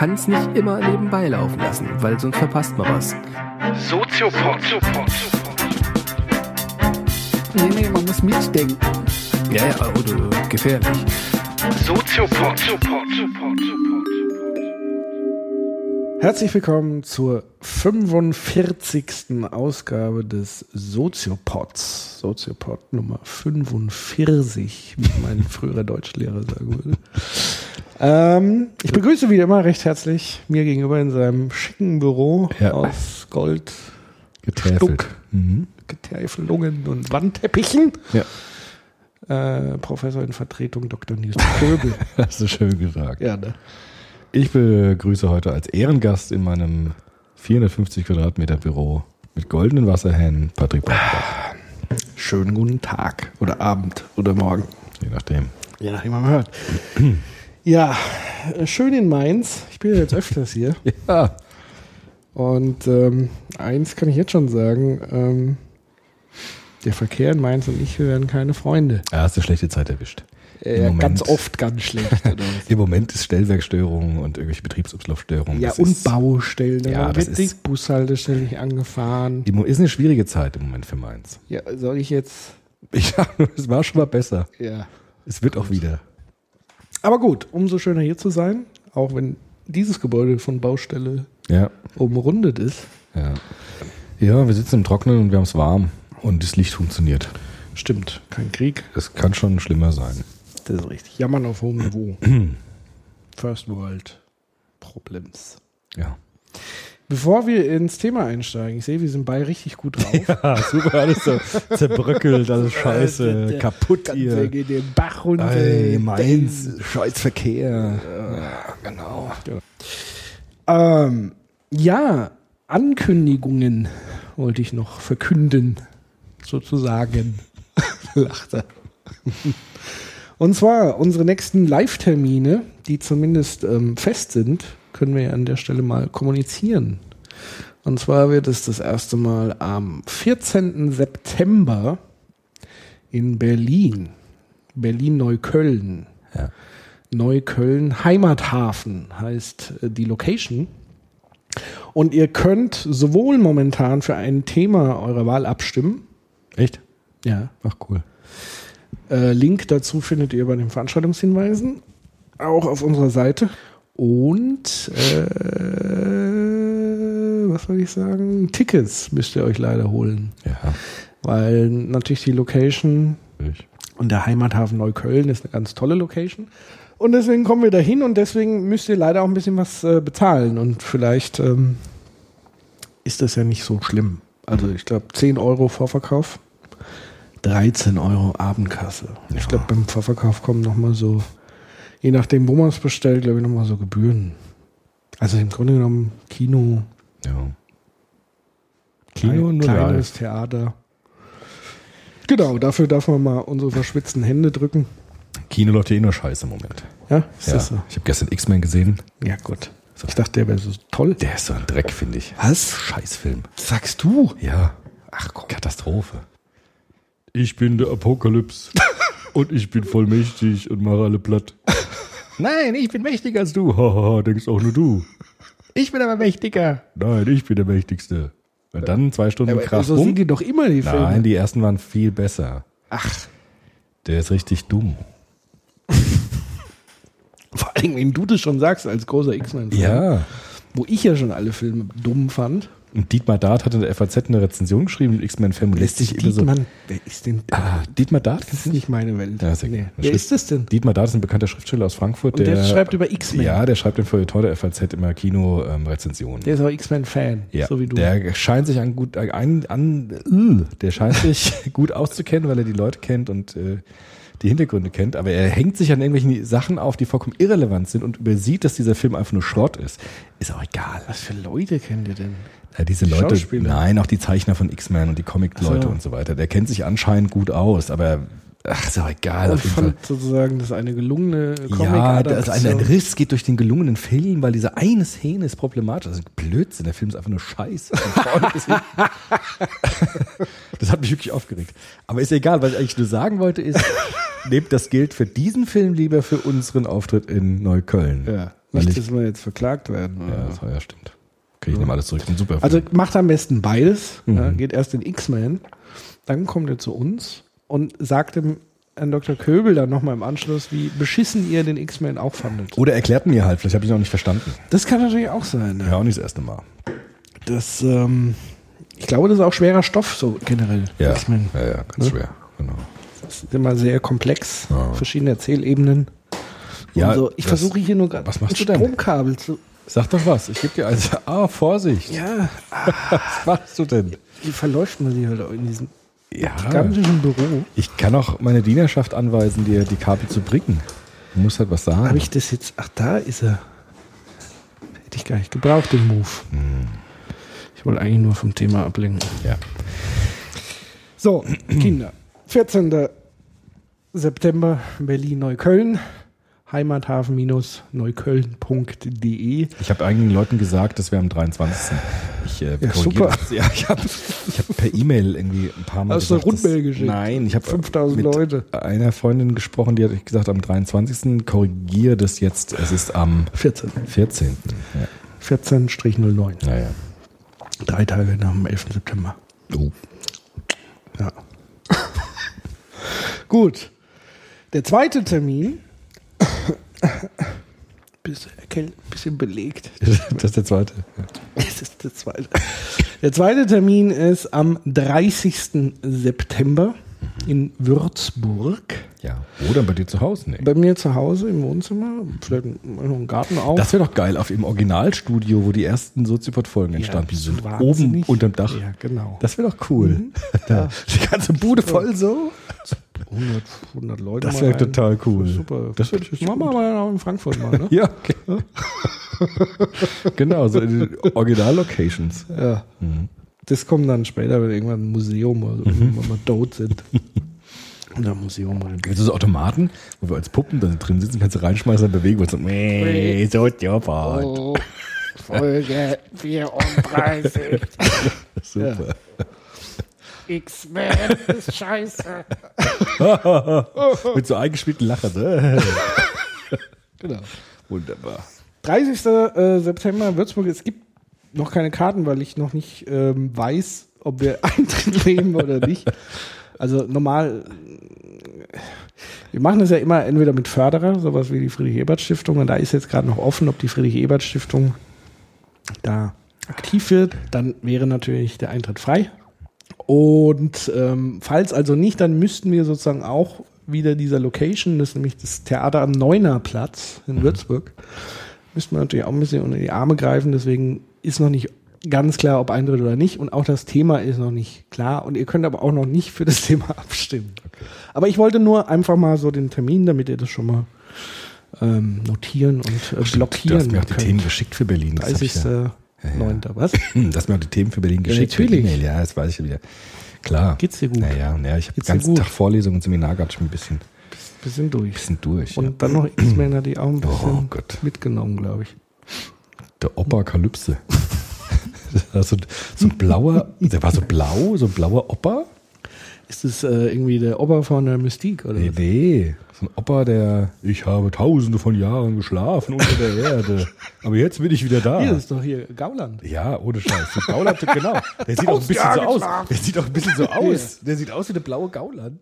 kann es nicht immer nebenbei laufen lassen, weil sonst verpasst man was. Soziopod. Nee, nee, man muss mitdenken. Ja, ja, oder gefährlich. Soziopod. Herzlich willkommen zur 45. Ausgabe des Soziopods. Soziopod Nummer 45, wie mein früherer Deutschlehrer sagen würde. Ähm, ich begrüße wie immer recht herzlich mir gegenüber in seinem schicken Büro Ja. aus Gold, Getäfelt. Stuck, Mhm. Getäfelungen und Wandteppichen. Ja, Äh, Professor in Vertretung Dr. Nils Köbel. hast du schön gesagt. ja, ne? Ich begrüße heute als Ehrengast in meinem 450 Quadratmeter Büro mit goldenen Wasserhähnen Patrick Baumbach. Schönen guten Tag oder Abend oder Morgen. Je nachdem. Je nachdem, man hört. Ja, äh, schön in Mainz. Ich bin ja jetzt öfters hier. Ja. Und ähm, eins kann ich jetzt schon sagen. Ähm, der Verkehr in Mainz und ich, wir werden keine Freunde. Er hast du schlechte Zeit erwischt. Äh, Moment. ganz oft ganz schlecht. Im Moment ist Stellwerkstörungen und irgendwelche Betriebsablaufstörungen. ja, und ist, Baustellen. Ja, Ja, das wird die ist- Bushaltestelle nicht angefahren. Ist eine schwierige Zeit im Moment für Mainz. Ja, soll ich jetzt... Ich es war schon mal besser. Ja. Es wird auch wieder. Aber gut, umso schöner hier zu sein. Auch wenn dieses Gebäude von Baustelle Ja. umrundet ist. Ja. Ja, wir sitzen im Trocknen und wir haben es warm. Und das Licht funktioniert. Stimmt, kein Krieg. Das kann schon schlimmer sein. Das ist richtig. Jammern auf hohem Niveau. First World Problems. Ja. Bevor wir ins Thema einsteigen, ich sehe, wir sind beide richtig gut drauf. Ja, super, alles so zerbröckelt, alles scheiße, Der kaputt Ganze hier. geht den Bach runter. Ey, Mainz, scheiß Verkehr. Ja, genau. Ähm, ja, Ankündigungen wollte ich noch verkünden, sozusagen. Lacht er. Und zwar unsere nächsten Live-Termine, die zumindest ähm, fest sind, können wir ja an der Stelle mal kommunizieren. Und zwar wird es das erste Mal am 14. September in Berlin, Berlin-Neukölln. Ja. Neukölln Heimathafen heißt äh, die Location. Und ihr könnt sowohl momentan für ein Thema eurer Wahl abstimmen. Echt? Ja. Ach cool. Äh, Link dazu findet ihr bei den Veranstaltungshinweisen. Auch auf unserer Seite. Und äh, was soll ich sagen? Tickets müsst ihr euch leider holen. Ja, Weil natürlich die Location ich. Und der Heimathafen Neukölln ist eine ganz tolle Location. Und deswegen kommen wir dahin und deswegen müsst ihr leider auch ein bisschen was äh, bezahlen. Und vielleicht ähm, ist das ja nicht so schlimm. Also ich glaube 10 Euro Vorverkauf, 13 Euro Abendkasse. Ich glaube beim Vorverkauf kommen nochmal so, je nachdem wo man es bestellt, glaube ich nochmal so Gebühren. Also im Grunde genommen Kino, Ja. Kino klein, nur kleines live. Theater. Genau, dafür darf man mal unsere verschwitzten Hände drücken. Kino läuft ja eh nur scheiße im Moment. Ja, ist Ja. das so? Ich habe gestern X-Men gesehen. Ja, gut. Ich dachte, der wäre so toll. Der ist so ein Dreck, finde ich. Was? Scheißfilm. sagst du? Ja. Ach komm. Katastrophe. Ich bin der Apokalypse. und ich bin voll mächtig und mache alle platt. Nein, ich bin mächtiger als du. Haha, denkst auch nur du. Ich bin aber mächtiger. Nein, ich bin der Mächtigste. Und dann zwei Stunden Aber krass so sind die doch immer, die Filme. Nein, die ersten waren viel besser. Ach, Der ist richtig dumm. vor allem, wenn du das schon sagst, als großer X-Men-Fan. Ja. Wo ich ja schon alle Filme dumm fand. Und Dietmar Dart hat in der FAZ eine Rezension geschrieben, X-Men-Film, lässt sich immer so. Wer ist denn? Ah, Dietmar Dart? das ist nicht meine Welt. Ja, ist nee. Das Wer ist das denn? Dietmar Dart ist ein bekannter Schriftsteller aus Frankfurt. Und der schreibt über X-Men. Ja, der schreibt im Feuilleton der FAZ immer Kino-Rezensionen. Der ist auch X-Men-Fan, ja, so wie du. der scheint sich an gut, an, an, äh, der scheint sich gut auszukennen, weil er die Leute kennt und äh, die Hintergründe kennt, aber er hängt sich an irgendwelchen Sachen auf, die vollkommen irrelevant sind und übersieht, dass dieser Film einfach nur Schrott ist. Ist auch egal. Was für Leute kennt ihr denn? Ja, diese Die Leute, nein, auch die Zeichner von X-Men und die Comic-Leute so. und so weiter. Der kennt sich anscheinend gut aus, aber ach, ist auch egal. Auf jeden Fall. fand sozusagen das eine gelungene Ja, also ein, ein. Riss geht durch den gelungenen Film, weil diese eine Szene ist problematisch. Das ist Blödsinn, der Film ist einfach nur Scheiße. Das hat mich wirklich aufgeregt. Aber ist egal, was ich eigentlich nur sagen wollte ist, nehmt das Geld für diesen Film lieber für unseren Auftritt in Neukölln. Ja, nicht, ich, dass wir jetzt verklagt werden. ja, das war ja stimmt. Okay, ich nehme alles zurück. Ein super Film. Also macht am besten beides. Mhm. Ja, geht erst in X-Men, dann kommt er zu uns und sagt dem Herrn Dr. Köbel dann nochmal im Anschluss, wie beschissen ihr den X-Men auch fandet. Oder erklärt mir halt, vielleicht habe ich noch nicht verstanden. Das kann natürlich auch sein. Ja, auch nicht das erste Mal. Das, ähm, ich glaube, das ist auch schwerer Stoff, so generell. Ja, ja, ja ganz schwer. Genau. Das ist immer sehr komplex, Ja. verschiedene Erzählebenen. Ja, also, ich versuche hier nur gerade Was machst ein? Stromkabel zu. Sag doch was. Ich gebe dir also. Ah, Vorsicht. Ja, Was machst du denn? wie verläuft man die halt auch in diesem Ja. gigantischen Büro? Ich kann auch meine Dienerschaft anweisen, dir die Kabel zu bringen. Du musst halt was sagen. Habe ich das jetzt? Ach, da ist er. Hätte ich gar nicht gebraucht, den Move. Ich wollte eigentlich nur vom Thema ablenken. ja. So, Kinder. 14. September, Berlin-Neukölln. Heimathafen-neukölln.de. Ich habe einigen Leuten gesagt, das wäre am 23. Ich, äh, Ja, korrigiere super. Das. Ja, ich habe ich hab per E-Mail irgendwie ein paar Mal Hast du gesagt, Rundmail geschickt? Nein, ich habe 5000 mit Leute. einer Freundin gesprochen, die hat gesagt, am 23. korrigiere das jetzt. Es ist am 14. 14. 14-09. Ja, ja. Drei Tage nach dem 11. September. Oh. Ja. Gut. Der zweite Termin. bisschen, bisschen belegt. Das ist der zweite. Ja. Das ist der zweite. Der zweite Termin ist am 30. September in Würzburg. ja. Oder bei dir zu Hause? Nee. Bei mir zu Hause im Wohnzimmer. Vielleicht noch einen Garten auf. Das wäre doch geil, auf dem Originalstudio, wo die ersten Soziopod-Folgen entstanden das sind. ist Oben wahnsinnig. unterm Dach. Ja, genau. Das wäre doch cool. Da, die ganze Bude voll so. 100, 100 Leute. Das mal wäre total cool. Super. Das würde ich Machen wir mal in Frankfurt mal, ne? Ja, okay. genau, so in den Original-Locations. Ja. Das kommt dann später, wenn irgendwann ein Museum oder so, wenn wir tot sind. Und ein Museum rein. Also so Automaten, wo wir als Puppen dann drin sitzen, kannst du reinschmeißen und bewegen und so, meh, so Jobbot. Oh, Folge 34. Super. X-Men ist scheiße. Mit so eingespielten Lachen. So. Genau. Wunderbar. 30. äh, September Würzburg. Es gibt noch keine Karten, weil ich noch nicht ähm, weiß, ob wir Eintritt nehmen oder nicht. Also normal, äh, wir machen das ja immer entweder mit Förderer, sowas wie die Friedrich-Ebert-Stiftung. Und da ist jetzt gerade noch offen, ob die Friedrich-Ebert-Stiftung da aktiv wird. Dann wäre natürlich der Eintritt frei. Und ähm, falls also nicht, dann müssten wir sozusagen auch wieder dieser Location, das ist nämlich das Theater am Neunerplatz in Würzburg, müssten wir natürlich auch ein bisschen unter die Arme greifen. Deswegen ist noch nicht ganz klar, ob Eintritt oder nicht. Und auch das Thema ist noch nicht klar. Und ihr könnt aber auch noch nicht für das Thema abstimmen. Aber ich wollte nur einfach mal so den Termin, damit ihr das schon mal ähm, notieren und äh, Du blockieren hast mir auch die könnt. Themen geschickt für Berlin. Das hab ich 30. ja. Neunter, was? Hast mir auch die Themen für Berlin geschickt. per natürlich. E-Mail. Ja, das weiß ich ja wieder. Klar. Geht's dir gut? Naja, naja ich habe den ganzen? Tag Vorlesungen und Seminar gehabt, schon ein bisschen, Bisschen durch. bisschen durch. Und dann noch X-Men hatte ich auch ein Oh bisschen Gott. mitgenommen, glaube ich. Der Opa Kalypse. So, so ein blauer, der war so blau, so ein blauer Opa. Ist das äh, irgendwie der Opa von der Mystique oder Nee, was? nee. So ein Opa, der, ich habe tausende von Jahren geschlafen unter der Erde. Aber jetzt bin ich wieder da. Hier ist doch hier Gauland. Ja, ohne Scheiß. So Gauland, genau. Der sieht auch ein bisschen so aus. Der sieht auch ein bisschen so aus. Der sieht aus wie der blaue Gauland.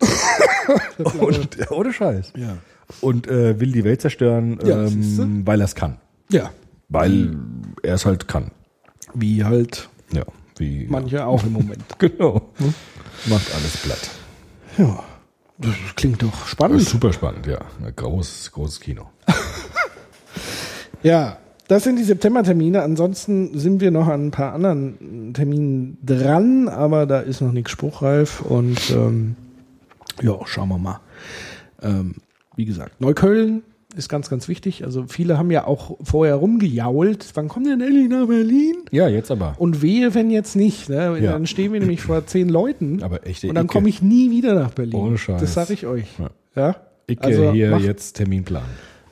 Und, ohne Scheiß. Ja. Und äh, will die Welt zerstören, Ja, ähm, weil er es kann. Ja. Weil er es halt kann. Wie halt Ja, wie. manche auch im Moment. Genau. Macht alles platt. Ja. Das klingt doch spannend. super spannend, ja. Großes, großes Kino. Ja. Das sind die September-Termine. Ansonsten sind wir noch an ein paar anderen Terminen dran, aber da ist noch nichts spruchreif und ähm, ja, schauen wir mal. Ähm, wie gesagt, Neukölln ist ganz, ganz wichtig. Also viele haben ja auch vorher rumgejault. Wann kommt denn Ellie nach Berlin? Ja, jetzt aber. Und wehe, wenn jetzt nicht. Ne? Ja. Dann stehen wir nämlich vor zehn Leuten. Aber echte und dann komme ich nie wieder nach Berlin. Ohne Scheiß. Das sage ich euch. Ja. Ja. Icke Also hier mach- jetzt Terminplan.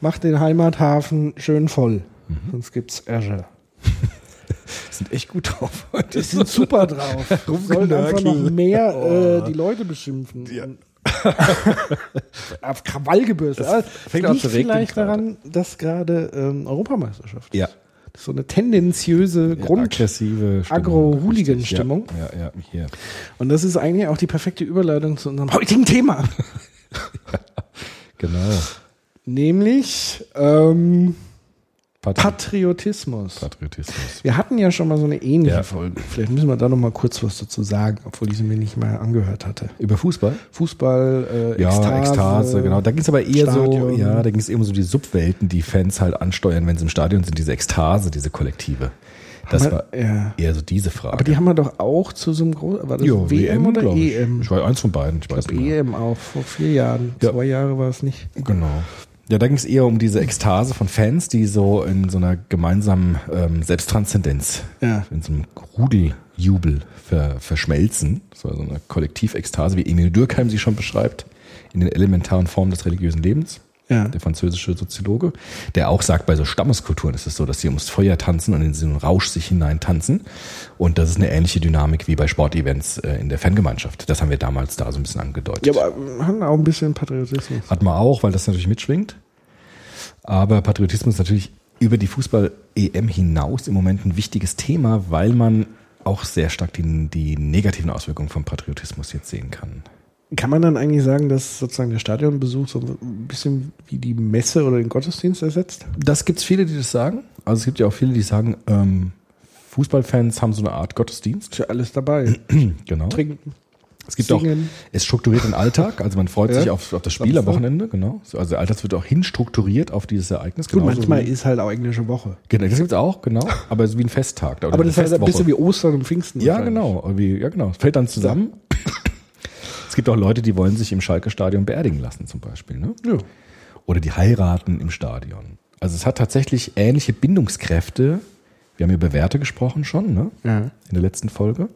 Macht den Heimathafen schön voll. Mhm. Sonst gibt's Ärger. Sind echt gut drauf heute. Die sind super drauf. Sollen einfach noch mehr Oh. äh, die Leute beschimpfen. Auf Krawallgebürsche. Aber fängt an zu regnen vielleicht gerade. daran, dass gerade ähm, Europameisterschaft ist. Ja. Das ist so eine tendenziöse Grund. aggressive Stimmung. Agro-Hooligan-Stimmung. Ja, ja, ja, hier. Und das ist eigentlich auch die perfekte Überleitung zu unserem heutigen Thema. Genau. Nämlich ähm, Patri Patriotismus. Patriotismus. Wir hatten ja schon mal so eine ähnliche Ja. Folge. Vielleicht müssen wir da noch mal kurz was dazu sagen, obwohl ich sie mir nicht mal angehört hatte. Über Fußball? Fußball, äh, Ja, Ekstase, Ekstase, genau. Da ging es aber eher Stadion. so, ja, da ging es um so die Subwelten, die Fans halt ansteuern, wenn sie im Stadion sind, diese Ekstase, diese Kollektive. Das Aber- war ja. eher so diese Frage. Aber die haben wir doch auch zu so einem großen, war das Jo, WM, oder glaub ich. EM? Ich war eins von beiden, ich Ich weiß glaube. EM auch, vor vier Jahren. Ja. Zwei Jahre war es nicht. Genau. Ja, da ging es eher um diese Ekstase von Fans, die so in so einer gemeinsamen ähm, Selbsttranszendenz, Ja. in so einem Rudeljubel ver, verschmelzen. So so eine Kollektivekstase, wie Emil Durkheim sie schon beschreibt, in den elementaren Formen des religiösen Lebens. Ja. Der französische Soziologe, der auch sagt, bei so Stammeskulturen ist es so, dass sie ums Feuer tanzen und in so einen Rausch sich hinein tanzen. Und das ist eine ähnliche Dynamik wie bei Sportevents äh, in der Fangemeinschaft. Das haben wir damals da so ein bisschen angedeutet. Ja, aber wir haben auch ein bisschen Patriotismus. Hat man auch, weil das natürlich mitschwingt. Aber Patriotismus ist natürlich über die Fußball-EM hinaus im Moment ein wichtiges Thema, weil man auch sehr stark die, die negativen Auswirkungen vom Patriotismus jetzt sehen kann. Kann man dann eigentlich sagen, dass sozusagen der Stadionbesuch so ein bisschen wie die Messe oder den Gottesdienst ersetzt? Das gibt es viele, die das sagen. Also es gibt ja auch viele, die sagen, ähm, Fußballfans haben so eine Art Gottesdienst. Ist ja alles dabei. Genau. Trinken. Es gibt auch, singen. es strukturiert den Alltag, also man freut Ja. sich auf, auf das Spiel am. Wochenende, genau. So, Also der Alltag wird auch hinstrukturiert auf dieses Ereignis. Gut, genauso manchmal wie- ist halt auch englische Woche. Genau, das gibt's auch, genau. Aber es ist wie ein Festtag. Aber das ist halt ein bisschen wie Ostern und Pfingsten. Ja, genau. Irgendwie, ja, genau. Es fällt dann zusammen. Es gibt auch Leute, die wollen sich im Schalke-Stadion beerdigen lassen, zum Beispiel. Ne? Ja. Oder die heiraten im Stadion. Also es hat tatsächlich ähnliche Bindungskräfte. Wir haben über Werte gesprochen schon, ne? Ja. In der letzten Folge.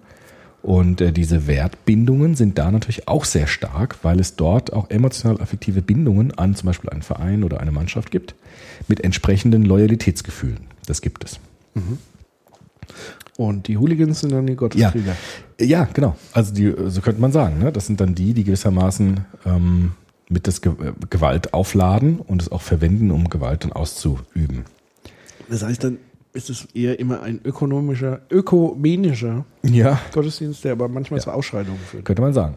Und äh, diese Wertbindungen sind da natürlich auch sehr stark, weil es dort auch emotional-affektive Bindungen an zum Beispiel einen Verein oder eine Mannschaft gibt, mit entsprechenden Loyalitätsgefühlen. Das gibt es. Und die Hooligans sind dann die Gotteskrieger. Ja, genau. Also die, so könnte man sagen. Ne? Das sind dann die, die gewissermaßen ähm, mit das Ge äh, Gewalt aufladen und es auch verwenden, um Gewalt dann auszuüben. Das heißt, dann ist es eher immer ein ökonomischer, ökumenischer Ja, Gottesdienst, der aber manchmal zu Ausschreitungen führt. könnte man sagen.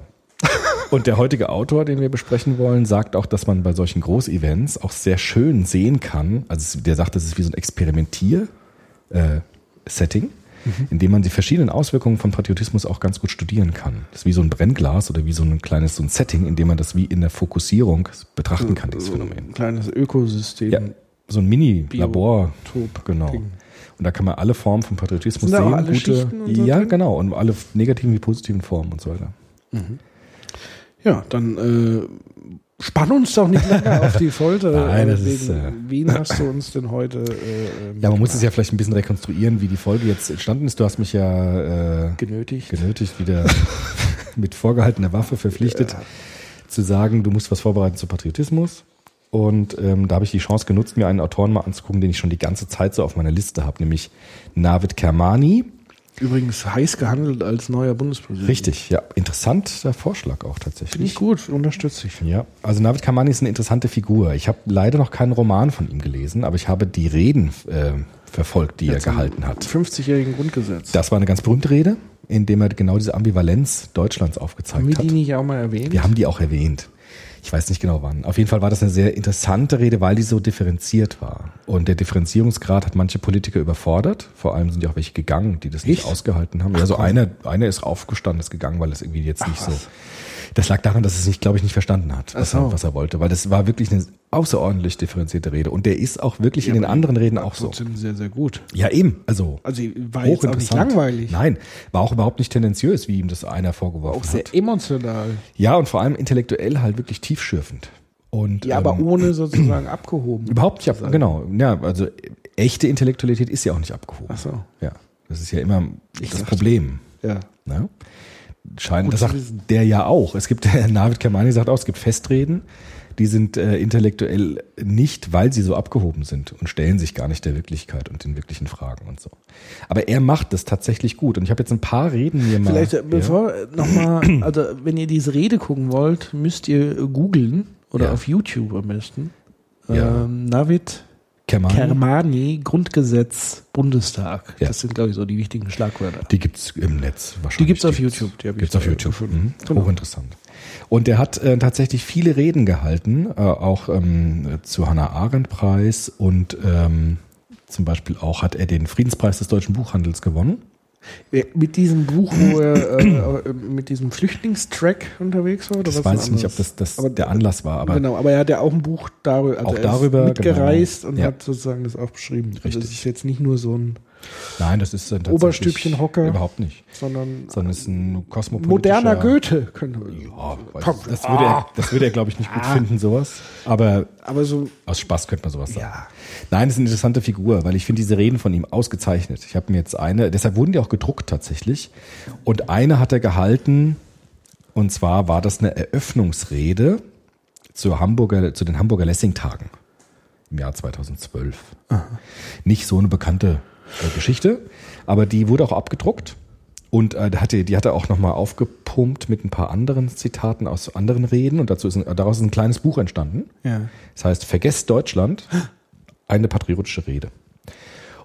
Und der heutige Autor, den wir besprechen wollen, sagt auch, dass man bei solchen Großevents auch sehr schön sehen kann. Also der sagt, das ist wie so ein Experimentier-Setting, in dem man die verschiedenen Auswirkungen von Patriotismus auch ganz gut studieren kann. Das ist wie so ein Brennglas oder wie so ein kleines so ein Setting, in dem man das wie in der Fokussierung betrachten kann, dieses Phänomen. Ein kleines Ökosystem. Ja, so ein Mini-Labor. Genau. Ding. Und da kann man alle Formen von Patriotismus Sind sehen. alle und so ja, drin? genau. Und alle negativen wie positiven Formen und so weiter. Ja, dann äh, spann uns doch nicht länger auf die Folter. Nein, das Wegen- ist, äh, wen hast du uns denn heute? Äh, ähm, Ja, man muss es ja vielleicht ein bisschen rekonstruieren, wie die Folge jetzt entstanden ist. Du hast mich ja äh, genötigt. genötigt, wieder mit vorgehaltener Waffe verpflichtet, zu sagen, du musst was vorbereiten zu Patriotismus. Und ähm, da habe ich die Chance genutzt, mir einen Autoren mal anzugucken, den ich schon die ganze Zeit so auf meiner Liste habe, nämlich Navid Kermani. Übrigens heiß gehandelt als neuer Bundespräsident. Richtig, ja, interessanter Vorschlag auch tatsächlich. Finde ich gut, unterstütze ich. Ja, also Navid Kamani ist eine interessante Figur. Ich habe leider noch keinen Roman von ihm gelesen, aber ich habe die Reden äh, verfolgt, die er gehalten hat. 50-jährigen Grundgesetz. Das war eine ganz berühmte Rede, in dem er genau diese Ambivalenz Deutschlands Haben aufgezeigt wir hat. die nicht auch mal erwähnt? Wir haben die auch erwähnt. Ich weiß nicht genau wann. Auf jeden Fall war das eine sehr interessante Rede, weil die so differenziert war. Und der Differenzierungsgrad hat manche Politiker überfordert. Vor allem sind ja auch welche gegangen, die das nicht Echt? ausgehalten haben. Ja, so einer, einer ist aufgestanden, ist gegangen, weil es irgendwie jetzt nicht so. Das lag daran, dass es nicht, glaube ich, nicht verstanden hat, was, so. er, was er wollte. Weil das war wirklich eine außerordentlich differenzierte Rede. Und der ist auch wirklich in den anderen Reden auch so. Sehr, sehr gut. Ja, eben. Also, Also war jetzt auch nicht langweilig. Nein, war auch überhaupt nicht tendenziös, wie ihm das einer vorgeworfen Auch sehr hat. emotional. Ja, und vor allem intellektuell halt wirklich tiefschürfend. Und, Ja, aber ähm, ohne sozusagen abgehoben. Überhaupt nicht ab, genau. Ja, also echte Intellektualität ist ja auch nicht abgehoben. Ach so. Ja, das ist ja immer das dachte- Problem. Ja. Ne? Scheint, Gut das sagt der ja auch. Es gibt, der Navid Kermani sagt auch, es gibt Festreden, die sind äh, intellektuell nicht, weil sie so abgehoben sind und stellen sich gar nicht der Wirklichkeit und den wirklichen Fragen und so. Aber er macht das tatsächlich gut. Und ich habe jetzt ein paar Reden mir mal. Vielleicht, äh, ja. bevor äh, nochmal, also wenn ihr diese Rede gucken wollt, müsst ihr äh, googeln oder Ja. auf YouTube am besten. Ja. Ähm, Navid Kermani, Kermani, Grundgesetz, Bundestag. Ja. Das sind, glaube ich, so die wichtigen Schlagwörter. Die gibt's im Netz wahrscheinlich. Die gibt's auf YouTube, die ich gibt's auf YouTube. Mhm. Genau. Hochinteressant. Und der hat äh, tatsächlich viele Reden gehalten, äh, auch ähm, zu Hannah Arendt Preis und ähm, zum Beispiel auch hat er den Friedenspreis des deutschen Buchhandels gewonnen. Äh, Mit diesem Buch, wo er äh, äh, mit diesem Flüchtlingstrack unterwegs war? Oder Das was weiß ich nicht, ob das, das Aber- der Anlass war, aber genau, aber er hat ja auch ein Buch darüber, also Auch er darüber, ist mitgereist genau. und Ja. hat sozusagen das auch beschrieben. Also Richtig. das ist jetzt nicht nur so ein, nein, das ist äh, tatsächlich Oberstübchenhocker. Überhaupt nicht. sondern Sondern es ist ein kosmopolitischer... moderner Goethe könnte Ja, ich- das würde er, das würde er glaube ich, nicht gut finden, sowas. Aber Aber so, Aus Spaß könnte man sowas sagen. Ja. Nein, das ist eine interessante Figur, weil ich finde diese Reden von ihm ausgezeichnet. Ich habe mir jetzt eine, deshalb wurden die auch gedruckt tatsächlich. Und eine hat er gehalten, und zwar war das eine Eröffnungsrede zur Hamburger, zu den Hamburger Lessing-Tagen im Jahr 2012. Nicht so eine bekannte äh, Geschichte, aber die wurde auch abgedruckt. Und äh, hatte, die hat er auch nochmal aufgepumpt mit ein paar anderen Zitaten aus anderen Reden und dazu ist ein, daraus ist ein kleines Buch entstanden. ja. Das heißt, vergesst Deutschland, eine patriotische Rede.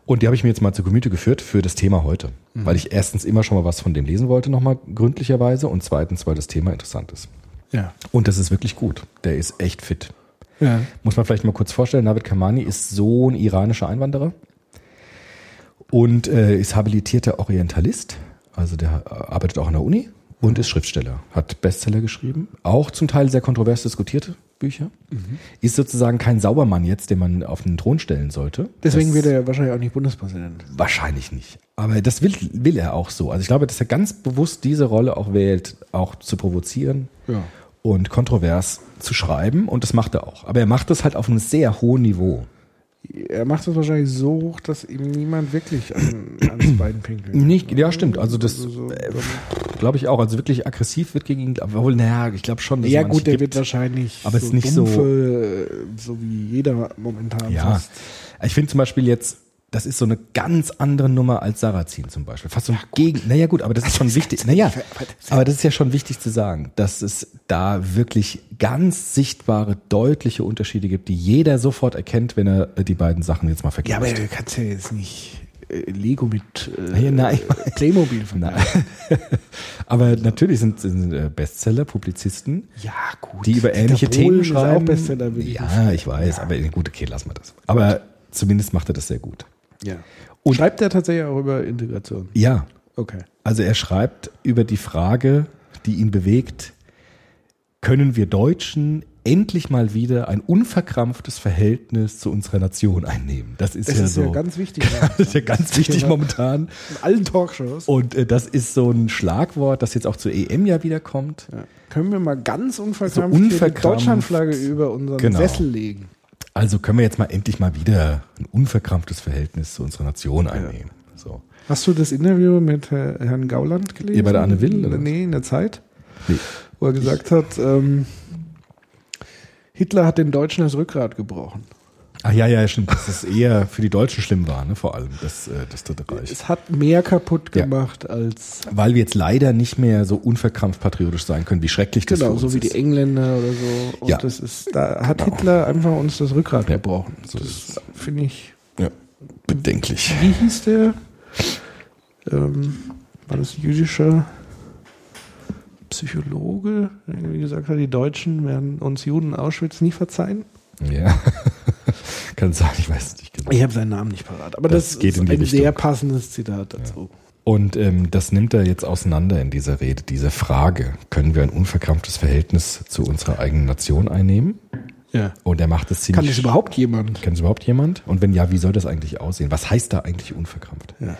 Und die habe ich mir jetzt mal zu Gemüte geführt für das Thema heute. Weil ich erstens immer schon mal was von dem lesen wollte, nochmal gründlicherweise. Und zweitens, weil das Thema interessant ist. Ja. Und das ist wirklich gut. Der ist echt fit. Ja. Muss man vielleicht mal kurz vorstellen, Navid Kamani ist Sohn iranischer Einwanderer und äh, ist habilitierter Orientalist. Also der arbeitet auch an der Uni und ist Schriftsteller. Hat Bestseller geschrieben, auch zum Teil sehr kontrovers diskutierte Bücher. Ist sozusagen kein Saubermann jetzt, den man auf den Thron stellen sollte. Deswegen Das- wird er wahrscheinlich auch nicht Bundespräsident. Wahrscheinlich nicht. Aber das will, will er auch so. Also ich glaube, dass er ganz bewusst diese Rolle auch wählt, auch zu provozieren Ja. und kontrovers zu schreiben. Und das macht er auch. Aber er macht das halt auf einem sehr hohen Niveau. Er macht das wahrscheinlich so hoch, dass ihm niemand wirklich an, ans Bein pinkelt. Nicht, ja, stimmt. Also das Also so- äh, glaube ich auch. Also wirklich aggressiv wird gegen ihn. Obwohl, naja, ich glaube schon, dass ja gut, der manche wird gibt. wahrscheinlich Aber es ist nicht so- dumpfe, so wie jeder momentan Ja, fast. ich finde zum Beispiel jetzt, das ist so eine ganz andere Nummer als Sarrazin zum Beispiel. Fast so ein Gegen. Naja gut, aber das ist schon wichtig. Naja, aber das ist ja schon wichtig zu sagen, dass es da wirklich ganz sichtbare, deutliche Unterschiede gibt, die jeder sofort erkennt, wenn er die beiden Sachen jetzt mal vergleicht. Ja, aber du kannst ja jetzt nicht äh, Lego mit äh, Nein, nein. Playmobil vergleichen. aber natürlich sind, sind äh, Bestseller, Publizisten, Ja, gut. die über ähnliche Themen schreiben. auch Bestseller, ich ja, ich weiß, aber gut, okay, lassen wir das. Aber zumindest macht er das sehr gut. Ja. Und- Schreibt er tatsächlich auch über Integration? Ja, Okay. also er schreibt über die Frage, die ihn bewegt, können wir Deutschen endlich mal wieder ein unverkrampftes Verhältnis zu unserer Nation einnehmen? Das ist Das ja ist so. ja ganz wichtig. das ist ja ganz wichtig Thema. momentan. In allen Talkshows. Und äh, das ist so ein Schlagwort, das jetzt auch zur EM ja wieder kommt. Ja. Können wir mal ganz unverkrampft, So hier die unverkrampft. Deutschlandflagge über unseren Genau. Sessel legen? Also können wir jetzt mal endlich mal wieder ein unverkrampftes Verhältnis zu unserer Nation einnehmen. So. Hast du das Interview mit äh, Herrn Gauland gelesen? Ihr bei der Anne Will, oder? Nee, in der Zeit. Nee. Wo er gesagt hat, ähm, Hitler hat den Deutschen das Rückgrat gebrochen. Ach ja, ja, stimmt. Dass es eher für die Deutschen schlimm war, ne? vor allem das, äh, das Dritte Reich. Es hat mehr kaputt Ja. gemacht als Weil wir jetzt leider nicht mehr so unverkrampft patriotisch sein können, wie schrecklich das genau für so uns wie die. Engländer oder so. Und Ja. das ist, da hat Hitler einfach uns das Rückgrat Ja, gebrochen. so das finde ich. Ja, bedenklich. Wie hieß der? Ähm, war das jüdischer Psychologe, irgendwie gesagt hat, die Deutschen werden uns Juden Auschwitz nie verzeihen? Ja. Kann sein, ich weiß es nicht genau. Ich habe seinen Namen nicht parat, aber Das das, ist ein Richtung. sehr passendes Zitat dazu. Und ähm, das nimmt er jetzt auseinander in dieser Rede, diese Frage, können wir ein unverkrampftes Verhältnis zu unserer eigenen Nation einnehmen? Ja. Und er macht es ziemlich... Kann das überhaupt jemand? Kann das überhaupt jemand? Und wenn ja, wie soll das eigentlich aussehen? Was heißt da eigentlich unverkrampft? Ja.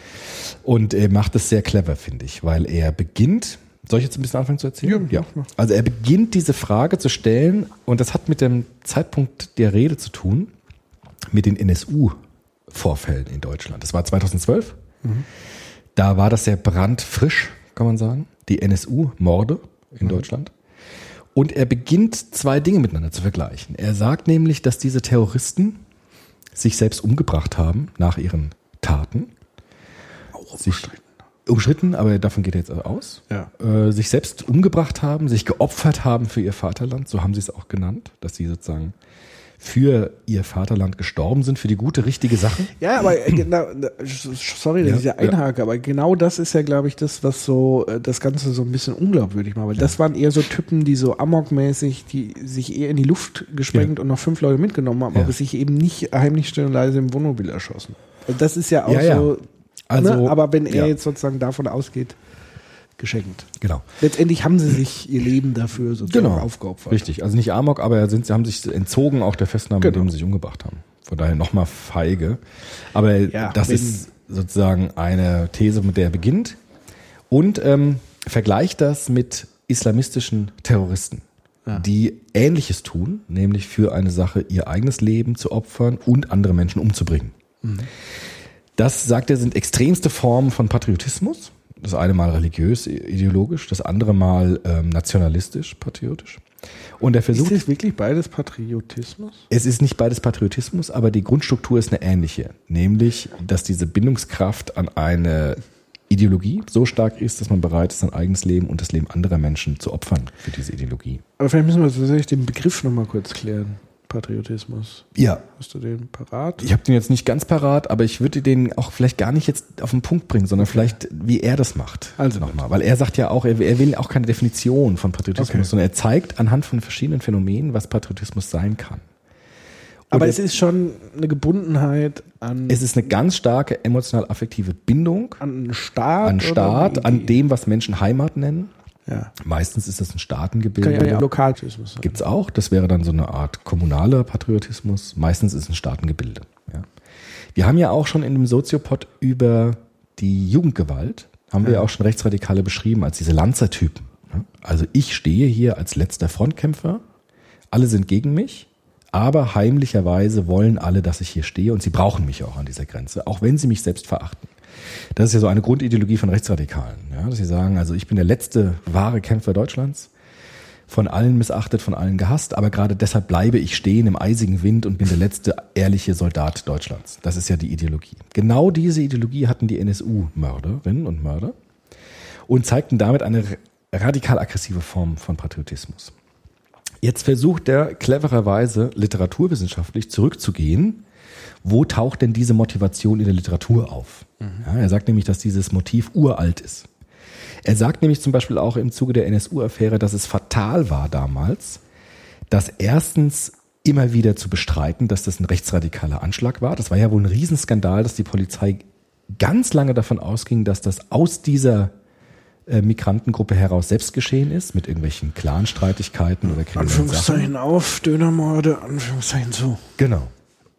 Und er macht es sehr clever, finde ich, weil er beginnt Soll ich jetzt ein bisschen anfangen zu erzählen? Ja. Also er beginnt diese Frage zu stellen und das hat mit dem Zeitpunkt der Rede zu tun, mit den NSU-Vorfällen in Deutschland. Das war 2012. Da war das sehr brandfrisch, kann man sagen. Die NSU-Morde in Deutschland. Und er beginnt zwei Dinge miteinander zu vergleichen. Er sagt nämlich, dass diese Terroristen sich selbst umgebracht haben nach ihren Taten. Auch sich umstritten, aber davon geht er jetzt aus. Ja. Äh, sich selbst umgebracht haben, sich geopfert haben für ihr Vaterland, so haben sie es auch genannt, dass sie sozusagen für ihr Vaterland gestorben sind, für die gute, richtige Sache. Ja, aber äh, genau, sorry, dass Ja, ich da einhake, aber genau das ist ja, glaube ich, das, was so äh, das Ganze so ein bisschen unglaubwürdig macht. Weil das waren eher so Typen, die so amokmäßig, die sich eher in die Luft gesprengt Ja. und noch fünf Leute mitgenommen haben, Ja. aber sich eben nicht heimlich still und leise im Wohnmobil erschossen. Also das ist ja auch Ja, ja. so. Also, ne? Aber wenn er ja. jetzt sozusagen davon ausgeht, geschenkt. Genau. Letztendlich haben sie sich ihr Leben dafür sozusagen Genau. aufgeopfert. Richtig. Also nicht Amok, aber sind, sie haben sich entzogen auch der Festnahme, Genau. indem sie sich umgebracht haben. Von daher nochmal feige. Aber Ja, das ist sozusagen eine These, mit der er beginnt. Und ähm, vergleicht das mit islamistischen Terroristen, die Ähnliches tun, nämlich für eine Sache ihr eigenes Leben zu opfern und andere Menschen umzubringen. Das, sagt er, sind extremste Formen von Patriotismus. Das eine mal religiös, ideologisch, das andere mal ähm, nationalistisch, patriotisch. Und er Ist versucht, das wirklich beides Patriotismus? es ist nicht beides Patriotismus, aber die Grundstruktur ist eine ähnliche. Nämlich, dass diese Bindungskraft an eine Ideologie so stark ist, dass man bereit ist, sein eigenes Leben und das Leben anderer Menschen zu opfern für diese Ideologie. Aber vielleicht müssen wir tatsächlich den Begriff nochmal kurz klären. Patriotismus. Ja, Hast du den parat? ich habe den jetzt nicht ganz parat, aber ich würde den auch vielleicht gar nicht jetzt auf den Punkt bringen, sondern vielleicht, wie er das macht. Also nochmal. Weil er sagt ja auch, er, er will auch keine Definition von Patriotismus, Okay. sondern er zeigt anhand von verschiedenen Phänomenen, was Patriotismus sein kann. Aber Und es ist schon eine Gebundenheit an, Es ist eine ganz starke emotional-affektive Bindung an einen Staat. an Staat, an dem, was Menschen Heimat nennen. Ja. Meistens ist das ein Kann Staatengebilde. ja, ja Lokaltismus sein. Gibt's auch. Das wäre dann so eine Art kommunaler Patriotismus. Meistens ist es ein Staatengebilde. Ja. Wir haben ja auch schon in dem Soziopod über die Jugendgewalt, haben wir ja auch schon Rechtsradikale beschrieben als diese Lanzertypen. ne? Also ich stehe hier als letzter Frontkämpfer, alle sind gegen mich, aber heimlicherweise wollen alle, dass ich hier stehe und sie brauchen mich auch an dieser Grenze, auch wenn sie mich selbst verachten. Das ist ja so eine Grundideologie von Rechtsradikalen, ja, dass sie sagen, also ich bin der letzte wahre Kämpfer Deutschlands, von allen missachtet, von allen gehasst, aber gerade deshalb bleibe ich stehen im eisigen Wind und bin der letzte ehrliche Soldat Deutschlands. Das ist ja die Ideologie. Genau diese Ideologie hatten die NSU-Mörderinnen und Mörder und zeigten damit eine radikal aggressive Form von Patriotismus. Jetzt versucht er clevererweise literaturwissenschaftlich zurückzugehen. Wo taucht denn diese Motivation in der Literatur auf? Ja, er sagt nämlich, dass dieses Motiv uralt ist. Er sagt nämlich zum Beispiel auch im Zuge der NSU-Affäre, dass es fatal war damals, dass erstens immer wieder zu bestreiten, dass das ein rechtsradikaler Anschlag war. Das war ja wohl ein Riesenskandal, dass die Polizei ganz lange davon ausging, dass das aus dieser äh, Migrantengruppe heraus selbst geschehen ist, mit irgendwelchen Clanstreitigkeiten oder kriminellen Sachen. Anführungszeichen auf, Dönermorde, Anführungszeichen zu. Genau.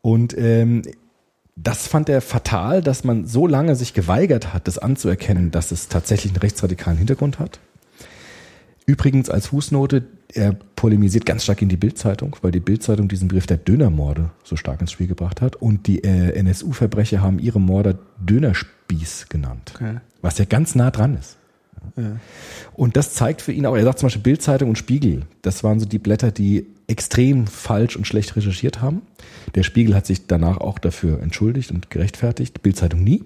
Und ähm, das fand er fatal, dass man so lange sich geweigert hat, das anzuerkennen, dass es tatsächlich einen rechtsradikalen Hintergrund hat. Übrigens als Fußnote, er polemisiert ganz stark in die Bildzeitung, weil die Bildzeitung diesen Begriff der Dönermorde so stark ins Spiel gebracht hat. Und die äh, NSU-Verbrecher haben ihre Morde Dönerspieß genannt, Okay. was ja ganz nah dran ist. Und das zeigt für ihn auch, er sagt zum Beispiel Bildzeitung und Spiegel, das waren so die Blätter, die extrem falsch und schlecht recherchiert haben. Der Spiegel hat sich danach auch dafür entschuldigt und gerechtfertigt, Bildzeitung nie.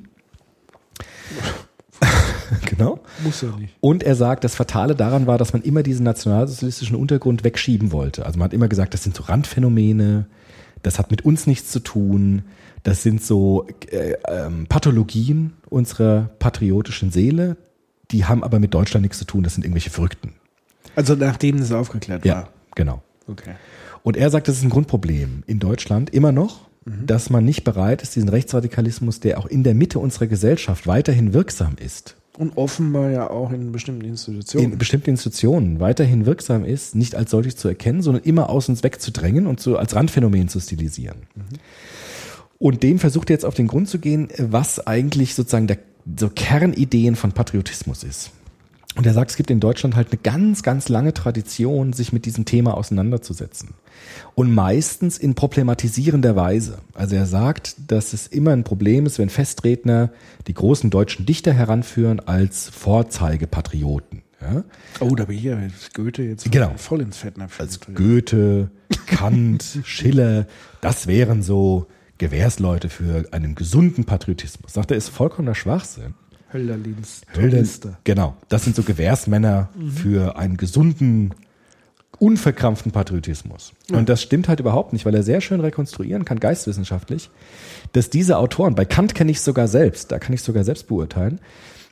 genau. Muss ja nicht. Und er sagt, das Fatale daran war, dass man immer diesen nationalsozialistischen Untergrund wegschieben wollte. Also man hat immer gesagt, das sind so Randphänomene, das hat mit uns nichts zu tun, das sind so äh, ähm, Pathologien unserer patriotischen Seele, die haben aber mit Deutschland nichts zu tun, das sind irgendwelche Verrückten. Also nachdem es aufgeklärt Ja, war. genau. Okay. Und er sagt, das ist ein Grundproblem in Deutschland immer noch, dass man nicht bereit ist, diesen Rechtsradikalismus, der auch in der Mitte unserer Gesellschaft weiterhin wirksam ist, Und offenbar ja auch in bestimmten Institutionen. in bestimmten Institutionen weiterhin wirksam ist, nicht als solches zu erkennen, sondern immer aus uns wegzudrängen und so als Randphänomen zu stilisieren. Und dem versucht er jetzt auf den Grund zu gehen, was eigentlich sozusagen der, so Kernideen von Patriotismus ist. Und er sagt, es gibt in Deutschland halt eine ganz, ganz lange Tradition, sich mit diesem Thema auseinanderzusetzen. Und meistens in problematisierender Weise. Also er sagt, dass es immer ein Problem ist, wenn Festredner die großen deutschen Dichter heranführen als Vorzeigepatrioten. Ja? Oh, da bin ich ja jetzt Goethe jetzt Genau. voll ins Fettnäpfchen. Als Goethe, Kant, Schiller, das wären so Gewährsleute für einen gesunden Patriotismus. Sagt er, ist vollkommener Schwachsinn. Hölderlins Hölder- Tornister. Genau, das sind so Gewährsmänner für einen gesunden, unverkrampften Patriotismus. Und das stimmt halt überhaupt nicht, weil er sehr schön rekonstruieren kann, geistwissenschaftlich, dass diese Autoren, bei Kant kenne ich sogar selbst, da kann ich sogar selbst beurteilen,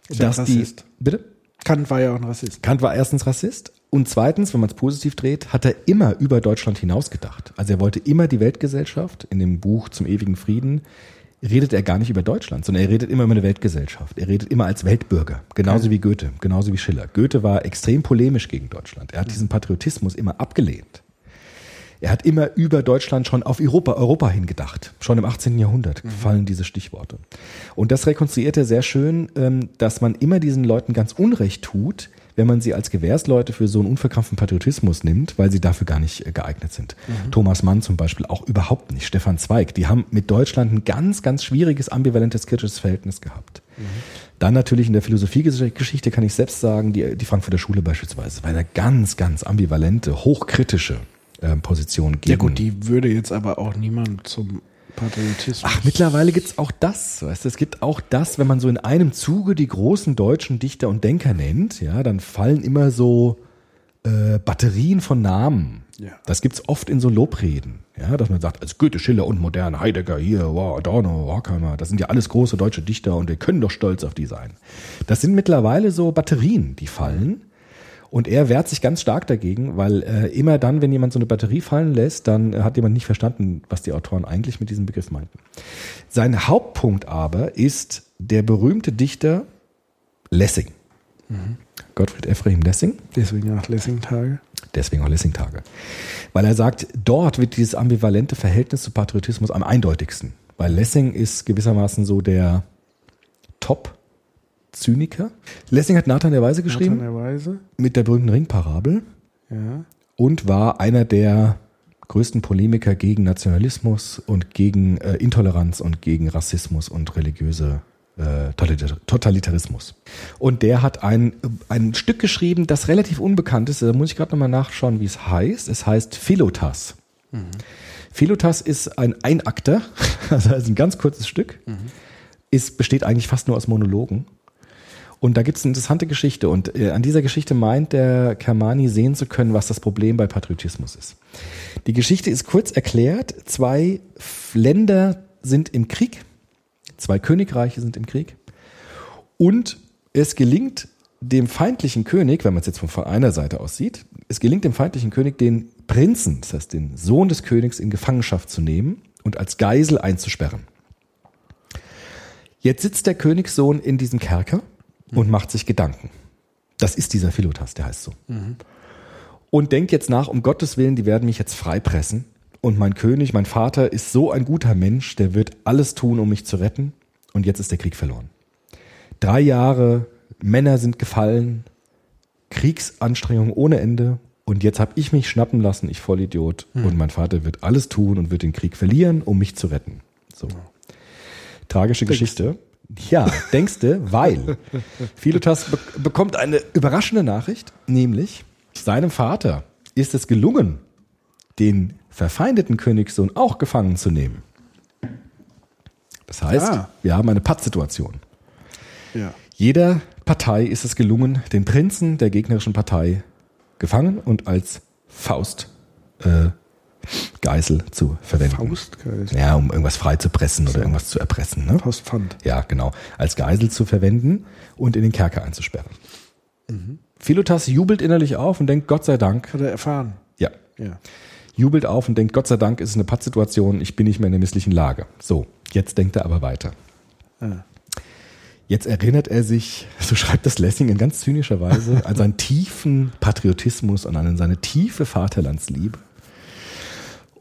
ja dass die, bitte? Kant war ja auch ein Rassist. Kant war erstens Rassist und zweitens, wenn man es positiv dreht, hat er immer über Deutschland hinaus gedacht. Also er wollte immer die Weltgesellschaft. In dem Buch zum ewigen Frieden redet er gar nicht über Deutschland, sondern er redet immer über eine Weltgesellschaft. Er redet immer als Weltbürger, genauso wie Goethe, genauso wie Schiller. Goethe war extrem polemisch gegen Deutschland. Er hat diesen Patriotismus immer abgelehnt. Er hat immer über Deutschland schon auf Europa, Europa hingedacht. Schon im 18. Jahrhundert fallen diese Stichworte. Und das rekonstruiert er sehr schön, ähm, dass man immer diesen Leuten ganz Unrecht tut, wenn man sie als Gewährsleute für so einen unverkrampften Patriotismus nimmt, weil sie dafür gar nicht äh, geeignet sind. Thomas Mann zum Beispiel auch überhaupt nicht. Stefan Zweig, die haben mit Deutschland ein ganz, ganz schwieriges, ambivalentes, kritisches Verhältnis gehabt. Dann natürlich in der Philosophiegeschichte kann ich selbst sagen, die, die Frankfurter Schule beispielsweise war eine ganz, ganz ambivalente, hochkritische ähm, Position gegen. Ja gut, die würde jetzt aber auch niemand zum Patriotismus. Ach, mittlerweile gibt's auch das. Weißt du, es gibt auch das, wenn man so in einem Zuge die großen deutschen Dichter und Denker nennt, ja, dann fallen immer so äh, Batterien von Namen. Ja. Das gibt's oft in so Lobreden, ja, dass man sagt, als Goethe, Schiller und Moderne, Heidegger hier, wow, Adorno, Horkheimer, das sind ja alles große deutsche Dichter und wir können doch stolz auf die sein. Das sind mittlerweile so Batterien, die fallen. Und er wehrt sich ganz stark dagegen, weil äh, immer dann, wenn jemand so eine Batterie fallen lässt, dann äh, hat jemand nicht verstanden, was die Autoren eigentlich mit diesem Begriff meinten. Sein Hauptpunkt aber ist der berühmte Dichter Lessing. Gottfried Ephraim Lessing, Deswegen auch Lessing-Tage. deswegen auch Lessing-Tage. Weil er sagt, dort wird dieses ambivalente Verhältnis zu Patriotismus am eindeutigsten. Weil Lessing ist gewissermaßen so der Top-Zyniker. Lessing hat Nathan der Weise geschrieben Nathan der Weise. mit der berühmten Ringparabel Ja. und war einer der größten Polemiker gegen Nationalismus und gegen äh, Intoleranz und gegen Rassismus und religiöse äh, Totalitar- Totalitarismus. Und der hat ein, ein Stück geschrieben, das relativ unbekannt ist. Da muss ich gerade nochmal nachschauen, wie es heißt. Es heißt Philotas. Philotas ist ein Einakter, also ein ganz kurzes Stück. Ist, besteht eigentlich fast nur aus Monologen. Und da gibt es eine interessante Geschichte. Und äh, an dieser Geschichte meint der Kermani sehen zu können, was das Problem bei Patriotismus ist. Die Geschichte ist kurz erklärt. Zwei Länder sind im Krieg. Zwei Königreiche sind im Krieg. Und es gelingt dem feindlichen König, wenn man es jetzt von- von einer Seite aus sieht, es gelingt dem feindlichen König, den Prinzen, das heißt den Sohn des Königs, in Gefangenschaft zu nehmen und als Geisel einzusperren. Jetzt sitzt der Königssohn in diesem Kerker und macht sich Gedanken. Das ist dieser Philotas, der heißt so. Und denkt jetzt nach, um Gottes Willen, die werden mich jetzt freipressen. Und mein König, mein Vater ist so ein guter Mensch, der wird alles tun, um mich zu retten. Und jetzt ist der Krieg verloren. Drei Jahre, Männer sind gefallen, Kriegsanstrengungen ohne Ende. Und jetzt habe ich mich schnappen lassen, ich Vollidiot. Und mein Vater wird alles tun und wird den Krieg verlieren, um mich zu retten. So. Tragische Geschichte. Ja, denkste, weil Philotas be bekommt eine überraschende Nachricht, nämlich seinem Vater ist es gelungen, den verfeindeten Königssohn auch gefangen zu nehmen. Das heißt, Ah. wir haben eine Pattsituation. Ja. Jeder Partei ist es gelungen, den Prinzen der gegnerischen Partei gefangen und als Faust äh, Geisel zu verwenden. Faustgeist. Ja, um irgendwas freizupressen oder irgendwas zu erpressen. Ne? Faustpfand. Ja, genau. Als Geisel zu verwenden und in den Kerker einzusperren. Philotas jubelt innerlich auf und denkt, Gott sei Dank, Hat er erfahren. ja, Ja. jubelt auf und denkt, Gott sei Dank ist es eine Pattsituation, ich bin nicht mehr in der misslichen Lage. So, jetzt denkt er aber weiter. Ah. Jetzt erinnert er sich, so schreibt das Lessing in ganz zynischer Weise, an seinen tiefen Patriotismus und an seine tiefe Vaterlandsliebe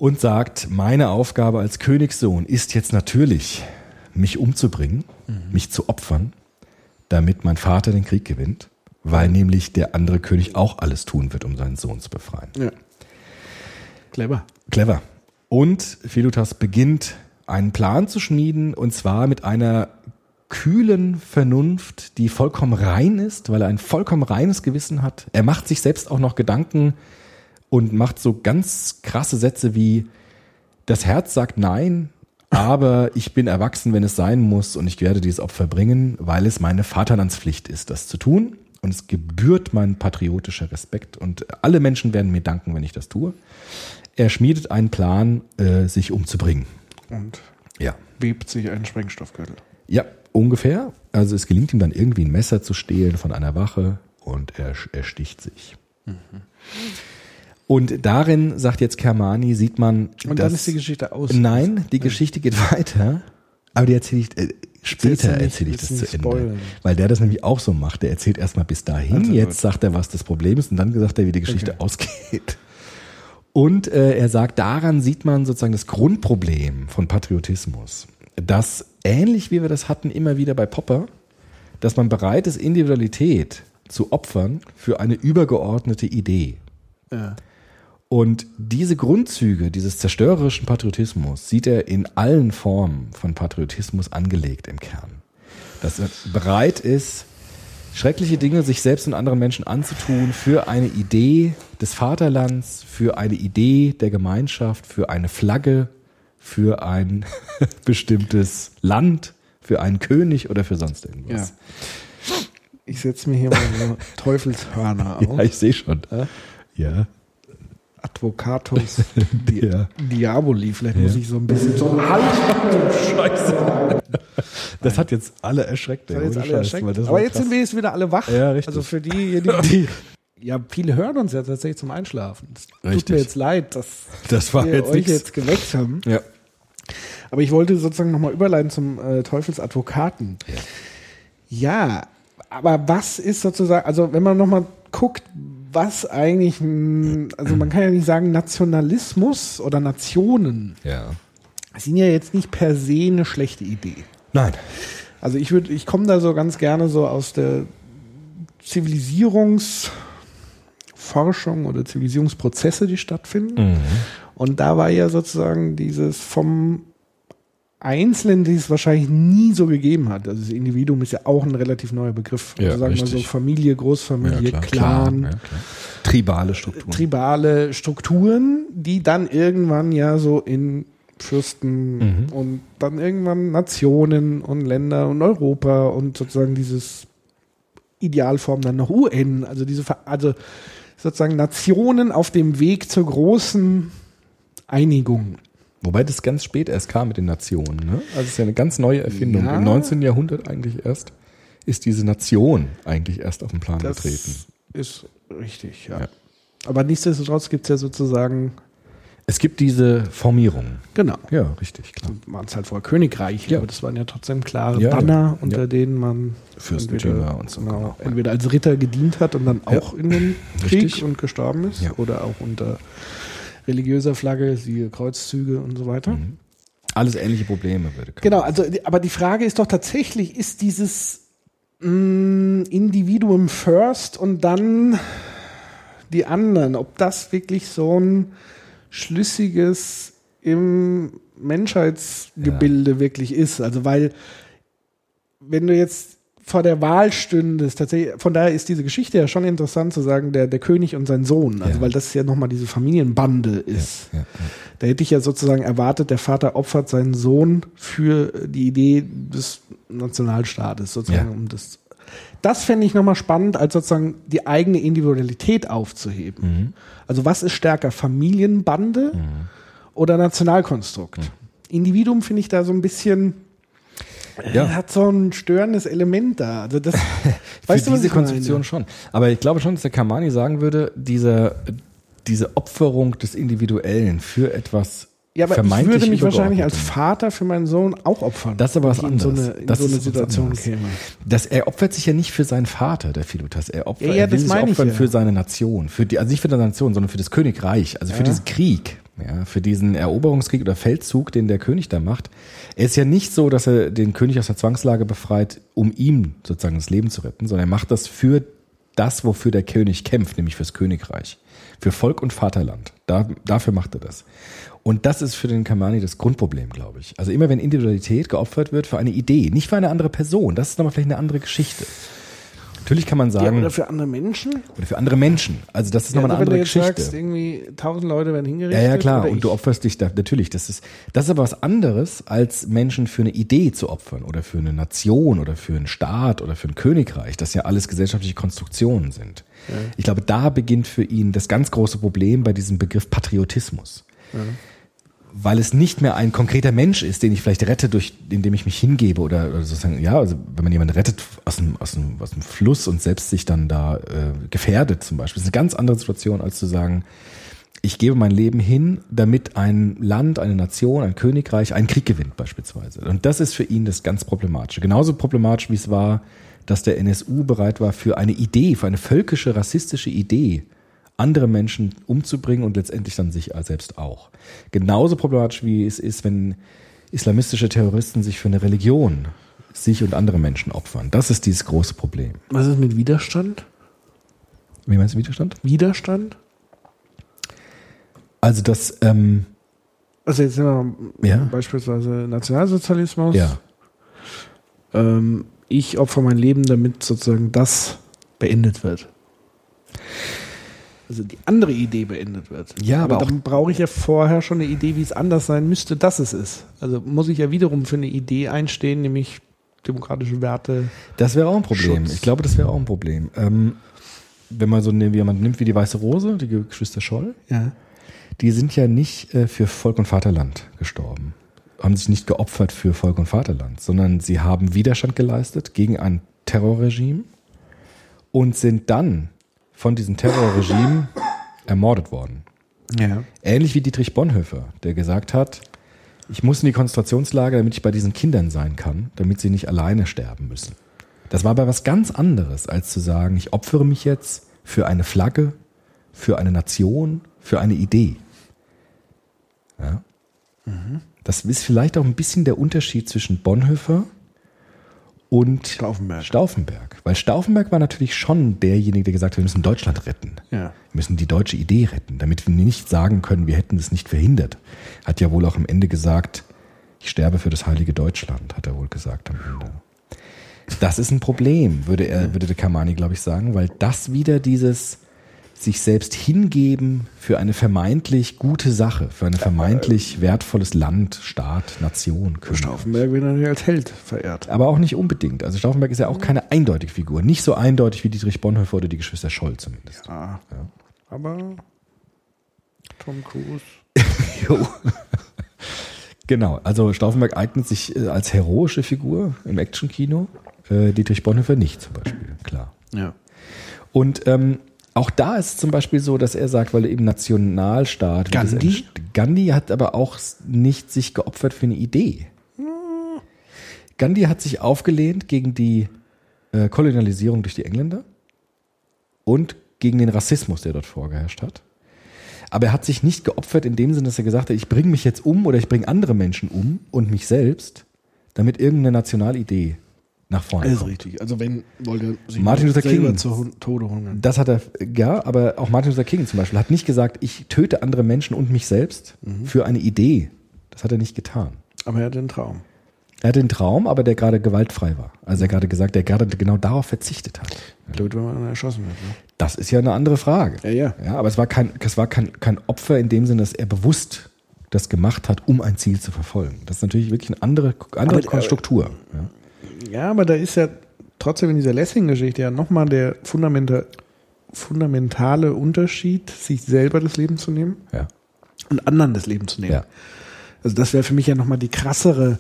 und sagt, meine Aufgabe als Königssohn ist jetzt natürlich, mich umzubringen, mich zu opfern, damit mein Vater den Krieg gewinnt weil nämlich der andere König auch alles tun wird, um seinen Sohn zu befreien. Ja. Clever. Clever. Und Philotas beginnt einen Plan zu schmieden und zwar mit einer kühlen Vernunft, die vollkommen rein ist, weil er ein vollkommen reines Gewissen hat. Er macht sich selbst auch noch Gedanken und macht so ganz krasse Sätze wie das Herz sagt nein, aber ich bin erwachsen, wenn es sein muss und ich werde dieses Opfer bringen, weil es meine Vaterlandspflicht ist, das zu tun. Und es gebührt mein patriotischer Respekt und alle Menschen werden mir danken, wenn ich das tue. Er schmiedet einen Plan, äh, sich umzubringen. Und Ja. webt sich einen Sprengstoffgürtel. Ja, ungefähr. Also es gelingt ihm dann irgendwie ein Messer zu stehlen von einer Wache und er, er sticht sich. Und darin, sagt jetzt Kermani, sieht man. Und dass- dann ist die Geschichte aus. Nein, die Geschichte geht weiter. Aber die erzähle ich, äh, später erzähle ich das zu nicht Ende. spoilern? Weil der das nämlich auch so macht. Der erzählt erstmal bis dahin, Also jetzt sagt er, was das Problem ist und dann sagt er, wie die Geschichte Okay. ausgeht. Und äh, er sagt, daran sieht man sozusagen das Grundproblem von Patriotismus. Dass ähnlich wie wir das hatten immer wieder bei Popper, dass man bereit ist, Individualität zu opfern für eine übergeordnete Idee. Ja. Und diese Grundzüge dieses zerstörerischen Patriotismus sieht er in allen Formen von Patriotismus angelegt im Kern. Dass er bereit ist, schreckliche Dinge sich selbst und anderen Menschen anzutun für eine Idee des Vaterlands, für eine Idee der Gemeinschaft, für eine Flagge, für ein bestimmtes Land, für einen König oder für sonst ja. irgendwas. Ich setze mir hier so Teufelshörner auf. Ja, ich sehe schon. Ja. Advocatus Di Ja. Diaboli. Vielleicht muss ich so ein bisschen so Halt! Scheiße. Das hat jetzt alle erschreckt. Das ey, hat jetzt alle erschreckt. das Aber jetzt krass. sind wir jetzt wieder alle wach. Ja, richtig. Also für diejenigen, die. Ja, viele hören uns ja tatsächlich zum Einschlafen. Es tut Richtig. mir jetzt leid, dass Das war wir jetzt euch nichts. jetzt geweckt haben. Ja. Aber ich wollte sozusagen nochmal überleiten zum äh, Teufelsadvokaten. Ja. aber was ist sozusagen, also wenn man nochmal guckt, was eigentlich, also man kann ja nicht sagen Nationalismus oder Nationen Ja. sind ja jetzt nicht per se eine schlechte Idee. Nein. Also ich würde, ich komme da so ganz gerne so aus der Zivilisierungsforschung oder Zivilisierungsprozesse, die stattfinden. Mhm. Und da war ja sozusagen dieses vom Einzelnen, die es wahrscheinlich nie so gegeben hat. Also das Individuum ist ja auch ein relativ neuer Begriff. Ja, also sagen wir so Familie, Großfamilie, Clan, ja, klar. Tribale Strukturen. tribale Strukturen, die dann irgendwann ja so in Fürsten Mhm. und dann irgendwann Nationen und Länder und Europa und sozusagen dieses Idealform dann noch UN, also diese, also sozusagen Nationen auf dem Weg zur großen Einigung. Wobei das ganz spät erst kam mit den Nationen. Ne? Also es ist ja eine ganz neue Erfindung. Ja. Im 19. Jahrhundert eigentlich erst ist diese Nation eigentlich erst auf den Plan Das getreten. ist richtig, ja. Ja. Aber nichtsdestotrotz gibt es ja sozusagen, Es gibt diese Formierung. genau, Ja, richtig, klar. waren es halt vorher Königreiche, Ja. aber das waren ja trotzdem klare Ja. Banner, unter denen man Fürstentümer entweder, und so, genau, genau, entweder als Ritter gedient hat und dann auch in den Krieg Richtig. und gestorben ist oder auch unter religiöser Flagge, siehe Kreuzzüge und so weiter. Mhm. Alles ähnliche Probleme würde. Genau, also aber die Frage ist doch tatsächlich, ist dieses mh, Individuum first und dann die anderen, ob das wirklich so ein schlüssiges im Menschheitsgebilde wirklich ist. Also weil, wenn du jetzt vor der Wahl stündest, tatsächlich, von daher ist diese Geschichte ja schon interessant zu sagen, der, der König und sein Sohn, also Ja. weil das ja nochmal diese Familienbande ist. Ja, ja. Da hätte ich ja sozusagen erwartet, der Vater opfert seinen Sohn für die Idee des Nationalstaates, sozusagen, um das. Das fände ich nochmal spannend, als sozusagen die eigene Individualität aufzuheben. Mhm. Also was ist stärker, Familienbande oder Nationalkonstrukt? Individuum finde ich da so ein bisschen, Ja. äh, hat so ein störendes Element da. Also das, weißt Für du, diese ich meine? Konstruktion schon. Aber ich glaube schon, dass der Kamani sagen würde, diese, diese Opferung des Individuellen für etwas Ja, aber ich würde mich wahrscheinlich als. Vater für meinen Sohn auch opfern. Das ist aber was in anderes. so eine, in Das so eine Situation käme. Das, er opfert sich ja nicht für seinen Vater, der Philotas. Er, opfert, Ja, ja, er will sich opfern ja. für seine Nation. Für die, also nicht für die Nation, sondern für das Königreich. Also für Ja. diesen Krieg. Ja, für diesen Eroberungskrieg oder Feldzug, den der König da macht. Er ist ja nicht so, dass er den König aus der Zwangslage befreit, um ihm sozusagen das Leben zu retten, sondern er macht das für das, wofür der König kämpft, nämlich fürs Königreich. Für Volk und Vaterland. Da, dafür macht er das. Und das ist für den Kamani das Grundproblem, glaube ich. Also immer wenn Individualität geopfert wird für eine Idee, nicht für eine andere Person, das ist nochmal vielleicht eine andere Geschichte. Natürlich kann man Ja, sagen, oder für andere Menschen. oder für andere Menschen. Also das ist Ja, nochmal eine also wenn andere du jetzt Geschichte. sagst, irgendwie tausend Leute werden Ja, hingerichtet. ja, klar. oder Und du ich. opferst dich da, natürlich. Das ist, das ist aber was anderes, als Menschen für eine Idee zu opfern oder für eine Nation oder für einen Staat oder für ein Königreich, das ja alles gesellschaftliche Konstruktionen sind. Ich glaube, da beginnt für ihn das ganz große Problem bei diesem Begriff Patriotismus. Weil es nicht mehr ein konkreter Mensch ist, den ich vielleicht rette, durch, indem ich mich hingebe oder, oder sozusagen, ja, also wenn man jemanden rettet aus dem, aus dem, aus dem Fluss und selbst sich dann da äh, gefährdet zum Beispiel, das ist eine ganz andere Situation, als zu sagen, ich gebe mein Leben hin, damit ein Land, eine Nation, ein Königreich einen Krieg gewinnt beispielsweise. Und das ist für ihn das ganz Problematische. Genauso problematisch, wie es war, dass der NSU bereit war, für eine Idee, für eine völkische, rassistische Idee, andere Menschen umzubringen und letztendlich dann sich selbst auch. Genauso problematisch, wie es ist, wenn islamistische Terroristen sich für eine Religion, sich und andere Menschen opfern. Das ist dieses große Problem. Was ist mit Widerstand? Wie meinst du Widerstand? Widerstand? Also das, ähm, Also jetzt nehmen wir Ja. beispielsweise Nationalsozialismus. ja, Ähm, ich opfer mein Leben, damit sozusagen das beendet wird. Also die andere Idee beendet wird. Ja, aber auch- dann brauche ich ja vorher schon eine Idee, wie es anders sein müsste, dass es ist. Also muss ich ja wiederum für eine Idee einstehen, nämlich demokratische Werte. Das wäre auch ein Problem. Schutz. Ich glaube, das wäre auch ein Problem. Ähm, wenn man so ne- jemand nimmt wie die Weiße Rose, die Geschwister Scholl, Ja. die sind ja nicht äh, für Volk und Vaterland gestorben, haben sich nicht geopfert für Volk und Vaterland, sondern sie haben Widerstand geleistet gegen ein Terrorregime und sind dann von diesem Terrorregime ermordet worden. Ja. Ähnlich wie Dietrich Bonhoeffer, der gesagt hat, ich muss in die Konzentrationslager, damit ich bei diesen Kindern sein kann, damit sie nicht alleine sterben müssen. Das war aber was ganz anderes, als zu sagen, ich opfere mich jetzt für eine Flagge, für eine Nation, für eine Idee. Ja. Das ist vielleicht auch ein bisschen der Unterschied zwischen Bonhoeffer und Stauffenberg. Stauffenberg. Weil Stauffenberg war natürlich schon derjenige, der gesagt hat, wir müssen Deutschland retten. Ja. Wir müssen die deutsche Idee retten, damit wir nicht sagen können, wir hätten es nicht verhindert. Hat ja wohl auch am Ende gesagt, ich sterbe für das heilige Deutschland, hat er wohl gesagt am Ende. Das ist ein Problem, würde er, würde der Kamani, glaube ich, sagen, weil das wieder dieses sich selbst hingeben für eine vermeintlich gute Sache, für ein vermeintlich wertvolles Land, Staat, Nation, Königreich. Stauffenberg wird natürlich als Held verehrt. Aber auch nicht unbedingt. Also Stauffenberg ist ja auch keine eindeutige Figur. Nicht so eindeutig wie Dietrich Bonhoeffer oder die Geschwister Scholl zumindest. Ah. Aber Tom Cruise. Jo. genau, also Stauffenberg eignet sich äh, als heroische Figur im Actionkino, äh, Dietrich Bonhoeffer nicht zum Beispiel, klar. Ja. Und ähm, auch da ist es zum Beispiel so, dass er sagt, weil er eben Nationalstaat. Gandhi? Gandhi hat aber auch nicht sich geopfert für eine Idee. Gandhi hat sich aufgelehnt gegen die äh, Kolonialisierung durch die Engländer und gegen den Rassismus, der dort vorgeherrscht hat. Aber er hat sich nicht geopfert in dem Sinne, dass er gesagt hat, ich bringe mich jetzt um oder ich bringe andere Menschen um und mich selbst, damit irgendeine Nationalidee nach vorne ist kommt. richtig. Also wenn wollte sich Martin Luther King. zu Tode hungern. Das hat er, ja, aber auch Martin Luther King zum Beispiel hat nicht gesagt, ich töte andere Menschen und mich selbst für eine Idee. Das hat er nicht getan. Aber er hatte einen Traum. Er hatte einen Traum, aber der gerade gewaltfrei war. Also er gerade gesagt, der gerade genau darauf verzichtet hat. Blöd, wenn man erschossen wird. Ne? Das ist ja eine andere Frage. Ja, ja. Ja, aber es war kein, es war kein, kein Opfer in dem Sinne, dass er bewusst das gemacht hat, um ein Ziel zu verfolgen. Das ist natürlich wirklich eine andere, andere Aber- Struktur. Ja. Ja, aber da ist ja trotzdem in dieser Lessing-Geschichte ja nochmal der fundamenta fundamentale Unterschied, sich selber das Leben zu nehmen Ja. und anderen das Leben zu nehmen. Ja. Also das wäre für mich ja nochmal die krassere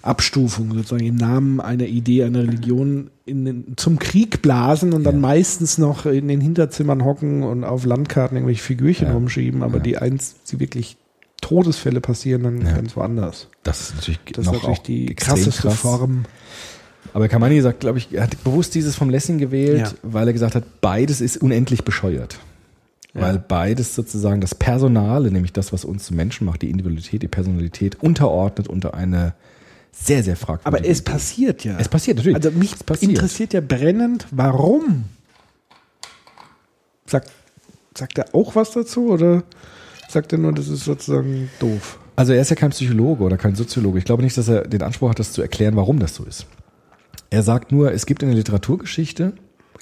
Abstufung, sozusagen im Namen einer Idee, einer Religion in den, zum Krieg blasen und dann Ja. meistens noch in den Hinterzimmern hocken und auf Landkarten irgendwelche Figürchen rumschieben, aber die eins, die wirklich Todesfälle passieren, dann Ja. ganz woanders. Das ist natürlich Das ist noch natürlich die krasseste krass. Form. Aber Kamani sagt, glaube ich, er hat bewusst dieses vom Lessing gewählt, Ja. weil er gesagt hat, beides ist unendlich bescheuert. Weil beides sozusagen das Personale, nämlich das, was uns zu Menschen macht, die Individualität, die Personalität, unterordnet unter eine sehr, sehr fragwürdige. Aber es Idee. passiert ja. Es passiert, natürlich. Also mich interessiert ja brennend, warum Sagt, sagt er auch was dazu oder sagt er nur, das ist sozusagen doof? Also er ist ja kein Psychologe oder kein Soziologe. Ich glaube nicht, dass er den Anspruch hat, das zu erklären, warum das so ist. Er sagt nur, es gibt in der Literaturgeschichte,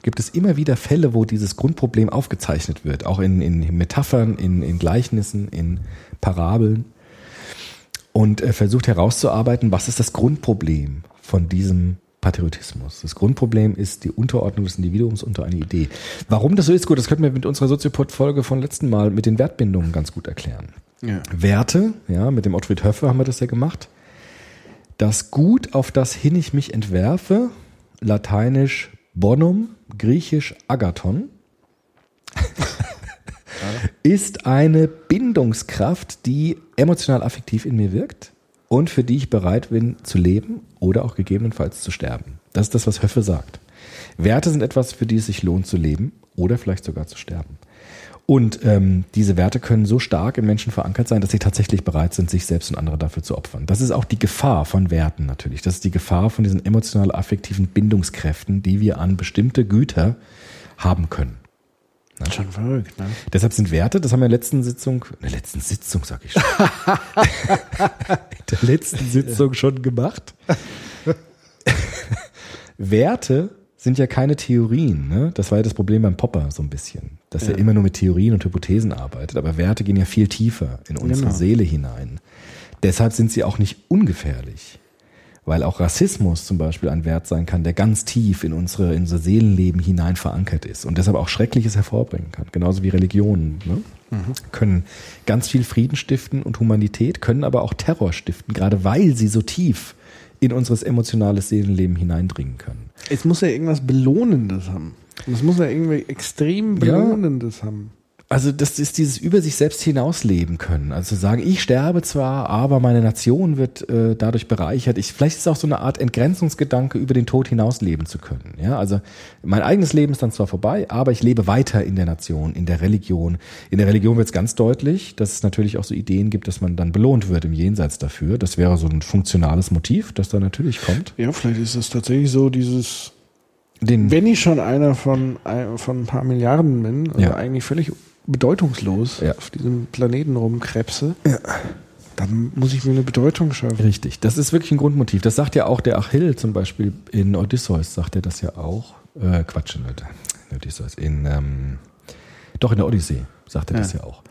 gibt es immer wieder Fälle, wo dieses Grundproblem aufgezeichnet wird. Auch in, in Metaphern, in, in Gleichnissen, in Parabeln. Und er versucht herauszuarbeiten, was ist das Grundproblem von diesem Patriotismus. Das Grundproblem ist die Unterordnung des Individuums unter eine Idee. Warum das so ist, gut, das könnten wir mit unserer Soziopod-Folge von letzten Mal mit den Wertbindungen ganz gut erklären. Ja. Werte, ja, mit dem Ottfried Höffe haben wir das ja gemacht. Das Gut, auf das hin ich mich entwerfe, lateinisch bonum, griechisch agathon, ist eine Bindungskraft, die emotional affektiv in mir wirkt und für die ich bereit bin zu leben oder auch gegebenenfalls zu sterben. Das ist das, was Höffe sagt. Werte sind etwas, für die es sich lohnt zu leben oder vielleicht sogar zu sterben. Und ähm, diese Werte können so stark im Menschen verankert sein, dass sie tatsächlich bereit sind, sich selbst und andere dafür zu opfern. Das ist auch die Gefahr von Werten natürlich. Das ist die Gefahr von diesen emotional-affektiven Bindungskräften, die wir an bestimmte Güter haben können. Schon verrückt, ne? Deshalb sind Werte, das haben wir in der letzten Sitzung, in der letzten Sitzung sag ich schon, in der letzten Sitzung schon gemacht. Werte sind ja keine Theorien. Ne? Das war ja das Problem beim Popper so ein bisschen, dass er immer nur mit Theorien und Hypothesen arbeitet. Aber Werte gehen ja viel tiefer in unsere Genau. Seele hinein. Deshalb sind sie auch nicht ungefährlich. Weil auch Rassismus zum Beispiel ein Wert sein kann, der ganz tief in unsere, in unser Seelenleben hinein verankert ist und deshalb auch Schreckliches hervorbringen kann. Genauso wie Religionen. Ne? Können ganz viel Frieden stiften und Humanität, können aber auch Terror stiften, gerade weil sie so tief in unseres emotionales Seelenleben hineindringen können. Es muss ja irgendwas Belohnendes haben. Es muss ja irgendwie extrem Ja. Belohnendes haben. Also das ist dieses über sich selbst hinausleben können. Also sagen, ich sterbe zwar, aber meine Nation wird äh, dadurch bereichert. Ich, vielleicht ist es auch so eine Art Entgrenzungsgedanke, über den Tod hinaus leben zu können. Ja, also mein eigenes Leben ist dann zwar vorbei, aber ich lebe weiter in der Nation, in der Religion. In der Religion wird es ganz deutlich, dass es natürlich auch so Ideen gibt, dass man dann belohnt wird im Jenseits dafür. Das wäre so ein funktionales Motiv, das da natürlich kommt. Ja, vielleicht ist es tatsächlich so dieses, Den, wenn ich schon einer von, ein- von ein paar Milliarden bin, also Ja. eigentlich völlig bedeutungslos Ja. auf diesem Planeten rumkrebse, dann muss ich mir eine Bedeutung schaffen. Richtig, das ist wirklich ein Grundmotiv. Das sagt ja auch der Achill zum Beispiel in Odysseus, sagt er das ja auch. Äh, Quatsch, in Odysseus, in, ähm, doch in der Odyssee sagt er das ja auch.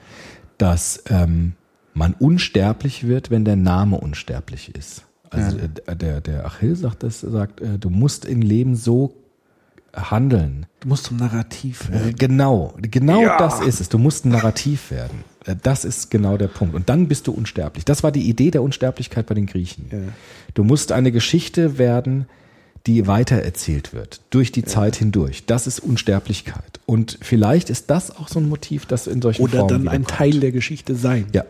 Dass ähm, man unsterblich wird, wenn der Name unsterblich ist. Also äh, der, der Achill sagt das, sagt, äh, du musst im Leben so handeln, Du musst zum Narrativ werden. äh, Genau, genau das ist es. Du musst ein Narrativ werden. Äh, Das ist genau der Punkt. Und dann bist du unsterblich. Das war die Idee der Unsterblichkeit bei den Griechen. Du musst eine Geschichte werden, die weitererzählt wird, durch die Zeit hindurch. Das ist Unsterblichkeit. Und vielleicht ist das auch so ein Motiv, das in solchen Oder Formen dann ein. Teil der Geschichte sein. Ja.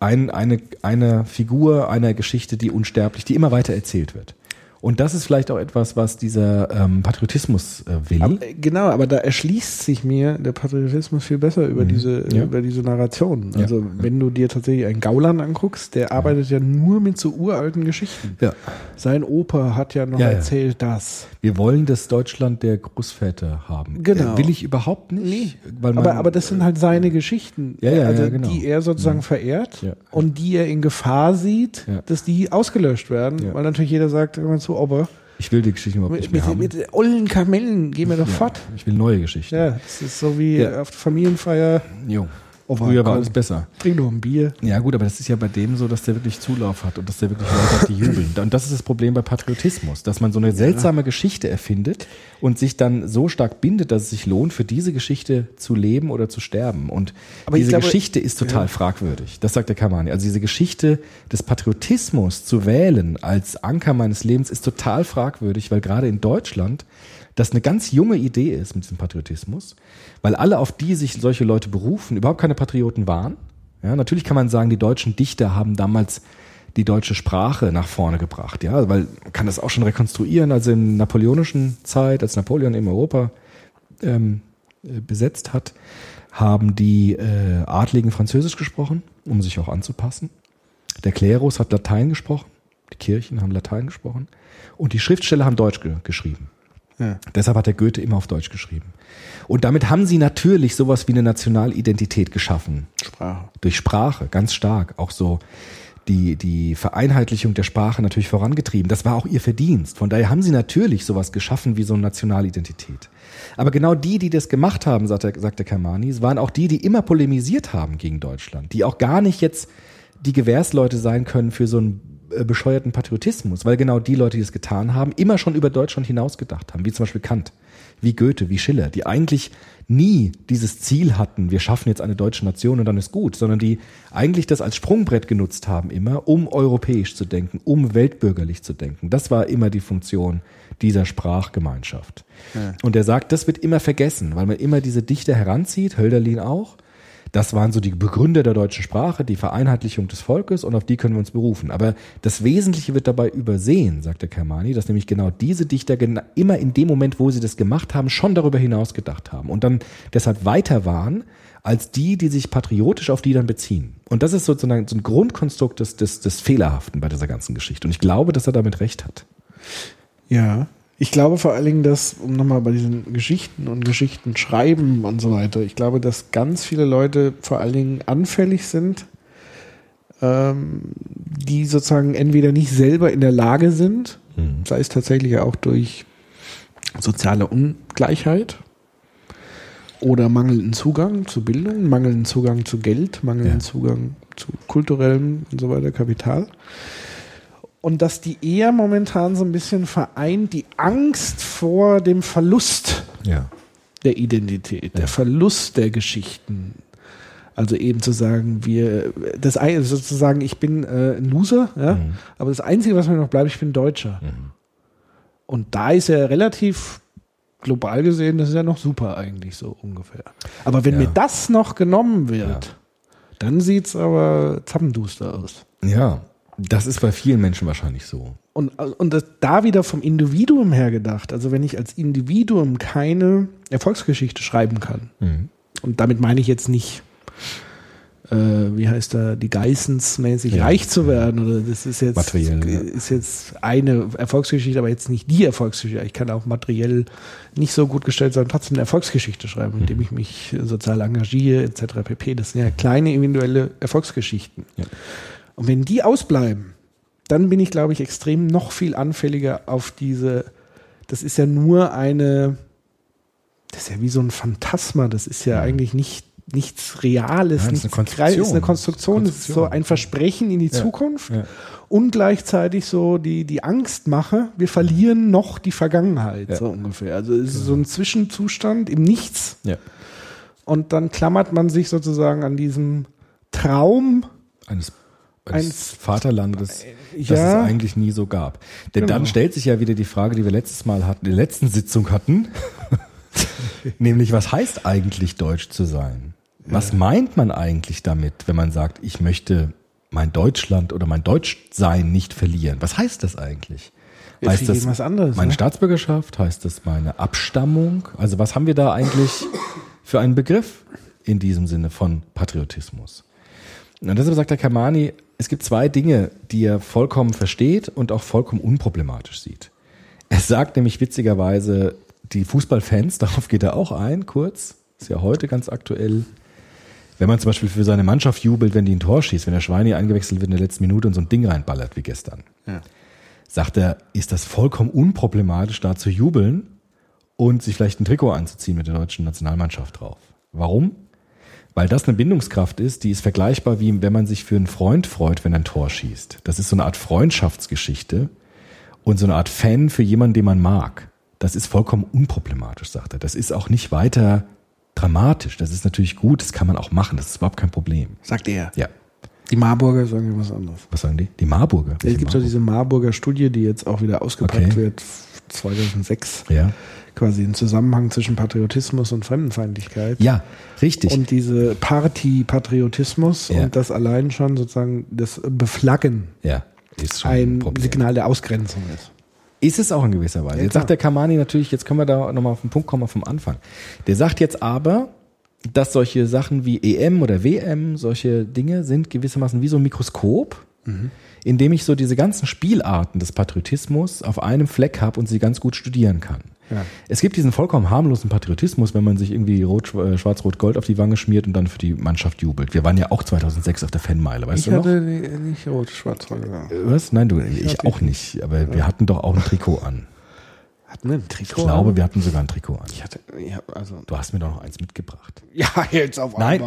Ein, eine, eine Figur einer Geschichte, die unsterblich, die immer weiter erzählt wird. Und das ist vielleicht auch etwas, was dieser ähm, Patriotismus äh, will. Aber, äh, genau, aber da erschließt sich mir der Patriotismus viel besser über diese Ja. über diese Narration. Ja. Also wenn du dir tatsächlich einen Gauland anguckst, der arbeitet ja nur mit so uralten Geschichten. Ja. Sein Opa hat ja noch Ja, ja. erzählt das. Wir wollen das Deutschland der Großväter haben. Genau. Äh, Will ich überhaupt nicht. Weil man, Aber, aber das sind halt seine Geschichten, Ja, ja, also, ja, genau. die er sozusagen verehrt Ja. und die er in Gefahr sieht, dass die ausgelöscht werden, weil natürlich jeder sagt immer zu Ober, ich will die Geschichten überhaupt nicht mit, mehr haben. mit ollen Kamellen gehen wir doch fort. ich will neue Geschichten. Ja, das ist so wie auf der Familienfeier, Jo. Ober, Früher war alles besser. trink doch ein Bier. Ja gut, aber das ist ja bei dem so, dass der wirklich Zulauf hat und dass der wirklich Leute hat, die jubeln. Und das ist das Problem bei Patriotismus, dass man so eine seltsame Geschichte erfindet und sich dann so stark bindet, dass es sich lohnt, für diese Geschichte zu leben oder zu sterben. Und Aber diese glaube- Geschichte ist total fragwürdig. Das sagt der Kamani. Also diese Geschichte des Patriotismus zu wählen als Anker meines Lebens ist total fragwürdig, weil gerade in Deutschland das eine ganz junge Idee ist mit diesem Patriotismus, weil alle, auf die sich solche Leute berufen, überhaupt keine Patrioten waren. Ja, natürlich kann man sagen, die deutschen Dichter haben damals die deutsche Sprache nach vorne gebracht, ja, weil man kann das auch schon rekonstruieren, also in napoleonischen Zeit, als Napoleon eben Europa ähm, äh, besetzt hat, haben die äh, Adligen Französisch gesprochen, um sich auch anzupassen. Der Klerus hat Latein gesprochen, die Kirchen haben Latein gesprochen und die Schriftsteller haben Deutsch ge geschrieben. Ja. Deshalb hat der Goethe immer auf Deutsch geschrieben. Und damit haben sie natürlich sowas wie eine Nationalidentität geschaffen. Sprache. Durch Sprache, ganz stark. Auch so die, die Vereinheitlichung der Sprache natürlich vorangetrieben. Das war auch ihr Verdienst. Von daher haben sie natürlich sowas geschaffen wie so eine Nationalidentität. Aber genau die, die das gemacht haben, sagt der, sagt der Kermani, waren auch die, die immer polemisiert haben gegen Deutschland. Die auch gar nicht jetzt die Gewährsleute sein können für so äh, bescheuerten Patriotismus, weil genau die Leute, die das getan haben, immer schon über Deutschland hinaus gedacht haben, wie zum Beispiel Kant, wie Goethe, wie Schiller, die eigentlich nie dieses Ziel hatten, wir schaffen jetzt eine deutsche Nation und dann ist gut, sondern die eigentlich das als Sprungbrett genutzt haben immer, um europäisch zu denken, um weltbürgerlich zu denken. Das war immer die Funktion dieser Sprachgemeinschaft. Und er sagt, das wird immer vergessen, weil man immer diese Dichter heranzieht, Hölderlin auch, das waren so die Begründer der deutschen Sprache, die Vereinheitlichung des Volkes und auf die können wir uns berufen. Aber das Wesentliche wird dabei übersehen, sagt der Kermani, dass nämlich genau diese Dichter immer in dem Moment, wo sie das gemacht haben, schon darüber hinaus gedacht haben und dann deshalb weiter waren als die, die sich patriotisch auf die dann beziehen. Und das ist sozusagen so ein Grundkonstrukt des, des, des Fehlerhaften bei dieser ganzen Geschichte. Und ich glaube, dass er damit recht hat. Ja. Ich glaube vor allen Dingen, dass, um nochmal bei diesen Geschichten und Geschichten schreiben und so weiter, ich glaube, dass ganz viele Leute vor allen Dingen anfällig sind, ähm, die sozusagen entweder nicht selber in der Lage sind, sei es tatsächlich auch durch soziale Ungleichheit oder mangelnden Zugang zu Bildung, mangelnden Zugang zu Geld, mangelnden Ja. Zugang zu kulturellem und so weiter Kapital. Und dass die eher momentan so ein bisschen vereint die Angst vor dem Verlust Ja. der Identität, der Verlust der Geschichten. Also eben zu sagen, wir, das ein- sozusagen, ich bin äh, ein Loser, ja, aber das Einzige, was mir noch bleibt, ich bin Deutscher. Und da ist er relativ global gesehen, das ist ja noch super eigentlich so ungefähr. Aber wenn Ja. mir das noch genommen wird, Ja. dann sieht's aber zappenduster aus. Ja. Das ist bei vielen Menschen wahrscheinlich so. Und, und das, da wieder vom Individuum her gedacht, also wenn ich als Individuum keine Erfolgsgeschichte schreiben kann, Mhm. und damit meine ich jetzt nicht, äh, wie heißt da, die Geissens-mäßig Ja. reich zu werden, oder das ist jetzt, Materiell, ist jetzt eine Erfolgsgeschichte, aber jetzt nicht die Erfolgsgeschichte. Ich kann auch materiell nicht so gut gestellt sein, trotzdem eine Erfolgsgeschichte schreiben, indem Mhm. ich mich sozial engagiere, etc. pp. Das sind ja kleine individuelle Erfolgsgeschichten. Ja. Und wenn die ausbleiben, dann bin ich, glaube ich, extrem noch viel anfälliger auf diese, das ist ja nur eine, das ist ja wie so ein Phantasma, das ist ja eigentlich nicht nichts Reales, Ja, das ist nichts eine Grei- ist eine Konstruktion. Konstruktion, das ist so ein Versprechen in die Ja. Zukunft Ja. und gleichzeitig so die, die Angst mache, wir verlieren noch die Vergangenheit, Ja. so ungefähr. Also es ist so ein Zwischenzustand im Nichts und dann klammert man sich sozusagen an diesem Traum Eines, eines, Vaterlandes, das ja. es eigentlich nie so gab. Denn Genau. dann stellt sich ja wieder die Frage, die wir letztes Mal hatten, in der letzten Sitzung hatten, nämlich was heißt eigentlich Deutsch zu sein? Was meint man eigentlich damit, wenn man sagt, ich möchte mein Deutschland oder mein Deutschsein nicht verlieren? Was heißt das eigentlich? Ja, Heißt das was anderes, meine ne? Staatsbürgerschaft? Heißt das meine Abstammung? Also was haben wir da eigentlich für einen Begriff in diesem Sinne von Patriotismus? Und deshalb sagt der Kamani, es gibt zwei Dinge, die er vollkommen versteht und auch vollkommen unproblematisch sieht. Er sagt nämlich witzigerweise, die Fußballfans, darauf geht er auch ein, kurz, ist ja heute ganz aktuell, wenn man zum Beispiel für seine Mannschaft jubelt, wenn die ein Tor schießt, wenn der Schweini eingewechselt wird in der letzten Minute und so ein Ding reinballert wie gestern, sagt er, ist das vollkommen unproblematisch, da zu jubeln und sich vielleicht ein Trikot anzuziehen mit der deutschen Nationalmannschaft drauf. Warum? Weil das eine Bindungskraft ist, die ist vergleichbar wie wenn man sich für einen Freund freut, wenn er ein Tor schießt. Das ist so eine Art Freundschaftsgeschichte und so eine Art Fan für jemanden, den man mag. Das ist vollkommen unproblematisch, sagt er. Das ist auch nicht weiter dramatisch. Das ist natürlich gut, das kann man auch machen, das ist überhaupt kein Problem. sagt er. Ja. Die Marburger sagen was anderes. Was sagen die? Die Marburger. Es gibt doch diese Marburger Studie, die jetzt auch wieder ausgepackt Okay. wird, 2006, Ja. quasi ein Zusammenhang zwischen Patriotismus und Fremdenfeindlichkeit. Ja, richtig. Und diese Party-Patriotismus Ja. und das allein schon sozusagen das Beflaggen ja, ist schon ein Problem. Signal der Ausgrenzung ist. Ist es auch in gewisser Weise. Ja, jetzt sagt der Kamani natürlich, jetzt können wir da nochmal auf den Punkt kommen vom Anfang. Der sagt jetzt aber, dass solche Sachen wie EM oder WM, solche Dinge sind gewissermaßen wie so ein Mikroskop, indem ich so diese ganzen Spielarten des Patriotismus auf einem Fleck habe und sie ganz gut studieren kann. Ja. Es gibt diesen vollkommen harmlosen Patriotismus, wenn man sich irgendwie äh, schwarz-rot-gold auf die Wange schmiert und dann für die Mannschaft jubelt. Wir waren ja auch 2006 auf der Fanmeile, weißt Ich du noch? hatte die- nicht rot, schwarz, rot. Was? Nein, du, ich, hatte auch nicht. Aber wir hatten doch auch ein Trikot an. Hatten wir ein Trikot? Ich glaube, wir hatten sogar ein Trikot an. Ich hatte, ja, also. Du hast mir doch noch eins mitgebracht. Ja, jetzt auf Nein.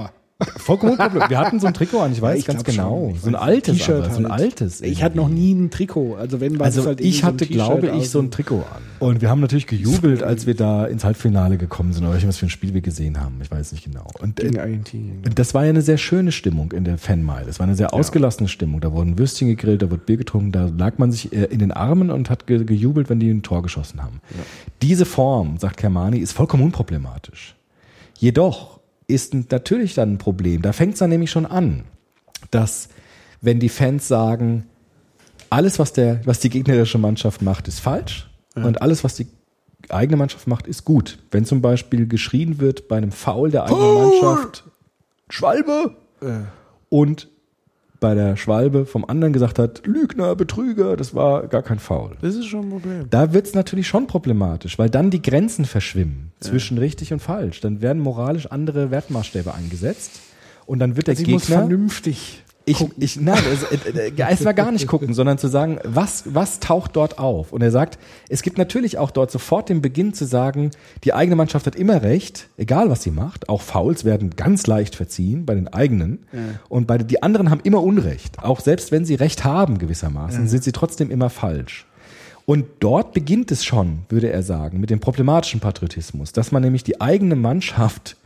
Vollkommen unproblem. Wir hatten so ein Trikot an, ich weiß ich ganz genau. schon. Ich So ein altes, T-Shirt aber, so ein halt. altes. Ich hatte noch nie ein Trikot. Also wenn war Also das halt ich so hatte, T-Shirt glaube ich, so ein Trikot an. Und wir haben natürlich gejubelt, als wir da ins Halbfinale gekommen sind oder was für ein Spiel wir gesehen haben. Ich weiß nicht genau. Und gegen äh, Argentinien. und das war ja eine sehr schöne Stimmung in der Fanmeile. Es war eine sehr ausgelassene Stimmung. Da wurden Würstchen gegrillt, da wurde Bier getrunken, da lag man sich äh, in den Armen und hat ge gejubelt, wenn die ein Tor geschossen haben. Diese Form, sagt Kermani, ist vollkommen unproblematisch. Jedoch ist natürlich dann ein Problem. Da fängt es dann nämlich schon an, dass wenn die Fans sagen, alles, was, der, was die gegnerische Mannschaft macht, ist falsch und alles, was die eigene Mannschaft macht, ist gut. Wenn zum Beispiel geschrien wird bei einem Foul der eigenen Mannschaft, Schwalbe, und bei der Schwalbe vom anderen gesagt hat, Lügner, Betrüger, das war gar kein Foul. Das ist schon ein Problem. Da wird's natürlich schon problematisch, weil dann die Grenzen verschwimmen zwischen richtig und falsch. Dann werden moralisch andere Wertmaßstäbe eingesetzt und dann wird der muss Gegner. vernünftig. Ich, ich, nein, es, äh, äh, erstmal gar nicht gucken, sondern zu sagen, was, was taucht dort auf? Und er sagt, es gibt natürlich auch dort sofort den Beginn zu sagen, die eigene Mannschaft hat immer recht, egal was sie macht. Auch Fouls werden ganz leicht verziehen bei den eigenen. Und bei, die anderen haben immer Unrecht. Auch selbst wenn sie Recht haben gewissermaßen, sind sie trotzdem immer falsch. Und dort beginnt es schon, würde er sagen, mit dem problematischen Patriotismus, dass man nämlich die eigene Mannschaft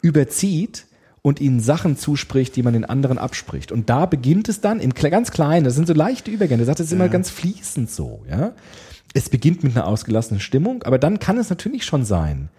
überzieht und ihnen Sachen zuspricht, die man den anderen abspricht. Und da beginnt es dann im ganz Kleinen, das sind so leichte Übergänge, er sagt, das ist immer ganz fließend so, ja. Es beginnt mit einer ausgelassenen Stimmung, aber dann kann es natürlich schon sein,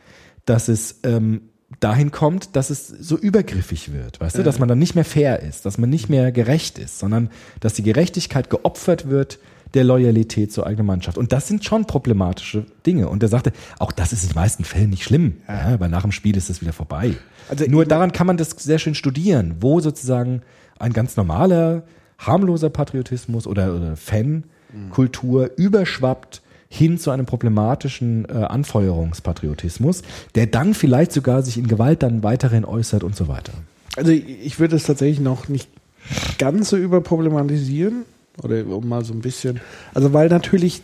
dass es ähm, dahin kommt, dass es so übergriffig wird, weißt du, dass man dann nicht mehr fair ist, dass man nicht mehr gerecht ist, sondern dass die Gerechtigkeit geopfert wird der Loyalität zur eigenen Mannschaft. Und das sind schon problematische Dinge. Und er sagte, auch das ist in den meisten Fällen nicht schlimm, ja. weil nach dem Spiel ist es wieder vorbei. Also Nur daran kann man das sehr schön studieren, wo sozusagen ein ganz normaler, harmloser Patriotismus oder, oder Fankultur überschwappt hin zu einem problematischen äh, Anfeuerungspatriotismus, der dann vielleicht sogar sich in Gewalt dann weiterhin äußert und so weiter. Also ich ich würde es tatsächlich noch nicht ganz so überproblematisieren. Oder um mal so ein bisschen. Also weil natürlich,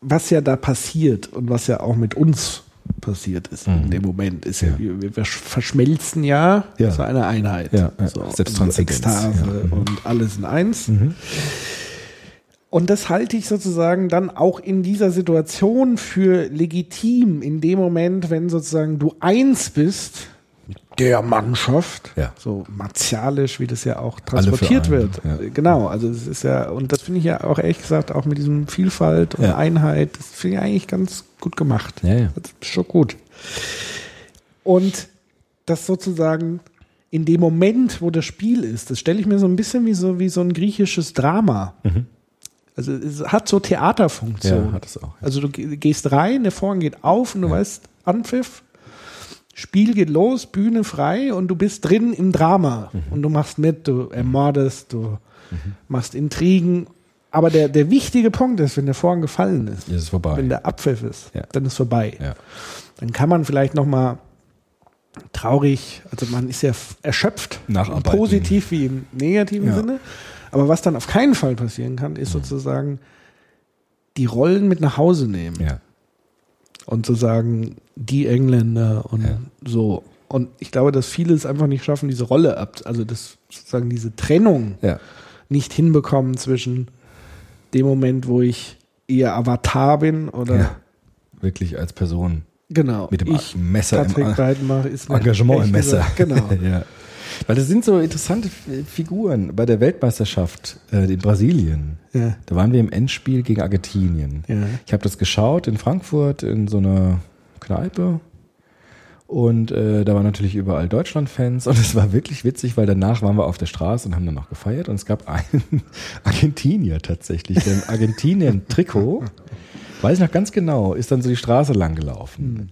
was ja da passiert und was ja auch mit uns passiert ist in dem Moment, ist ja, Ja. wir, wir verschmelzen ja, Ja. zu einer Einheit. Ja, ja. So, Selbsttranszendenz, Ekstase ja. Mhm. und alles in eins. Und das halte ich sozusagen dann auch in dieser Situation für legitim, in dem Moment, wenn sozusagen du eins bist der Mannschaft, Ja. so martialisch, wie das ja auch transportiert wird. ja. Genau, also es ist ja, und das finde ich ja auch ehrlich gesagt auch mit diesem Vielfalt und Ja. Einheit, das finde ich eigentlich ganz gut gemacht. Ja, ja. Das ist schon gut. Und das sozusagen in dem Moment, wo das Spiel ist, das stelle ich mir so ein bisschen wie so, wie so ein griechisches Drama. Also es hat so Theaterfunktion. Mhm. Ja, hat es auch. Also du ge- gehst rein, der Vorhang geht auf und du weißt, Anpfiff, Spiel geht los, Bühne frei und du bist drin im Drama Mhm. und du machst mit, du ermordest, du machst Intrigen. Aber der, der wichtige Punkt ist, wenn der Vorhang gefallen ist, Ist es wenn der Abpfiff ist, Ja. dann ist vorbei. Ja. Dann kann man vielleicht noch mal traurig, also man ist ja erschöpft, positiv wie im negativen Ja. Sinne. Aber was dann auf keinen Fall passieren kann, ist sozusagen die Rollen mit nach Hause nehmen ja. Und zu sagen, die Engländer und Ja. so. Und ich glaube, dass viele es einfach nicht schaffen, diese Rolle ab, also das sozusagen diese Trennung Ja. nicht hinbekommen zwischen dem Moment, wo ich eher Avatar bin oder ja. Wirklich als Person genau. mit dem ich, Messer im Patrick Beidenbach ist mir Engagement im Messer. gesagt- Genau. ja. Weil das sind so interessante Figuren. Bei der Weltmeisterschaft äh, in Brasilien, Ja. da waren wir im Endspiel gegen Argentinien. Ja. Ich habe das geschaut in Frankfurt in so einer Kneipe. Und äh, da waren natürlich überall Deutschland-Fans und es war wirklich witzig, weil danach waren wir auf der Straße und haben dann noch gefeiert und es gab einen Argentinier tatsächlich, der im Argentinien-Trikot, weiß ich noch ganz genau, ist dann so die Straße lang gelaufen.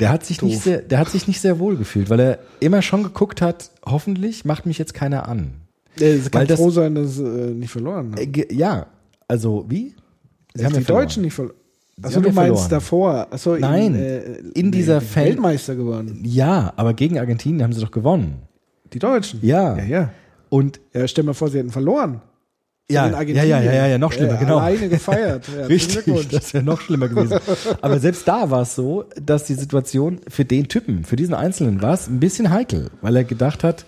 Der hat sich nicht Doof. sehr, der hat sich nicht sehr wohl gefühlt, weil er immer schon geguckt hat, hoffentlich macht mich jetzt keiner an. Es kann das- froh sein, dass sie äh, nicht verloren haben. Äh, ja, also wie? Dass die verloren. Deutschen nicht verloren. Achso, haben du ja meinst verloren. davor. Achso, Nein, in, äh, in dieser die Fan- Weltmeister geworden. Ja, aber gegen Argentinien haben sie doch gewonnen. Die Deutschen. Ja. Ja, ja. Und Ja, stell mal vor, sie hätten verloren. Ja, ja, ja, ja, ja, ja, noch schlimmer, Äh, genau. Alleine gefeiert. Ja, Richtig, das wäre noch schlimmer gewesen. Aber selbst da war es so, dass die Situation für den Typen, für diesen Einzelnen war es ein bisschen heikel, weil er gedacht hat,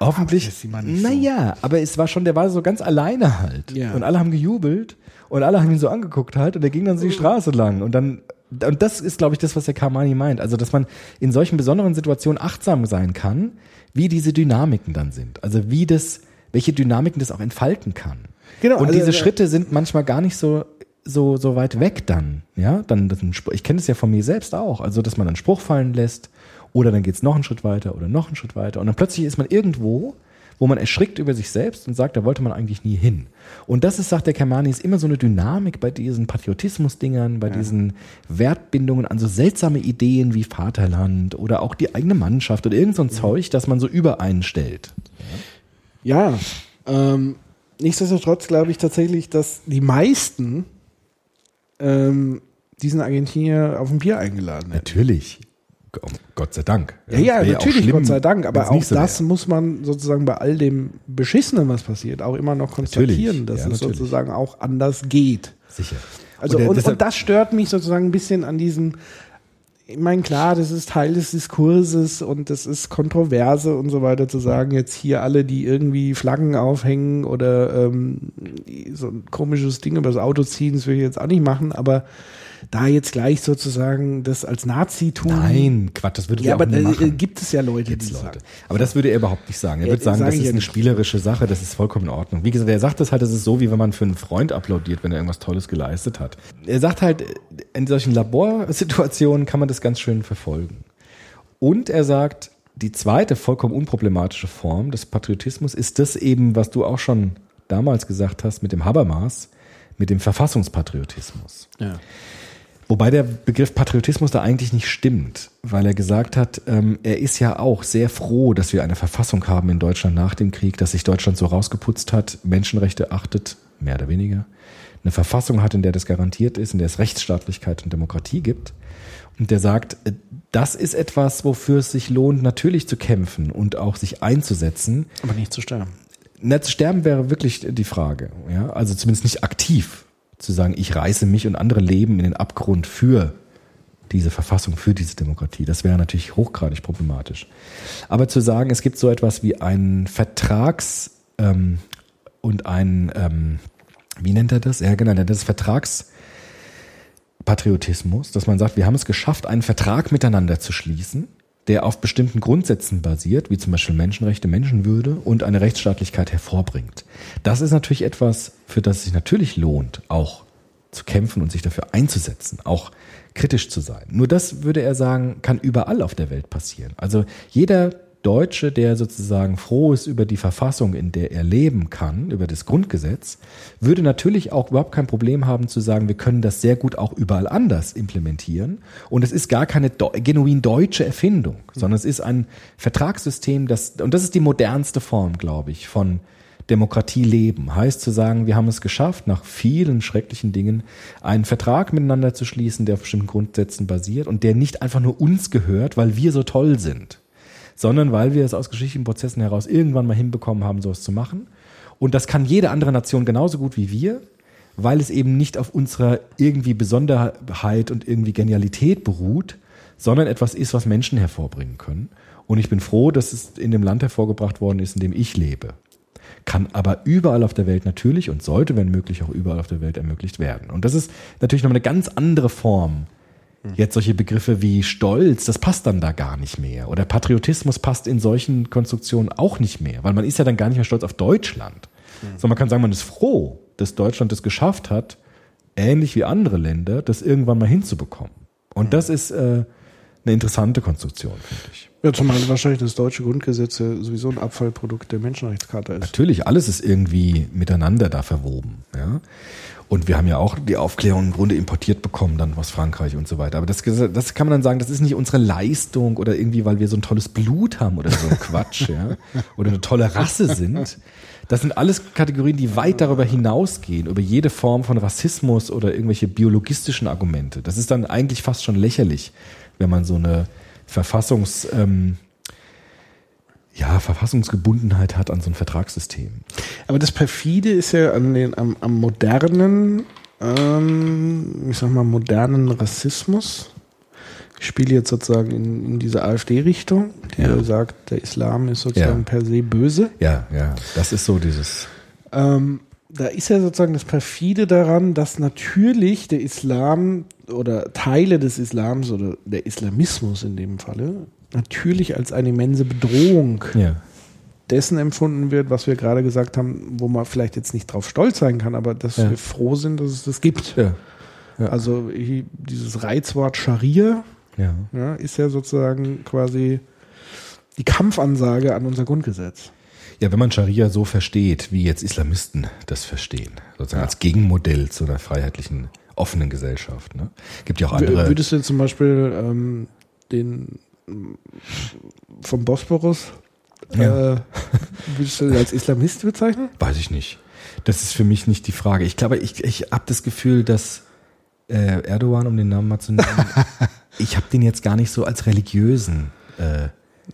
hoffentlich, sieht man nicht so. naja, aber es war schon, der war so ganz alleine halt. Ja. Und alle haben gejubelt und alle haben ihn so angeguckt halt und er ging dann so die Straße lang und dann und das ist, glaube ich, das, was der Kamani meint. Also, dass man in solchen besonderen Situationen achtsam sein kann, wie diese Dynamiken dann sind. Also, wie das, welche Dynamiken das auch entfalten kann. Genau, Und also, diese äh, Schritte sind manchmal gar nicht so, so, so weit weg dann. Ja, dann, das ich kenne es ja von mir selbst auch. Also, dass man einen Spruch fallen lässt oder dann geht's noch einen Schritt weiter oder noch einen Schritt weiter. Und dann plötzlich ist man irgendwo, wo man erschrickt über sich selbst und sagt, da wollte man eigentlich nie hin. Und das ist, sagt der Kermani, ist immer so eine Dynamik bei diesen Patriotismus-Dingern, bei diesen Wertbindungen an so seltsame Ideen wie Vaterland oder auch die eigene Mannschaft oder irgend so ein Zeug, das man so übereinstellt. Ja, ähm, nichtsdestotrotz glaube ich tatsächlich, dass die meisten ähm, diesen Argentinier auf ein Bier eingeladen hätten. Natürlich. Gott sei Dank. Ja, ja, Wäre natürlich, schlimm, Gott sei Dank. Aber auch so das wäre. muss man sozusagen bei all dem Beschissenen, was passiert, auch immer noch konstatieren, Natürlich, dass ja, es natürlich. sozusagen auch anders geht. Sicher. Also der- und, deshalb- und das stört mich sozusagen ein bisschen an diesem, ich meine, klar, das ist Teil des Diskurses und das ist Kontroverse und so weiter zu sagen, jetzt hier alle, die irgendwie Flaggen aufhängen oder ähm, so ein komisches Ding übers Auto ziehen, das will ich jetzt auch nicht machen, aber da jetzt gleich sozusagen das als Nazi tun. Nein, Quatsch, das würde Ja, er auch aber nie äh, machen. gibt es ja Leute, Gibt's die Leute. sagen. Aber das würde er überhaupt nicht sagen. Er Ja, würde sagen, sag das ist ja eine nicht. spielerische Sache, das ist vollkommen in Ordnung. Wie gesagt, er sagt das halt, das ist so, wie wenn man für einen Freund applaudiert, wenn er irgendwas Tolles geleistet hat. Er sagt halt, in solchen Laborsituationen kann man das ganz schön verfolgen. Und er sagt, die zweite vollkommen unproblematische Form des Patriotismus ist das eben, was du auch schon damals gesagt hast mit dem Habermas, mit dem Verfassungspatriotismus. Ja. Wobei der Begriff Patriotismus da eigentlich nicht stimmt, weil er gesagt hat, ähm, er ist ja auch sehr froh, dass wir eine Verfassung haben in Deutschland nach dem Krieg, dass sich Deutschland so rausgeputzt hat, Menschenrechte achtet, mehr oder weniger, eine Verfassung hat, in der das garantiert ist, in der es Rechtsstaatlichkeit und Demokratie gibt. Und der sagt, äh, das ist etwas, wofür es sich lohnt, natürlich zu kämpfen und auch sich einzusetzen. Aber nicht zu sterben. Na, zu sterben wäre wirklich die Frage. Ja? Also zumindest nicht aktiv zu sagen, ich reiße mich und andere Leben in den Abgrund für diese Verfassung, für diese Demokratie. Das wäre natürlich hochgradig problematisch. Aber zu sagen, es gibt so etwas wie einen Vertrags- ähm, und ein, ähm, wie nennt er das? Ja, genau, das ist Vertragspatriotismus, dass man sagt, wir haben es geschafft, einen Vertrag miteinander zu schließen, der auf bestimmten Grundsätzen basiert, wie zum Beispiel Menschenrechte, Menschenwürde und eine Rechtsstaatlichkeit hervorbringt. Das ist natürlich etwas, für das es sich natürlich lohnt, auch zu kämpfen und sich dafür einzusetzen, auch kritisch zu sein. Nur das würde er sagen, kann überall auf der Welt passieren. Also jeder Deutsche, der sozusagen froh ist über die Verfassung, in der er leben kann, über das Grundgesetz, würde natürlich auch überhaupt kein Problem haben zu sagen, wir können das sehr gut auch überall anders implementieren. Und es ist gar keine genuin deutsche Erfindung, sondern es ist ein Vertragssystem, das, und das ist die modernste Form, glaube ich, von Demokratie leben. Heißt zu sagen, wir haben es geschafft, nach vielen schrecklichen Dingen einen Vertrag miteinander zu schließen, der auf bestimmten Grundsätzen basiert und der nicht einfach nur uns gehört, weil wir so toll sind, sondern weil wir es aus geschichtlichen Prozessen heraus irgendwann mal hinbekommen haben, sowas zu machen. Und das kann jede andere Nation genauso gut wie wir, weil es eben nicht auf unserer irgendwie Besonderheit und irgendwie Genialität beruht, sondern etwas ist, was Menschen hervorbringen können. Und ich bin froh, dass es in dem Land hervorgebracht worden ist, in dem ich lebe. Kann aber überall auf der Welt natürlich und sollte, wenn möglich, auch überall auf der Welt ermöglicht werden. Und das ist natürlich noch eine ganz andere Form. Jetzt solche Begriffe wie Stolz, das passt dann da gar nicht mehr. Oder Patriotismus passt in solchen Konstruktionen auch nicht mehr, weil man ist ja dann gar nicht mehr stolz auf Deutschland. Sondern man kann sagen, man ist froh, dass Deutschland es geschafft hat, ähnlich wie andere Länder, das irgendwann mal hinzubekommen. Und das ist äh, eine interessante Konstruktion, finde ich. Ja, zumal wahrscheinlich das deutsche Grundgesetz ja sowieso ein Abfallprodukt der Menschenrechtscharta ist. Natürlich, alles ist irgendwie miteinander da verwoben. Ja? Und wir haben ja auch die Aufklärung im Grunde importiert bekommen, dann aus Frankreich und so weiter. Aber das, das kann man dann sagen, das ist nicht unsere Leistung oder irgendwie, weil wir so ein tolles Blut haben oder so ein Quatsch, ja. Oder eine tolle Rasse sind. Das sind alles Kategorien, die weit darüber hinausgehen, über jede Form von Rassismus oder irgendwelche biologistischen Argumente. Das ist dann eigentlich fast schon lächerlich, wenn man so eine Verfassungs, ähm, ja, Verfassungsgebundenheit hat an so ein Vertragssystem. Aber das perfide ist ja an den, am, am modernen, ähm, ich sag mal, modernen Rassismus. Ich spiele jetzt sozusagen in, in diese AfD-Richtung, die Ja. sagt, der Islam ist sozusagen Ja. per se böse. Ja, ja, das ist so dieses. Ähm, da ist ja sozusagen das perfide daran, dass natürlich der Islam oder Teile des Islams oder der Islamismus in dem Falle natürlich als eine immense Bedrohung Ja. dessen empfunden wird, was wir gerade gesagt haben, wo man vielleicht jetzt nicht drauf stolz sein kann, aber dass Ja. wir froh sind, dass es das gibt. Ja. Also dieses Reizwort Scharia ist ja sozusagen quasi die Kampfansage an unser Grundgesetz. Ja, wenn man Scharia so versteht, wie jetzt Islamisten das verstehen, sozusagen als Gegenmodell zu einer freiheitlichen, offenen Gesellschaft. Ne? Gibt ja auch andere. Würdest du zum Beispiel ähm, den vom Bosporus Ja. äh, würdest du als Islamist bezeichnen? Weiß ich nicht. Das ist für mich nicht die Frage. Ich glaube, ich, ich habe das Gefühl, dass äh, Erdogan, um den Namen mal zu nennen, ich habe den jetzt gar nicht so als religiösen äh,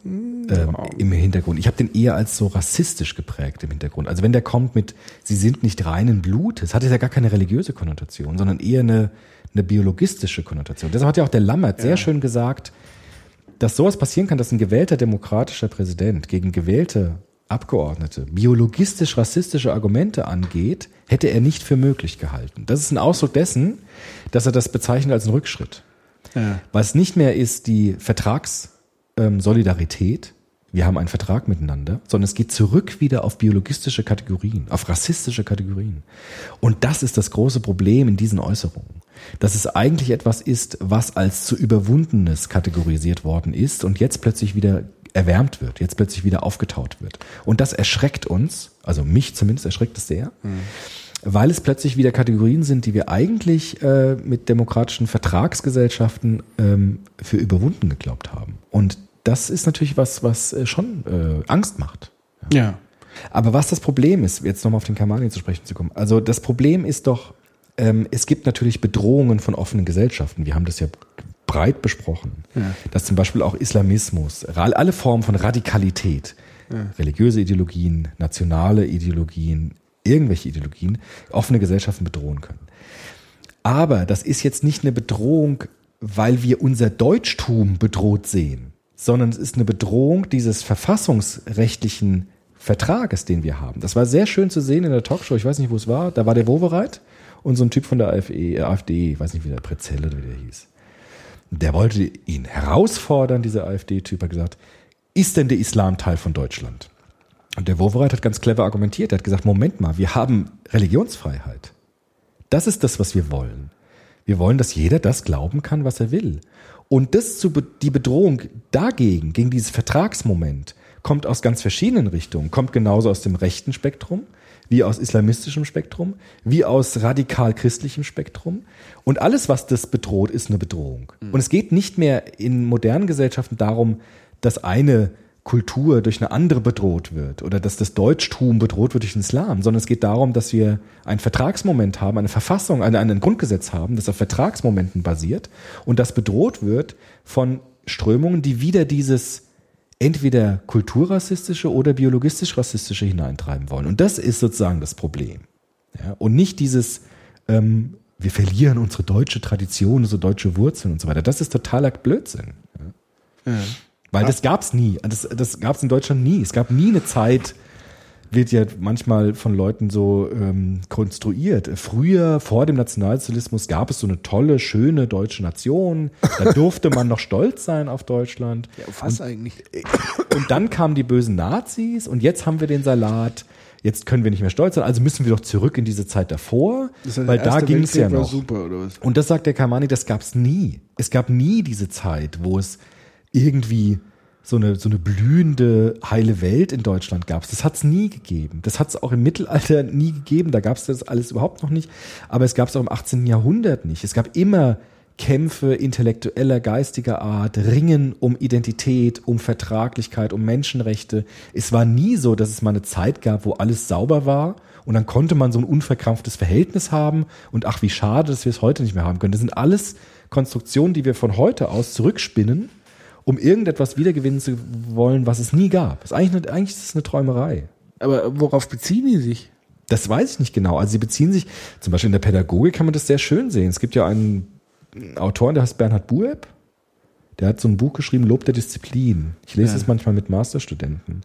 ähm, im Hintergrund. Ich habe den eher als so rassistisch geprägt im Hintergrund. Also wenn der kommt mit, sie sind nicht reinen Blutes, hat es ja gar keine religiöse Konnotation, sondern eher eine, eine biologistische Konnotation. Deshalb hat ja auch der Lammert sehr schön gesagt, dass sowas passieren kann, dass ein gewählter demokratischer Präsident gegen gewählte Abgeordnete biologistisch-rassistische Argumente angeht, hätte er nicht für möglich gehalten. Das ist ein Ausdruck dessen, dass er das bezeichnet als einen Rückschritt. Ja. Weil es nicht mehr ist die Vertragssolidarität, wir haben einen Vertrag miteinander, sondern es geht zurück wieder auf biologistische Kategorien, auf rassistische Kategorien. Und das ist das große Problem in diesen Äußerungen. Dass es eigentlich etwas ist, was als zu überwundenes kategorisiert worden ist und jetzt plötzlich wieder erwärmt wird, jetzt plötzlich wieder aufgetaut wird. Und das erschreckt uns, also mich zumindest erschreckt es sehr, weil es plötzlich wieder Kategorien sind, die wir eigentlich äh, mit demokratischen Vertragsgesellschaften ähm, für überwunden geglaubt haben. Und das ist natürlich was, was äh, schon äh, Angst macht. Ja. Aber was das Problem ist, jetzt nochmal auf den Kamani zu sprechen zu kommen, also das Problem ist doch, ähm, es gibt natürlich Bedrohungen von offenen Gesellschaften. Wir haben das ja breit besprochen, dass zum Beispiel auch Islamismus, alle Formen von Radikalität, religiöse Ideologien, nationale Ideologien, irgendwelche Ideologien, offene Gesellschaften bedrohen können. Aber das ist jetzt nicht eine Bedrohung, weil wir unser Deutschtum bedroht sehen, sondern es ist eine Bedrohung dieses verfassungsrechtlichen Vertrages, den wir haben. Das war sehr schön zu sehen in der Talkshow, ich weiß nicht, wo es war, da war der Wowereit und so ein Typ von der AfD, äh, ich weiß nicht, wie der Prezell oder wie der hieß. Der wollte ihn herausfordern, dieser AfD-Typ hat gesagt, ist denn der Islam Teil von Deutschland? Und der Wowereit hat ganz clever argumentiert. Er hat gesagt, Moment mal, wir haben Religionsfreiheit. Das ist das, was wir wollen. Wir wollen, dass jeder das glauben kann, was er will. Und das zu die Bedrohung dagegen, gegen dieses Vertragsmoment, kommt aus ganz verschiedenen Richtungen. Kommt genauso aus dem rechten Spektrum, wie aus islamistischem Spektrum, wie aus radikal christlichem Spektrum. Und alles, was das bedroht, ist eine Bedrohung. Und es geht nicht mehr in modernen Gesellschaften darum, dass eine Kultur durch eine andere bedroht wird oder dass das Deutschtum bedroht wird durch den Islam, sondern es geht darum, dass wir ein Vertragsmoment haben, eine Verfassung, eine, ein Grundgesetz haben, das auf Vertragsmomenten basiert und das bedroht wird von Strömungen, die wieder dieses entweder kulturrassistische oder biologistisch-rassistische hineintreiben wollen. Und das ist sozusagen das Problem. Ja, und nicht dieses, ähm, wir verlieren unsere deutsche Tradition, unsere deutsche Wurzeln und so weiter. Das ist totaler Blödsinn. Ja. Weil das gab's nie. Das, das gab's in Deutschland nie. Es gab nie eine Zeit, wird ja manchmal von Leuten so ähm, konstruiert. Früher, vor dem Nationalsozialismus, gab es so eine tolle, schöne deutsche Nation. Da durfte man noch stolz sein auf Deutschland. Ja, auf was eigentlich? Und dann kamen die bösen Nazis und jetzt haben wir den Salat. Jetzt können wir nicht mehr stolz sein, also müssen wir doch zurück in diese Zeit davor, weil da ging es ja noch. super, oder was? Und das sagt der Kamani, das gab's nie. Es gab nie diese Zeit, wo es irgendwie so eine, so eine blühende, heile Welt in Deutschland gab. Das hat's nie gegeben. Das hat's auch im Mittelalter nie gegeben. Da gab's das alles überhaupt noch nicht. Aber es gab's auch im 18. Jahrhundert nicht. Es gab immer Kämpfe intellektueller, geistiger Art, Ringen um Identität, um Vertraglichkeit, um Menschenrechte. Es war nie so, dass es mal eine Zeit gab, wo alles sauber war und dann konnte man so ein unverkrampftes Verhältnis haben und ach, wie schade, dass wir es heute nicht mehr haben können. Das sind alles Konstruktionen, die wir von heute aus zurückspinnen, um irgendetwas wiedergewinnen zu wollen, was es nie gab. Das ist eigentlich, eine, eigentlich ist es eine Träumerei. Aber worauf beziehen die sich? Das weiß ich nicht genau. Also sie beziehen sich, zum Beispiel in der Pädagogik kann man das sehr schön sehen. Es gibt ja einen Autoren, der heißt Bernhard Bueb. Der hat so ein Buch geschrieben, Lob der Disziplin. Ich lese Ja. es manchmal mit Masterstudenten.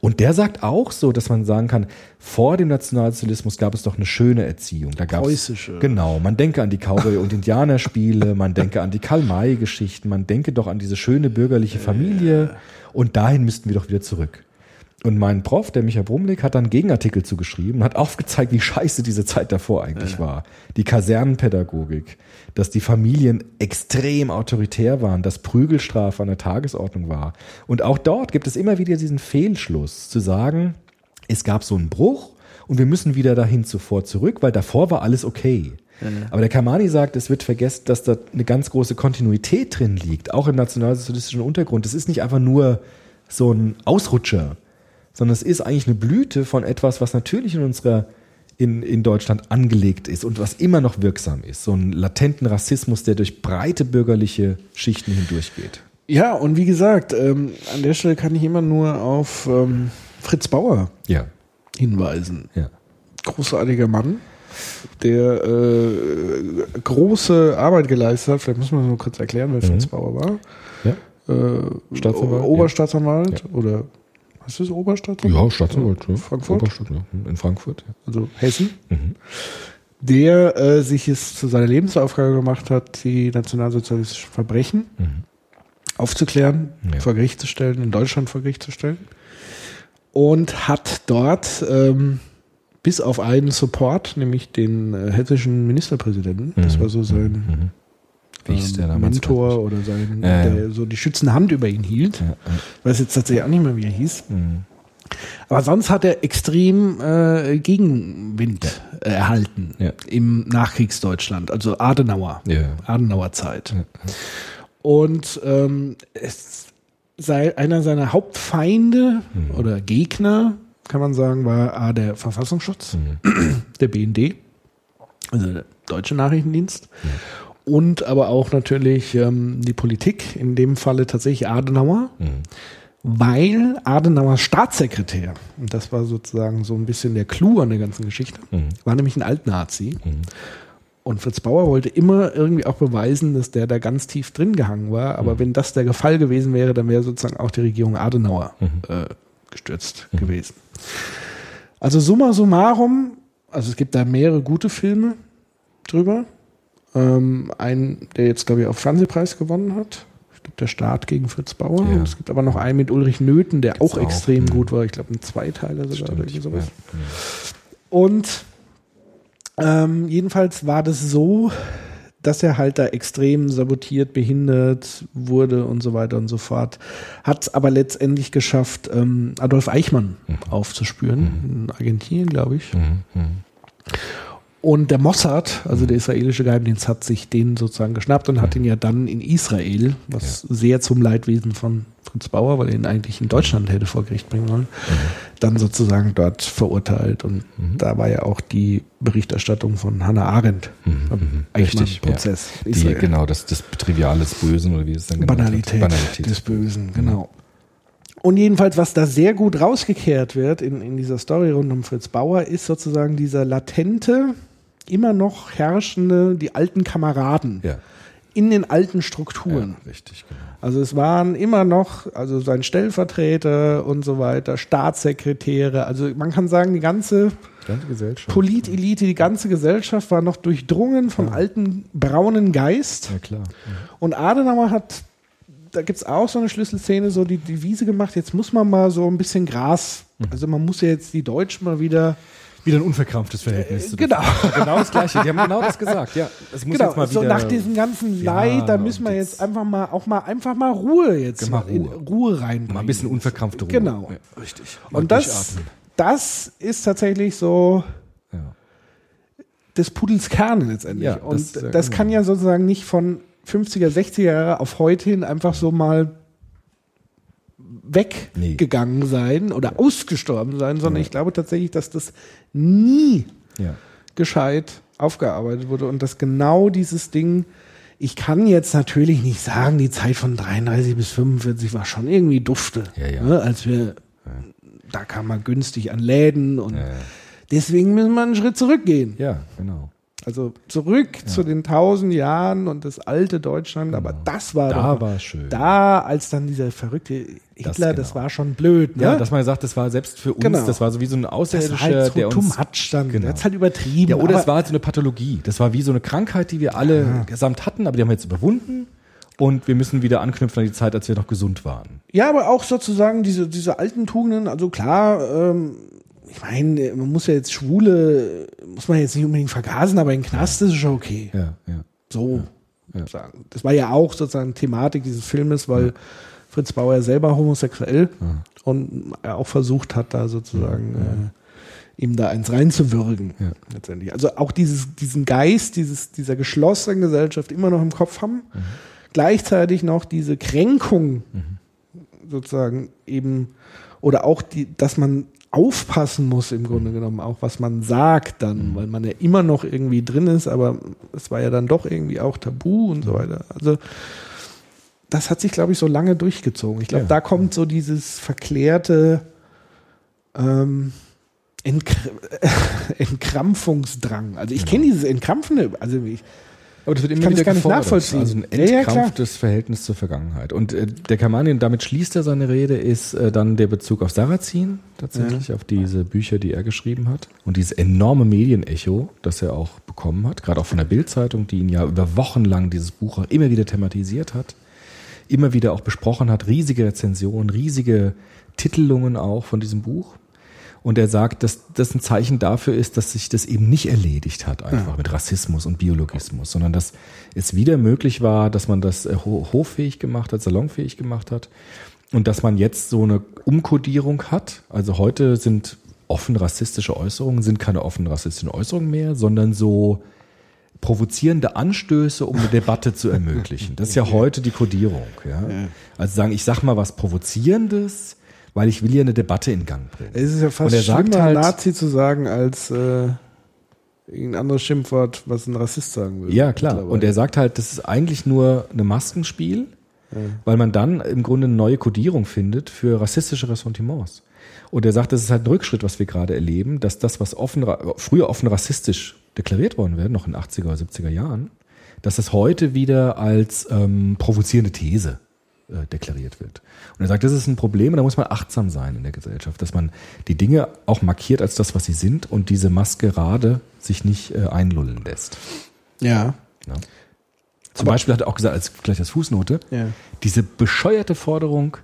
Und der sagt auch so, dass man sagen kann, vor dem Nationalsozialismus gab es doch eine schöne Erziehung. Da gab's, Preußische. Genau, man denke an die Cowboy- und Indianerspiele, man denke an die Karl-May-Geschichten, man denke doch an diese schöne bürgerliche Familie und dahin müssten wir doch wieder zurück. Und mein Prof, der Michael Brumlik, hat dann einen Gegenartikel zugeschrieben und hat aufgezeigt, wie scheiße diese Zeit davor eigentlich war. Die Kasernenpädagogik, dass die Familien extrem autoritär waren, dass Prügelstrafe an der Tagesordnung war. Und auch dort gibt es immer wieder diesen Fehlschluss zu sagen, es gab so einen Bruch und wir müssen wieder dahin zuvor zurück, weil davor war alles okay. Aber der Kamani sagt, es wird vergessen, dass da eine ganz große Kontinuität drin liegt, auch im nationalsozialistischen Untergrund. Das ist nicht einfach nur so ein Ausrutscher, sondern es ist eigentlich eine Blüte von etwas, was natürlich in unserer in, in Deutschland angelegt ist und was immer noch wirksam ist. So einen latenten Rassismus, der durch breite bürgerliche Schichten hindurchgeht. Ja, und wie gesagt, ähm, an der Stelle kann ich immer nur auf ähm, Fritz Bauer Ja, hinweisen. ja. Großartiger Mann, der äh, große Arbeit geleistet hat. Vielleicht muss man nur kurz erklären, wer Fritz Bauer war. Ja. Äh, Staatsanwalt, Oberstaatsanwalt oder was ist Oberstaatsanwalt? Ja, Staatsanwalt. Ja. Frankfurt? Oberstadt, ja. In Frankfurt. Ja. also Hessen, Mhm. der äh, sich es zu seiner Lebensaufgabe gemacht hat, die nationalsozialistischen Verbrechen aufzuklären, Mhm. Ja. vor Gericht zu stellen, in Deutschland vor Gericht zu stellen. Und hat dort ähm, bis auf einen Support, nämlich den äh, hessischen Ministerpräsidenten, das Mhm. war so sein hieß der ähm, damals? Mentor oder sein, Ja, der so die schützende Hand über ihn hielt. Ja, weiß jetzt tatsächlich auch nicht mehr, wie er hieß. Mhm. Aber sonst hat er extrem äh, Gegenwind äh, erhalten im Nachkriegsdeutschland, also Adenauer, Ja. Adenauer Zeit. Und ähm, es sei einer seiner Hauptfeinde Mhm. oder Gegner, kann man sagen, war A, der Verfassungsschutz, Mhm. der BND, also der deutsche Nachrichtendienst. Und aber auch natürlich ähm, die Politik, in dem Falle tatsächlich Adenauer, Mhm. weil Adenauers Staatssekretär, und das war sozusagen so ein bisschen der Clou an der ganzen Geschichte, Mhm. war nämlich ein Altnazi. Und Fritz Bauer wollte immer irgendwie auch beweisen, dass der da ganz tief drin gehangen war. Aber wenn das der Fall gewesen wäre, dann wäre sozusagen auch die Regierung Adenauer äh, gestürzt gewesen. Also summa summarum, also es gibt da mehrere gute Filme drüber. Ähm, ein, der jetzt, glaube ich, auch Fernsehpreis gewonnen hat. Ich glaube, der Staat gegen Fritz Bauer. Ja. Und es gibt aber noch einen mit Ulrich Nöthen, der auch auch, extrem mhm. gut war. Ich glaube, ein Zweiteiler sogar oder Stimmt. sowas. Ja. Und ähm, jedenfalls war das so, dass er halt da extrem sabotiert, behindert wurde und so weiter und so fort. Hat es aber letztendlich geschafft, ähm, Adolf Eichmann aufzuspüren, in Argentinien, glaube ich. Mhm. Mhm. Und der Mossad, also der israelische Geheimdienst, hat sich den sozusagen geschnappt und hat ihn ja dann in Israel, was sehr zum Leidwesen von Fritz Bauer, weil er ihn eigentlich in Deutschland hätte vor Gericht bringen sollen, dann sozusagen dort verurteilt. Und da war ja auch die Berichterstattung von Hannah Arendt am Richtig, Eichmann-Prozess. ja. Die, genau, das, das Trivial des Bösen oder wie es dann genannt Banalität. Banalität. des Bösen, genau. Und jedenfalls, was da sehr gut rausgekehrt wird in, in dieser Story rund um Fritz Bauer, ist sozusagen dieser latente, immer noch herrschende, die alten Kameraden Ja. in den alten Strukturen. Ja, richtig, genau. Also es waren immer noch, also sein Stellvertreter und so weiter, Staatssekretäre, also man kann sagen, die ganze Ganze. Politelite, die ganze Gesellschaft war noch durchdrungen vom alten braunen Geist. ja, klar. Und Adenauer hat, da gibt es auch so eine Schlüsselszene, so die, die Wiese gemacht, jetzt muss man mal so ein bisschen Gras, also man muss ja jetzt die Deutschen mal wieder, Wieder ein unverkrampftes Verhältnis. der genau. Genau das Gleiche. Die haben genau das gesagt. Ja, es muss genau, jetzt mal so wieder. nach diesem ganzen Ja, Leid, da müssen wir und jetzt, einfach mal, auch mal, einfach mal Ruhe jetzt, Mal in Ruhe. Ruhe reinbringen. mal ein bisschen unverkrampfte Ruhe. Genau. Ja, richtig. Und das, das ist tatsächlich so Ja. des Pudels Kern letztendlich. Ja, und das- das, ja, genau. kann ja sozusagen nicht von 50er, 60er Jahre auf heute hin einfach so mal weggegangen sein oder ausgestorben sein, sondern ich glaube tatsächlich, dass das nie Ja. gescheit aufgearbeitet wurde und dass genau dieses Ding, ich kann jetzt natürlich nicht sagen, die Zeit von 33 bis 45 war schon irgendwie dufte, Ja, ja. Ne, als wir, da kam man günstig an Läden und Ja, ja. deswegen müssen wir einen Schritt zurückgehen. ja, genau. Also zurück zu den tausend Jahren und das alte Deutschland, aber das war Genau. Da doch, war schön. da als dann dieser verrückte Hitler, das, genau. war schon blöd, ne? Ja, dass man gesagt, das war selbst für uns, Genau. das war so wie so ein das Außerirdischer, halt so der too uns. much dann. Genau. Der hat's halt übertrieben. Ja, oder es war halt so eine Pathologie. Das war wie so eine Krankheit, die wir alle gesamt hatten, aber die haben wir jetzt überwunden. Und wir müssen wieder anknüpfen an die Zeit, als wir noch gesund waren. Ja, aber auch sozusagen diese, diese alten Tugenden, also klar, ähm, ich meine, man muss ja jetzt Schwule, muss man jetzt nicht unbedingt vergasen, aber in den Knast ist es schon okay. Ja, ja. So sagen. Das war ja auch sozusagen Thematik dieses Filmes, weil Fritz Bauer selber homosexuell und er auch versucht hat, da sozusagen äh, ihm da eins reinzuwürgen. Ja. Letztendlich. Also auch dieses, diesen Geist dieses, dieser geschlossenen Gesellschaft immer noch im Kopf haben. Gleichzeitig noch diese Kränkung sozusagen eben oder auch die, dass man aufpassen muss im Grunde genommen auch, was man sagt dann, weil man ja immer noch irgendwie drin ist, aber es war ja dann doch irgendwie auch tabu und so weiter. Also das hat sich, glaube ich, so lange durchgezogen. Ich glaube, Ja. da kommt so dieses verklärte ähm, Entkr Entkrampfungsdrang. Also ich kenne dieses Entkrampfende, also ich, Aber das wird immer kann wieder das gar nicht nachvollziehen. Also ein Ja, ja, entkrampftes Verhältnis zur Vergangenheit. Und äh, der Kamanien, damit schließt er seine Rede, ist äh, dann der Bezug auf Sarrazin, tatsächlich, auf diese Bücher, die er geschrieben hat. Und dieses enorme Medienecho, das er auch bekommen hat, gerade auch von der Bildzeitung, die ihn ja über Wochen lang dieses Buch auch immer wieder thematisiert hat, immer wieder auch besprochen hat, riesige Rezensionen, riesige Titelungen auch von diesem Buch. Und er sagt, dass das ein Zeichen dafür ist, dass sich das eben nicht erledigt hat, einfach mit Rassismus und Biologismus, sondern dass es wieder möglich war, dass man das äh, ho- hoffähig gemacht hat, salonfähig gemacht hat und dass man jetzt so eine Umkodierung hat. Also heute sind offen rassistische Äußerungen, sind keine offen rassistischen Äußerungen mehr, sondern so provozierende Anstöße, um eine Debatte zu ermöglichen. Das ist ja heute die Kodierung. Ja? Also sagen, ich sag mal was Provozierendes, weil ich will hier eine Debatte in Gang bringen. es ist ja fast er schlimmer, halt- Nazi zu sagen, als äh, irgendein anderes Schimpfwort, was ein Rassist sagen würde. Ja, klar. Und er sagt halt, das ist eigentlich nur eine Maskenspiel, weil man dann im Grunde eine neue Kodierung findet für rassistische Ressentiments. Und er sagt, das ist halt ein Rückschritt, was wir gerade erleben, dass das, was offen, früher offen rassistisch deklariert worden wäre, noch in 80er oder 70er Jahren, dass das heute wieder als ähm, provozierende These äh, deklariert wird. Und er sagt, das ist ein Problem und da muss man achtsam sein in der Gesellschaft, dass man die Dinge auch markiert als das, was sie sind und diese Maskerade sich nicht äh, einlullen lässt. ja. Ja. Zum Beispiel hat er auch gesagt, als gleich als Fußnote, Ja. diese bescheuerte Forderung,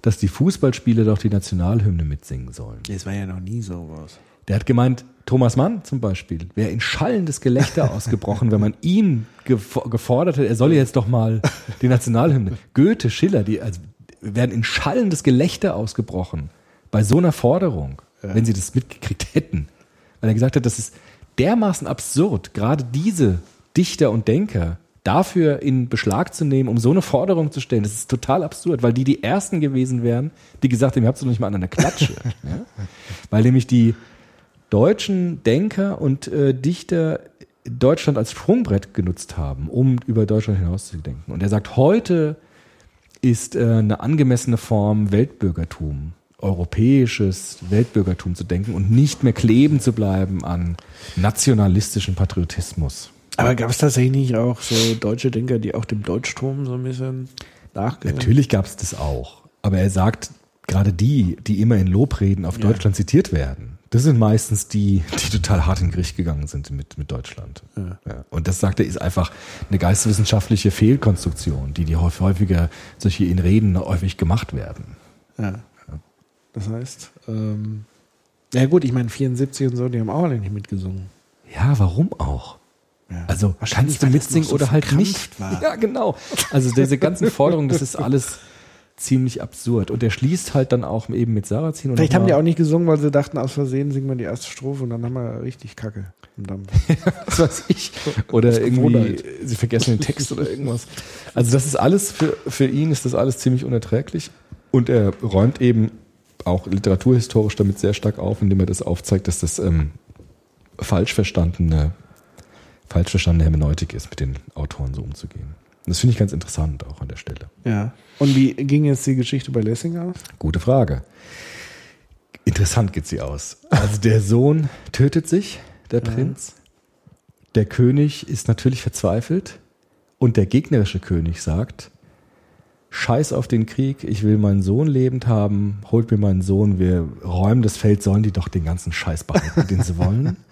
dass die Fußballspieler doch die Nationalhymne mitsingen sollen. Das war ja noch nie sowas. Der hat gemeint, Thomas Mann zum Beispiel, wäre in schallendes Gelächter ausgebrochen, wenn man ihn gefo- gefordert hätte, er solle jetzt doch mal die Nationalhymne. Goethe, Schiller, die also, wären in schallendes Gelächter ausgebrochen bei so einer Forderung, wenn sie das mitgekriegt hätten. Weil er gesagt hat, das ist dermaßen absurd, gerade diese Dichter und Denker dafür in Beschlag zu nehmen, um so eine Forderung zu stellen. Das ist total absurd, weil die die Ersten gewesen wären, die gesagt haben, ihr habt es doch nicht mal an einer Klatsche. ja? Weil nämlich die deutschen Denker und äh, Dichter Deutschland als Sprungbrett genutzt haben, um über Deutschland hinaus zu denken. Und er sagt, heute ist äh, eine angemessene Form Weltbürgertum, europäisches Weltbürgertum zu denken und nicht mehr kleben zu bleiben an nationalistischen Patriotismus. Aber gab es tatsächlich nicht auch so deutsche Denker, die auch dem Deutschstrom so ein bisschen nachgehen? Natürlich gab es das auch. Aber er sagt, gerade die, die immer in Lobreden auf Ja. Deutschland zitiert werden, das sind meistens die, die total hart in Gericht gegangen sind mit, mit Deutschland. Ja. Ja. Und das sagt er, ist einfach eine geisteswissenschaftliche Fehlkonstruktion, die, die häufig- häufiger solche in Reden häufig gemacht werden. Ja. Das heißt, ähm, ja gut, ich meine 74 und so, die haben auch alle nicht mitgesungen. Ja, warum auch? Ja. Also kannst du mitsingen so oder halt nicht. war. Ja, genau. Also diese ganzen Forderungen, das ist alles ziemlich absurd. Und er schließt halt dann auch eben mit Sarazin. Und Vielleicht haben die auch nicht gesungen, weil sie dachten, aus Versehen singen wir die erste Strophe und dann haben wir richtig Kacke im Dampf. was weiß ich. Oder irgendwie, Gewohnheit. sie vergessen den Text oder irgendwas. Also das ist alles, für, für ihn ist das alles ziemlich unerträglich. Und er räumt eben auch literaturhistorisch damit sehr stark auf, indem er das aufzeigt, dass das ähm, falsch verstandene, falsch verstandene Hermeneutik ist, mit den Autoren so umzugehen. Und das finde ich ganz interessant auch an der Stelle. Ja. Und wie ging jetzt die Geschichte bei Lessing aus? Gute Frage. Interessant geht sie aus. Also der Sohn tötet sich, der Prinz. Der König ist natürlich verzweifelt. Und der gegnerische König sagt, Scheiß auf den Krieg, ich will meinen Sohn lebend haben, holt mir meinen Sohn, wir räumen das Feld, sollen die doch den ganzen Scheiß behalten, den sie wollen.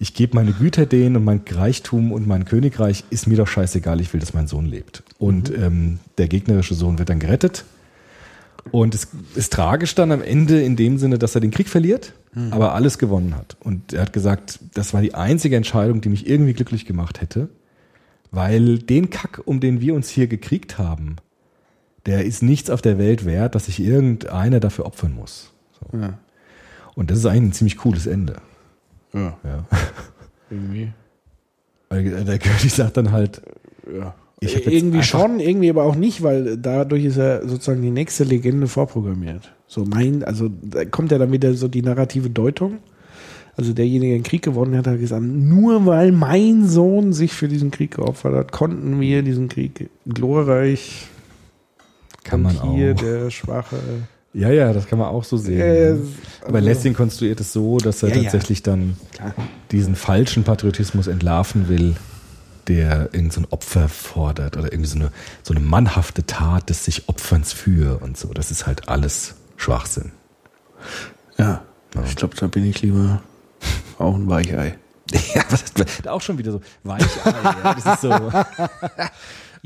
Ich gebe meine Güter denen und mein Reichtum und mein Königreich ist mir doch scheißegal, ich will, dass mein Sohn lebt. Und ähm, der gegnerische Sohn wird dann gerettet. Und es ist tragisch dann am Ende in dem Sinne, dass er den Krieg verliert, aber alles gewonnen hat. Und er hat gesagt, das war die einzige Entscheidung, die mich irgendwie glücklich gemacht hätte, weil den Kack, um den wir uns hier gekriegt haben, der ist nichts auf der Welt wert, dass sich irgendeiner dafür opfern muss. So. Ja. Und das ist eigentlich ein ziemlich cooles Ende. Ja, Ja. irgendwie. Weil der König sagt dann halt, Ja. Ich hab jetzt irgendwie schon, irgendwie aber auch nicht, weil dadurch ist er sozusagen die nächste Legende vorprogrammiert. So mein, also da kommt ja dann wieder so die narrative Deutung. Also derjenige, der den Krieg gewonnen hat, hat gesagt, nur weil mein Sohn sich für diesen Krieg geopfert hat, konnten wir diesen Krieg glorreich kann man hier auch. der schwache. Ja, ja, das kann man auch so sehen. Äh, ne? Aber also- Lessing konstruiert es so, dass er Ja, ja. tatsächlich dann Klar. diesen falschen Patriotismus entlarven will, der irgend so ein Opfer fordert oder irgendwie so eine, so eine mannhafte Tat des sich Opferns für und so. Das ist halt alles Schwachsinn. Ja, ich glaube, da bin ich lieber auch ein Weichei. Ja, auch schon wieder so Weichei. ja, das ist so.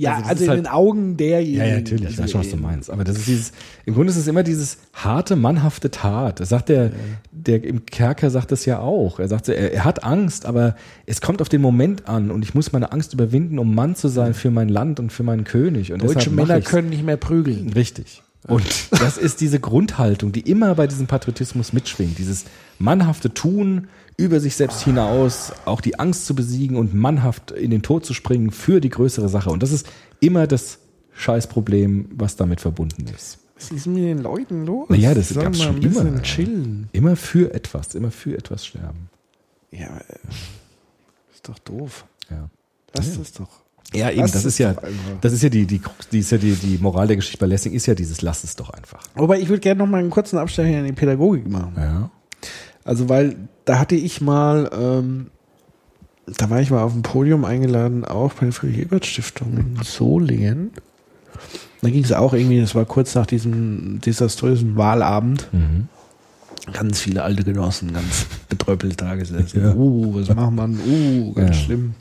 Ja, Also also, in halt- den Augen derjenigen. Ja, ja, natürlich, ich weiß schon, was du meinst. Aber das ist dieses, im Grunde ist es immer dieses harte, mannhafte Tat. Das sagt der, der im Kerker sagt das ja auch. Er sagt, er, er hat Angst, aber es kommt auf den Moment an und ich muss meine Angst überwinden, um Mann zu sein für mein Land und für meinen König. Und Deutsche Männer ich's. können nicht mehr prügeln. Richtig. Und das ist diese Grundhaltung, die immer bei diesem Patriotismus mitschwingt. Dieses mannhafte Tun, über sich selbst hinaus, auch die Angst zu besiegen und mannhaft in den Tod zu springen für die größere Sache. Und das ist immer das Scheißproblem, was damit verbunden ist. Was ist mit den Leuten los? Naja, das gab's mal schon ein bisschen immer, chillen. Immer für etwas, immer für etwas sterben. Ja, äh, ist doch doof. Ja. Lass Ja. das doch. Ja, eben, Lass das es ist ja, das ist ja die, die, die ist ja die, die Moral der Geschichte bei Lessing ist ja dieses, lass es doch einfach. Wobei ich würde gerne noch mal einen kurzen Abstecher in die Pädagogik machen. Ja. Also, weil da hatte ich mal, ähm, da war ich mal auf dem Podium eingeladen, auch bei der Friedrich-Ebert-Stiftung in Solingen. Da ging es auch irgendwie, das war kurz nach diesem desaströsen Wahlabend. Mhm. Ganz viele alte Genossen, ganz betröppelt da gesessen. Ja. Uh, was macht man? Uh, ganz Ja. schlimm.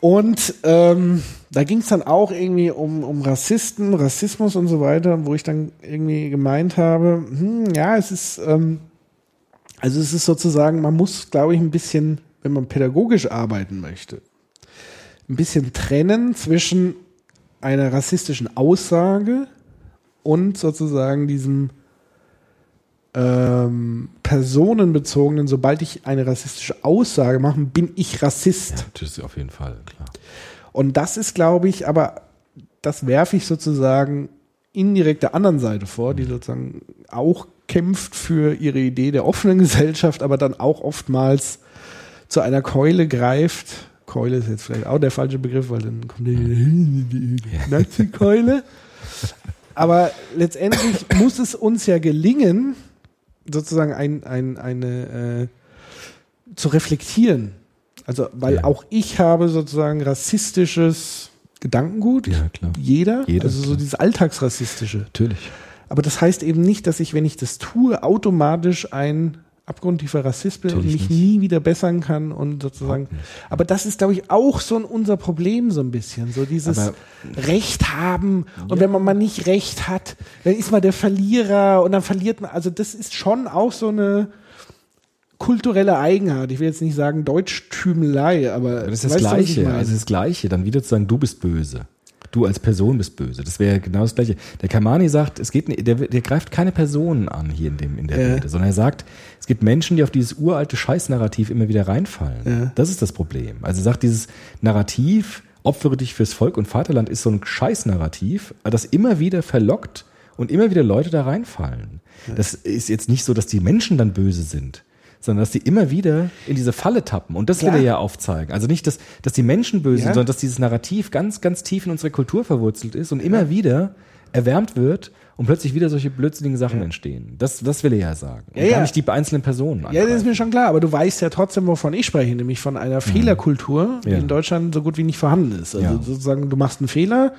Und ähm, da ging es dann auch irgendwie um, um Rassisten, Rassismus und so weiter, wo ich dann irgendwie gemeint habe, hm, ja, es ist, ähm, also es ist sozusagen, man muss, glaube ich, ein bisschen, wenn man pädagogisch arbeiten möchte, ein bisschen trennen zwischen einer rassistischen Aussage und sozusagen diesem ähm, personenbezogenen, sobald ich eine rassistische Aussage mache, bin ich Rassist. Das ist auf jeden Fall, klar. Und das ist, glaube ich, aber das werfe ich sozusagen indirekt der anderen Seite vor, die sozusagen auch kämpft für ihre Idee der offenen Gesellschaft, aber dann auch oftmals zu einer Keule greift. Keule ist jetzt vielleicht auch der falsche Begriff, weil dann kommt die, Nazi-Keule. Aber letztendlich muss es uns ja gelingen, sozusagen ein, ein, eine äh, zu reflektieren. Also, weil Ja. auch ich habe sozusagen rassistisches Gedankengut. Ja, klar. Jeder. Jeder, also so klar. dieses Alltagsrassistische. Natürlich. Aber das heißt eben nicht, dass ich, wenn ich das tue, automatisch ein abgrundtiefer Rassist bin und mich nicht. nie wieder bessern kann und sozusagen. Aber das ist, glaube ich, auch so ein unser Problem so ein bisschen. So dieses Aber- Recht haben und wenn man mal nicht Recht hat, dann ist man der Verlierer und dann verliert man. Also das ist schon auch so eine kulturelle Eigenart. Ich will jetzt nicht sagen Deutschtümelei, aber Das ist das Gleiche. Also das Gleiche, dann wieder zu sagen, du bist böse. Du als Person bist böse. Das wäre genau das Gleiche. Der Kamani sagt, es geht, der, der greift keine Personen an hier in dem, in der Ja. Rede, sondern er sagt, es gibt Menschen, die auf dieses uralte Scheißnarrativ immer wieder reinfallen. Ja. Das ist das Problem. Also er sagt, dieses Narrativ, opfere dich fürs Volk und Vaterland ist so ein Scheißnarrativ, das immer wieder verlockt und immer wieder Leute da reinfallen. Das ist jetzt nicht so, dass die Menschen dann böse sind, sondern dass die immer wieder in diese Falle tappen. Und das will Klar. er ja aufzeigen. Also nicht, dass, dass die Menschen böse Ja. sind, sondern dass dieses Narrativ ganz, ganz tief in unserer Kultur verwurzelt ist und immer wieder erwärmt wird und plötzlich wieder solche blödsinnigen Sachen entstehen. Das, das will er ja sagen. Und Ja, ja. nicht die einzelnen Personen. Ja, das ist angreifen. mir schon klar, aber du weißt ja trotzdem, wovon ich spreche, nämlich von einer Fehlerkultur, die Mhm. Ja. in Deutschland so gut wie nicht vorhanden ist. Also Ja. sozusagen, du machst einen Fehler,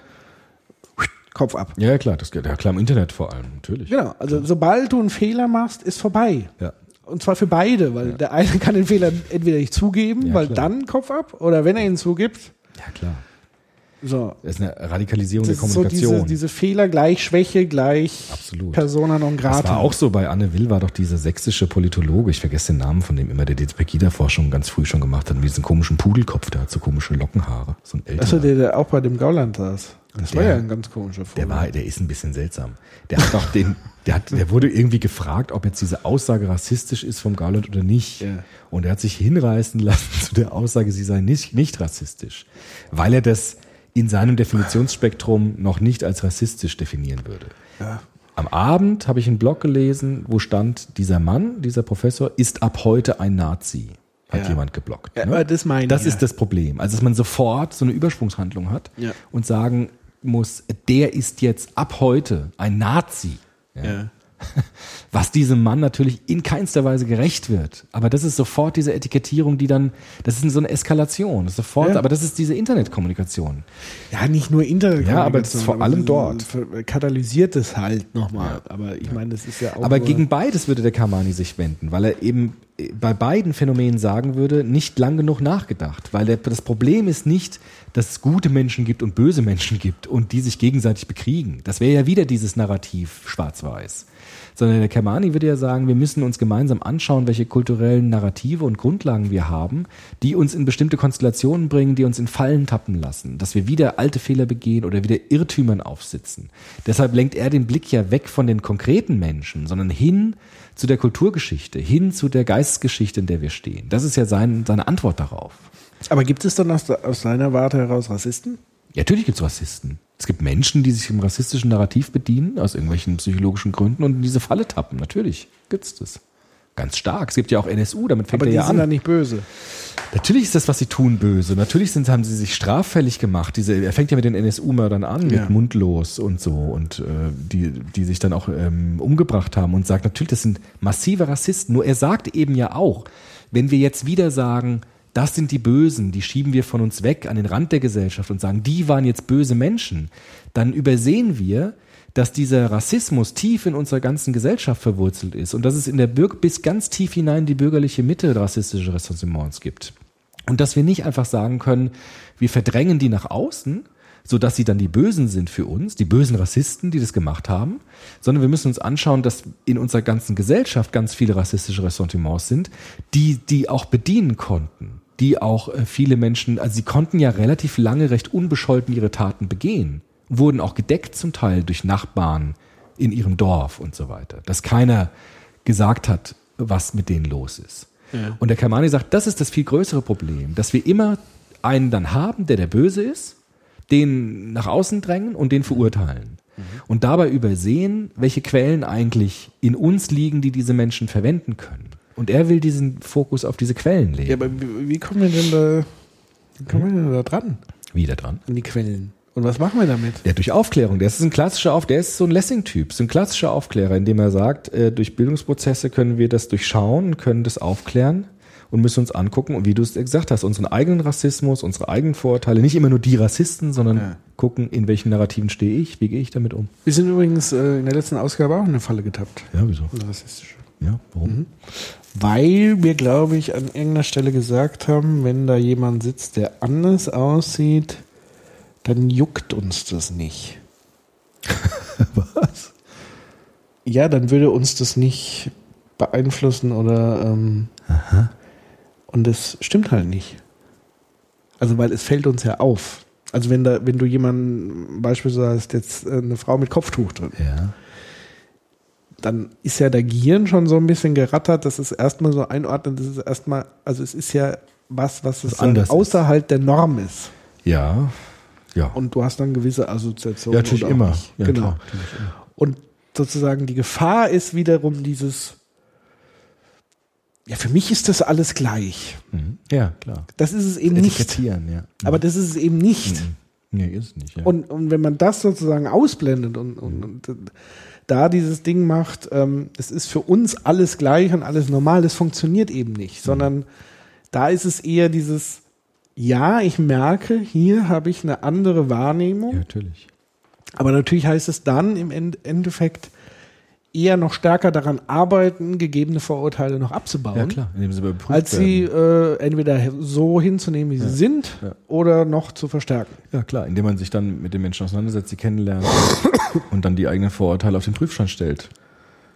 Kopf ab. ja, klar, das geht ja klar im Internet vor allem, natürlich. Genau, also sobald du einen Fehler machst, ist vorbei. Ja. Und zwar für beide, weil der eine kann den Fehler entweder nicht zugeben, Ja, weil klar. dann Kopf ab, oder wenn er ihn zugibt, Ja, klar. so. Das ist eine Radikalisierung Das der ist so Kommunikation. diese, diese Fehler gleich Schwäche gleich Absolut. Persona non grata. Das war auch so bei Anne Will, war doch dieser sächsische Politologe, ich vergesse den Namen von dem immer, der die Pegida-Forschung ganz früh schon gemacht hat, mit diesem komischen Pudelkopf, der hat so komische Lockenhaare. So ein älterer. Achso, der, der auch bei dem Gauland saß. Das war der- ja ein ganz komischer Vogel. Der war, der ist ein bisschen seltsam. Der hat doch den, der hat, der wurde irgendwie gefragt, ob jetzt diese Aussage rassistisch ist vom Gauland oder nicht. Ja. Und er hat sich hinreißen lassen zu der Aussage, sie sei nicht, nicht rassistisch. Weil er das in seinem Definitionsspektrum noch nicht als rassistisch definieren würde. Ja. Am Abend habe ich einen Blog gelesen, wo stand, dieser Mann, dieser Professor, ist ab heute ein Nazi. Hat Ja. jemand geblockt. Ja, ne? aber das meine ich, Das ja. ist das Problem. Also, dass man sofort so eine Übersprungshandlung hat Ja. und sagen muss, der ist jetzt ab heute ein Nazi. Ja. Ja. Was diesem Mann natürlich in keinster Weise gerecht wird. Aber das ist sofort diese Etikettierung, die dann, das ist so eine Eskalation. Das ist sofort, Ja. aber das ist diese Internetkommunikation. Ja, nicht nur Internet. Ja, aber das ist vor allem dort. Katalysiert es halt nochmal. Aber ich meine, das ist ja auch. Aber gegen beides würde der Kamani sich wenden, weil er eben äh, bei beiden Phänomenen sagen würde, nicht lang genug nachgedacht. Weil der, das Problem ist nicht, dass es gute Menschen gibt und böse Menschen gibt und die sich gegenseitig bekriegen. Das wäre ja wieder dieses Narrativ schwarz-weiß. Sondern der Kermani würde ja sagen, wir müssen uns gemeinsam anschauen, welche kulturellen Narrative und Grundlagen wir haben, die uns in bestimmte Konstellationen bringen, die uns in Fallen tappen lassen, dass wir wieder alte Fehler begehen oder wieder Irrtümern aufsitzen. Deshalb lenkt er den Blick ja weg von den konkreten Menschen, sondern hin zu der Kulturgeschichte, hin zu der Geistesgeschichte, in der wir stehen. Das ist ja sein, seine Antwort darauf. aber gibt es dann aus, aus seiner Warte heraus Rassisten? Ja, natürlich gibt es Rassisten. Es gibt Menschen, die sich im rassistischen Narrativ bedienen, aus irgendwelchen psychologischen Gründen und in diese Falle tappen. Natürlich gibt's das. Ganz stark. Es gibt ja auch NSU, damit fängt Aber er die ja sind an. dann nicht böse. Natürlich ist das, was sie tun, böse. Natürlich sind, haben sie sich straffällig gemacht. Diese, er fängt ja mit den NSU-Mördern an, Ja. mit Mundlos und so, und äh, die, die sich dann auch ähm, umgebracht haben und sagt, natürlich, das sind massive Rassisten. Nur er sagt eben ja auch, wenn wir jetzt wieder sagen, das sind die Bösen, die schieben wir von uns weg an den Rand der Gesellschaft und sagen, die waren jetzt böse Menschen, dann übersehen wir, dass dieser Rassismus tief in unserer ganzen Gesellschaft verwurzelt ist und dass es in der Bürg bis ganz tief hinein die bürgerliche Mitte rassistische Ressentiments gibt. Und dass wir nicht einfach sagen können, wir verdrängen die nach außen, so dass sie dann die Bösen sind für uns, die bösen Rassisten, die das gemacht haben, sondern wir müssen uns anschauen, dass in unserer ganzen Gesellschaft ganz viele rassistische Ressentiments sind, die die auch bedienen konnten, die auch äh, viele Menschen, also sie konnten ja relativ lange recht unbescholten ihre Taten begehen, wurden auch gedeckt zum Teil durch Nachbarn in ihrem Dorf und so weiter, dass keiner gesagt hat, was mit denen los ist. Und der Kamani sagt, das ist das viel größere Problem, dass wir immer einen dann haben, der der Böse ist, den nach außen drängen und den verurteilen. Und dabei übersehen, welche Quellen eigentlich in uns liegen, die diese Menschen verwenden können. Und er will diesen Fokus auf diese Quellen legen. Ja, aber wie, wie kommen wir denn da, wie kommen wir denn da dran? Wieder dran. An die Quellen. Und was machen wir damit? Ja, durch Aufklärung. Der ist ein klassischer Auf, der ist so ein Lessing-Typ, so ein klassischer Aufklärer, indem er sagt, äh, durch Bildungsprozesse können wir das durchschauen, können das aufklären und müssen uns angucken und wie du es gesagt hast, unseren eigenen Rassismus, unsere eigenen Vorurteile, nicht immer nur die Rassisten, sondern Ja. gucken, in welchen Narrativen stehe ich, wie gehe ich damit um. Wir sind übrigens äh, in der letzten Ausgabe auch in eine Falle getappt. Ja, wieso? Eine rassistische. Ja, warum? Weil wir, glaube ich, an irgendeiner Stelle gesagt haben, wenn da jemand sitzt, der anders aussieht, dann juckt uns das nicht. Was? Ja, dann würde uns das nicht beeinflussen oder ähm, und das stimmt halt nicht. Also weil es fällt uns ja auf. Also wenn da, wenn du jemanden beispielsweise hast jetzt äh, eine Frau mit Kopftuch drin, Ja. Dann ist ja der Gehirn schon so ein bisschen gerattert, das ist erstmal so einordnen, das ist erstmal, also es ist ja was, was es ist. außerhalb der Norm ist. Ja. Ja. Und du hast dann gewisse Assoziationen. ja, natürlich immer. Ja, genau. klar, natürlich immer. Und sozusagen die Gefahr ist wiederum dieses, ja, für mich ist das alles gleich. Mhm. Ja, klar. Das ist es eben nicht. Etikettieren, ja. Aber das ist es eben nicht. Nee, ist nicht. Ja. Und, und wenn man das sozusagen ausblendet und, und, und da dieses Ding macht, ähm, es ist für uns alles gleich und alles normal, das funktioniert eben nicht, sondern da ist es eher dieses, ja, ich merke, hier habe ich eine andere Wahrnehmung, ja, natürlich. aber natürlich heißt es dann im End Endeffekt eher noch stärker daran arbeiten, gegebene Vorurteile noch abzubauen. Ja, klar. Indem sie überprüft Als sie äh, entweder so hinzunehmen, wie sie sind, Ja. oder noch zu verstärken. Ja, klar. Indem man sich dann mit den Menschen auseinandersetzt, sie kennenlernt und dann die eigenen Vorurteile auf den Prüfstand stellt.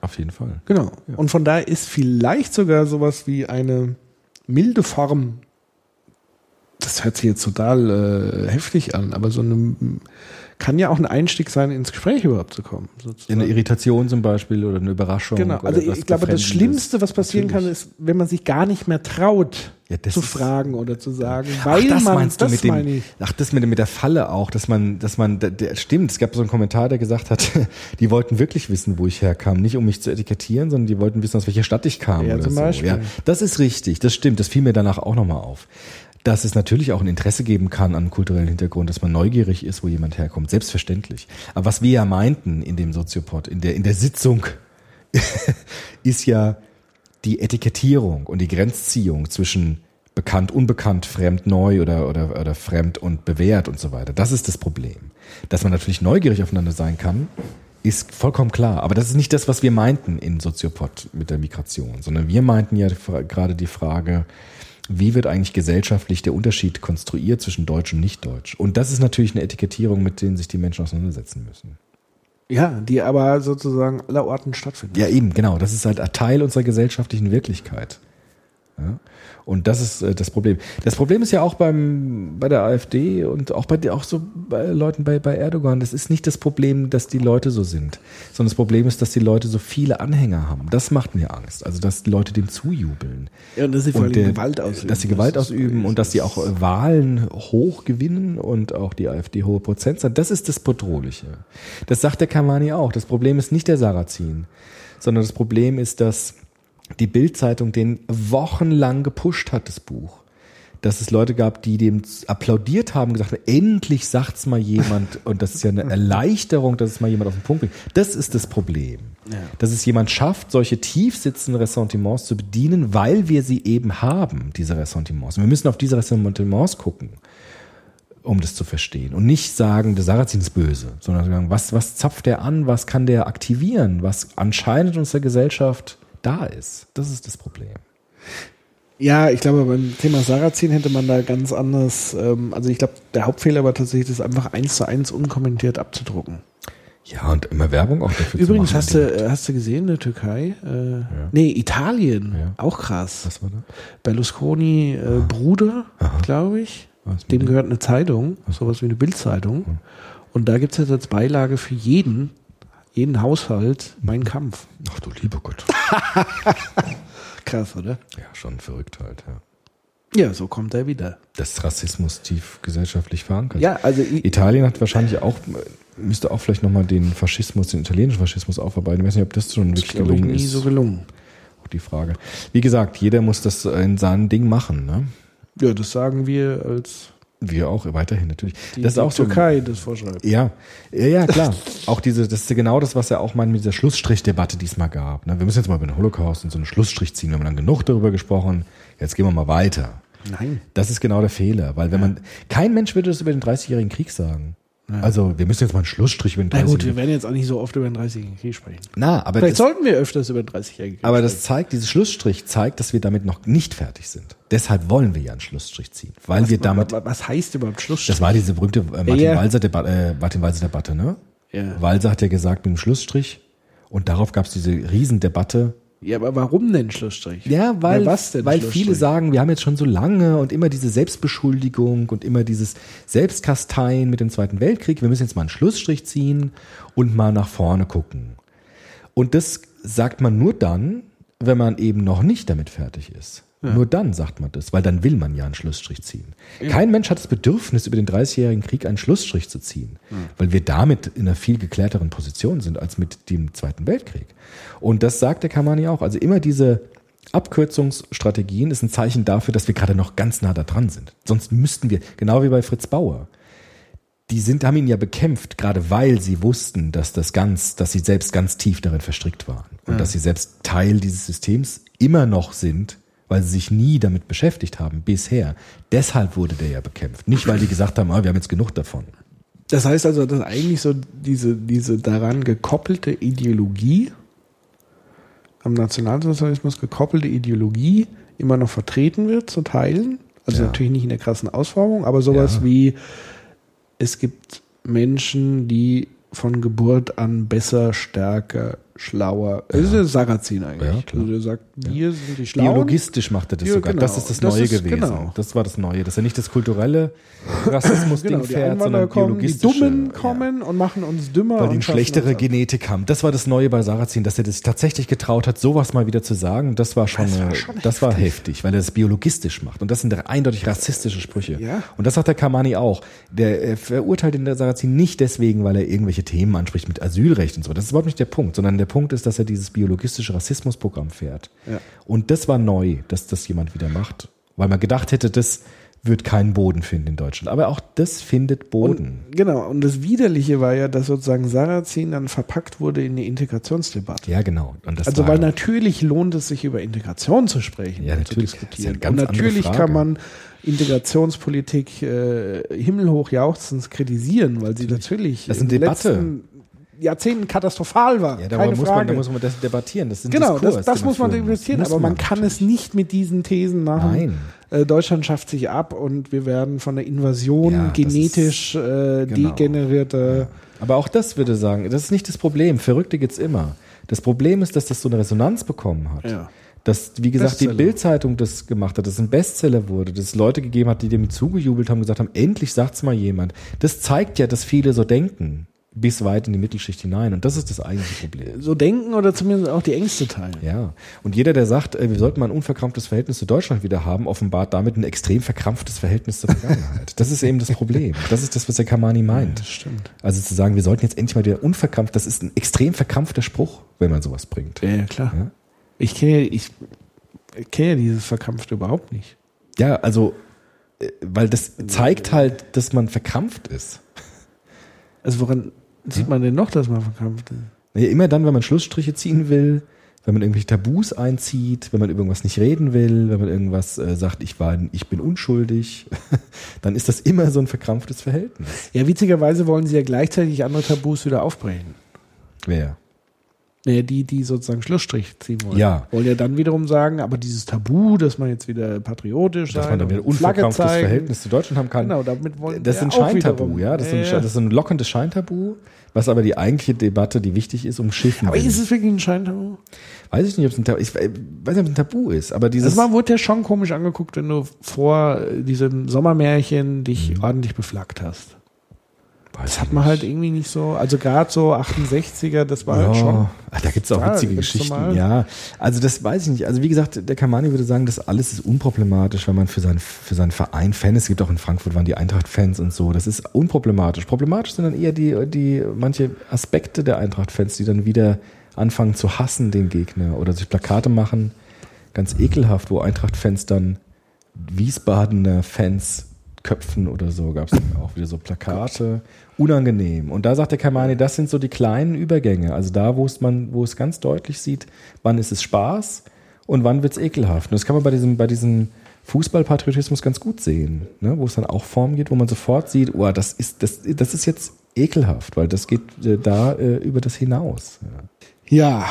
Auf jeden Fall. Genau. Und von daher ist vielleicht sogar sowas wie eine milde Form, das hört sich jetzt total äh, heftig an, aber so eine kann ja auch ein Einstieg sein, ins Gespräch überhaupt zu kommen. sozusagen. Eine Irritation zum Beispiel oder eine Überraschung. Genau, also ich, glaube, das. Schlimmste, was passieren kann, Natürlich. ist, wenn man sich gar nicht mehr traut, Ja, zu fragen oder zu sagen, weil Ach, das man, meinst du das mit dem, meine ich. ach, das mit, mit der Falle auch, dass man, dass man, der, der, stimmt, es gab so einen Kommentar, der gesagt hat, die wollten wirklich wissen, wo ich herkam. Nicht um mich zu etikettieren, sondern die wollten wissen, aus welcher Stadt ich kam Ja, oder zum so. Beispiel. Ja, das ist richtig, das stimmt, das fiel mir danach auch nochmal auf. Dass es natürlich auch ein Interesse geben kann an kulturellen Hintergrund, dass man neugierig ist, wo jemand herkommt. Selbstverständlich. Aber was wir ja meinten in dem Soziopod, in der, in der Sitzung, ist ja die Etikettierung und die Grenzziehung zwischen bekannt, unbekannt, fremd, neu oder, oder, oder fremd und bewährt und so weiter. Das ist das Problem. Dass man natürlich neugierig aufeinander sein kann, ist vollkommen klar. Aber das ist nicht das, was wir meinten in Soziopod mit der Migration, sondern wir meinten ja gerade die Frage, wie wird eigentlich gesellschaftlich der Unterschied konstruiert zwischen Deutsch und Nicht-Deutsch? Und das ist natürlich eine Etikettierung, mit denen sich die Menschen auseinandersetzen müssen. Ja, die aber sozusagen allerorten stattfindet. Ja, eben, genau. Das ist halt ein Teil unserer gesellschaftlichen Wirklichkeit. Ja? Und das ist äh, das Problem. Das Problem ist ja auch beim, bei der AfD und auch bei auch so bei Leuten bei, bei Erdogan. Das ist nicht das Problem, dass die Leute so sind, sondern das Problem ist, dass die Leute so viele Anhänger haben. Das macht mir Angst. Also, dass die Leute dem zujubeln. Ja, und dass sie vor allem Gewalt ausüben. Dass sie Gewalt Das ist- ausüben und dass sie auch äh, Wahlen hoch gewinnen und auch die AfD hohe Prozentzahl. Das ist das Bedrohliche. Das sagt der Kamani auch. Das Problem ist nicht der Sarrazin, sondern das Problem ist, dass die Bildzeitung den wochenlang gepusht hat, das Buch. Dass es Leute gab, die dem applaudiert haben, gesagt haben, endlich sagt's mal jemand und das ist ja eine Erleichterung, dass es mal jemand auf den Punkt bringt. Das ist das Problem. Dass es jemand schafft, solche tief sitzenden Ressentiments zu bedienen, weil wir sie eben haben, diese Ressentiments. Und wir müssen auf diese Ressentiments gucken, um das zu verstehen. Und nicht sagen, der Sarrazin ist böse, sondern sagen, was, was zapft der an, was kann der aktivieren, was anscheinend in unserer Gesellschaft da ist. Das ist das Problem. Ja, ich glaube, beim Thema Sarrazin hätte man da ganz anders, ähm, also ich glaube, der Hauptfehler war tatsächlich, das einfach eins zu eins unkommentiert abzudrucken. Ja, und immer Werbung auch dafür Übrigens, zu machen. hast du, äh, hast du gesehen, in der Türkei? Äh, Nee, Italien. Ja. Auch krass. Was war da? Berlusconi äh, Bruder, glaube ich. Was Dem dem? gehört eine Zeitung, sowas wie eine Bildzeitung. Und da gibt es jetzt als Beilage für jeden, jeden Haushalt, mein Kampf. Ach du lieber Gott. Krass, oder? Ja, schon verrückt halt, ja. Ja, so kommt er wieder. Das Rassismus tief gesellschaftlich verankert. Ja, also Italien hat wahrscheinlich auch, müsste auch vielleicht nochmal den Faschismus, den italienischen Faschismus aufarbeiten. Ich weiß nicht, ob das schon wirklich gelungen nie ist. so gelungen. Auch die Frage. Wie gesagt, jeder muss das in seinem Ding machen, ne? Ja, das sagen wir als Wir auch, weiterhin natürlich. Die, das ist auch so. Türkei das vorschreibt. Ja, ja, ja, klar. auch diese, das ist genau das, was er auch mal mit dieser Schlussstrichdebatte diesmal gab. ne? Wir müssen jetzt mal über den Holocaust und so einen Schlussstrich ziehen. Wir haben dann genug darüber gesprochen. Jetzt gehen wir mal weiter. Nein. Das ist genau der Fehler, weil wenn man, kein Mensch würde das über den 30-jährigen Krieg sagen. Also, wir müssen jetzt mal einen Schlussstrich über den Na gut, 30-jährigen wir werden jetzt auch nicht so oft über den 30-jährigen Krieg sprechen. Na, aber Vielleicht das, sollten wir öfters über den 30-jährigen Krieg aber sprechen. das zeigt, dieses Schlussstrich zeigt, dass wir damit noch nicht fertig sind. Deshalb wollen wir ja einen Schlussstrich ziehen, weil wir damit, was, was heißt überhaupt Schlussstrich? das war diese berühmte äh, Martin Ja. Walser Debatte, äh, Martin Walser Debatte, ne? Ja. Walser hat ja gesagt mit dem Schlussstrich und darauf gab es diese Riesendebatte. Ja, aber warum denn Schlussstrich? Ja, weil, Na, weil viele sagen, wir haben jetzt schon so lange und immer diese Selbstbeschuldigung und immer dieses Selbstkasteien mit dem Zweiten Weltkrieg. Wir müssen jetzt mal einen Schlussstrich ziehen und mal nach vorne gucken. Und das sagt man nur dann, wenn man eben noch nicht damit fertig ist. Nur dann sagt man das, weil dann will man ja einen Schlussstrich ziehen. Kein Mensch hat das Bedürfnis, über den 30-jährigen Krieg einen Schlussstrich zu ziehen, weil wir damit in einer viel geklärteren Position sind als mit dem Zweiten Weltkrieg. Und das sagt der Kamani auch. Also immer diese Abkürzungsstrategien ist ein Zeichen dafür, dass wir gerade noch ganz nah da dran sind. Sonst müssten wir, genau wie bei Fritz Bauer, die sind, haben ihn ja bekämpft, gerade weil sie wussten, dass das ganz, dass sie selbst ganz tief darin verstrickt waren und dass sie selbst Teil dieses Systems immer noch sind, weil sie sich nie damit beschäftigt haben bisher. Deshalb wurde der ja bekämpft, nicht weil die gesagt haben, ah, wir haben jetzt genug davon. Das heißt also, dass eigentlich so diese, diese daran gekoppelte Ideologie, am Nationalsozialismus gekoppelte Ideologie immer noch vertreten wird zu Teilen. Also Ja. natürlich nicht in der krassen Ausformung, aber sowas Ja. wie es gibt Menschen, die von Geburt an besser, stärker, schlauer. Das ist der Sarrazin eigentlich. Ja, also der sagt, wir sind die Schlauen. Biologistisch macht er das Ja, sogar. genau. Das ist das Das Neue ist- gewesen. genau. Das war das Neue, dass er nicht das kulturelle Rassismus-Ding Genau, fährt, sondern kommen, die. Dummen ja. kommen und machen uns dümmer. Weil die eine schlechtere. Genetik haben. Das war das Neue bei Sarrazin, dass er das tatsächlich getraut hat, sowas mal wieder zu sagen. Das war schon, Das war schon das war heftig, weil er das biologistisch macht. Und das sind eindeutig rassistische Sprüche. Ja. Und das sagt der Kamani auch. Der verurteilt den Sarrazin nicht deswegen, weil er irgendwelche Themen anspricht mit Asylrecht und so. Das ist überhaupt nicht der Punkt, sondern der Punkt ist, dass er dieses biologistische Rassismusprogramm fährt. Ja. Und das war neu, dass das jemand wieder macht. Weil man gedacht hätte, das wird keinen Boden finden in Deutschland. Aber auch das findet Boden. Und, genau, und das Widerliche war ja, dass sozusagen Sarrazin dann verpackt wurde in die Integrationsdebatte. ja, genau. Und das also weil natürlich lohnt es sich über Integration zu sprechen, Ja, und natürlich. zu diskutieren. ganz und natürlich kann man Integrationspolitik äh, himmelhoch jauchzend kritisieren, weil sie natürlich Das ist eine Debatte. letzten Jahrzehnten katastrophal war. Ja, darüber keine muss Frage. man, da muss man das debattieren. Das Genau, Diskurs, das, das muss man Muss aber man man kann es nicht mit diesen Thesen machen. Nein. Äh, Deutschland schafft sich ab und wir werden von der Invasion Ja, genetisch äh, genau. degenerierte. Aber auch das würde sagen, das ist nicht das Problem. Verrückte gibt's immer. Das Problem ist, dass das so eine Resonanz bekommen hat. Ja. Dass, wie gesagt, Bestseller. die Bild-Zeitung das gemacht hat, dass es ein Bestseller wurde, dass es Leute gegeben hat, die dem zugejubelt haben, gesagt haben, endlich sagt's mal jemand. Das zeigt ja, dass viele so denken, bis weit in die Mittelschicht hinein. Und das ist das eigentliche Problem. So denken oder zumindest auch die Ängste teilen. Ja. Und jeder, der sagt, äh, wir sollten mal ein unverkrampftes Verhältnis zu Deutschland wieder haben, offenbart damit ein extrem verkrampftes Verhältnis zur Vergangenheit. Das ist eben das Problem. Das ist das, was der Kamani meint. Das stimmt. Also zu sagen, wir sollten jetzt endlich mal wieder unverkrampft, das ist ein extrem verkrampfter Spruch, wenn man sowas bringt. Ja, ja klar. Ja. Ich kenne ich kenne ja dieses Verkrampfte überhaupt nicht. Ja, also, äh, weil das zeigt halt, dass man verkrampft ist. Also woran sieht man denn noch, dass man verkrampft ist? Ja, immer dann, wenn man Schlussstriche ziehen will, wenn man irgendwelche Tabus einzieht, wenn man über irgendwas nicht reden will, wenn man irgendwas äh, sagt, ich war, ich bin unschuldig, dann ist das immer so ein verkrampftes Verhältnis. Ja, witzigerweise wollen sie ja gleichzeitig andere Tabus wieder aufbrechen. Wer? Naja, die, die sozusagen Schlussstrich ziehen wollen. Ja. Wollen ja dann wiederum sagen, aber dieses Tabu, dass man jetzt wieder patriotisch Dass sein man dann wieder unverkrampftes. Verhältnis zu Deutschland haben kann. Genau, damit wollen Das ist wir ein Scheintabu, ja. Das ist, ein, ja, das ist ein lockendes Scheintabu, was aber die eigentliche Debatte, die wichtig ist, umschiffen Aber will. ist es wirklich ein Scheintabu? Weiß ich nicht, ob es ein Tabu ich weiß nicht, ob es ein Tabu ist, aber dieses. Also man wurde ja schon komisch angeguckt, wenn du vor äh, diesem Sommermärchen dich ordentlich beflaggt hast. Weiß Das hat man nicht. halt irgendwie nicht so, also gerade so 68er, das war halt schon. Ah, da gibt's auch Ja, witzige Geschichten. normal. Ja, also das weiß ich nicht. Also wie gesagt, der Kamani würde sagen, das alles ist unproblematisch, wenn man für seinen, für seinen Verein Fan ist. Es gibt auch in Frankfurt waren die Eintracht-Fans und so. Das ist unproblematisch. Problematisch sind dann eher die, die manche Aspekte der Eintracht-Fans, die dann wieder anfangen zu hassen den Gegner oder sich Plakate machen. Ganz ekelhaft, wo Eintracht-Fans dann Wiesbadener Fans Köpfen oder so gab es auch wieder so Plakate. Unangenehm. Und da sagt der Kamani, das sind so die kleinen Übergänge. Also da, wo es man, wo es ganz deutlich sieht, wann ist es Spaß und wann wird es ekelhaft. Und das kann man bei diesem, bei diesem Fußballpatriotismus ganz gut sehen, ne? wo es dann auch Form geht, wo man sofort sieht, oh, das ist, das, das ist jetzt ekelhaft, weil das geht äh, da äh, über das hinaus. Ja. Ja,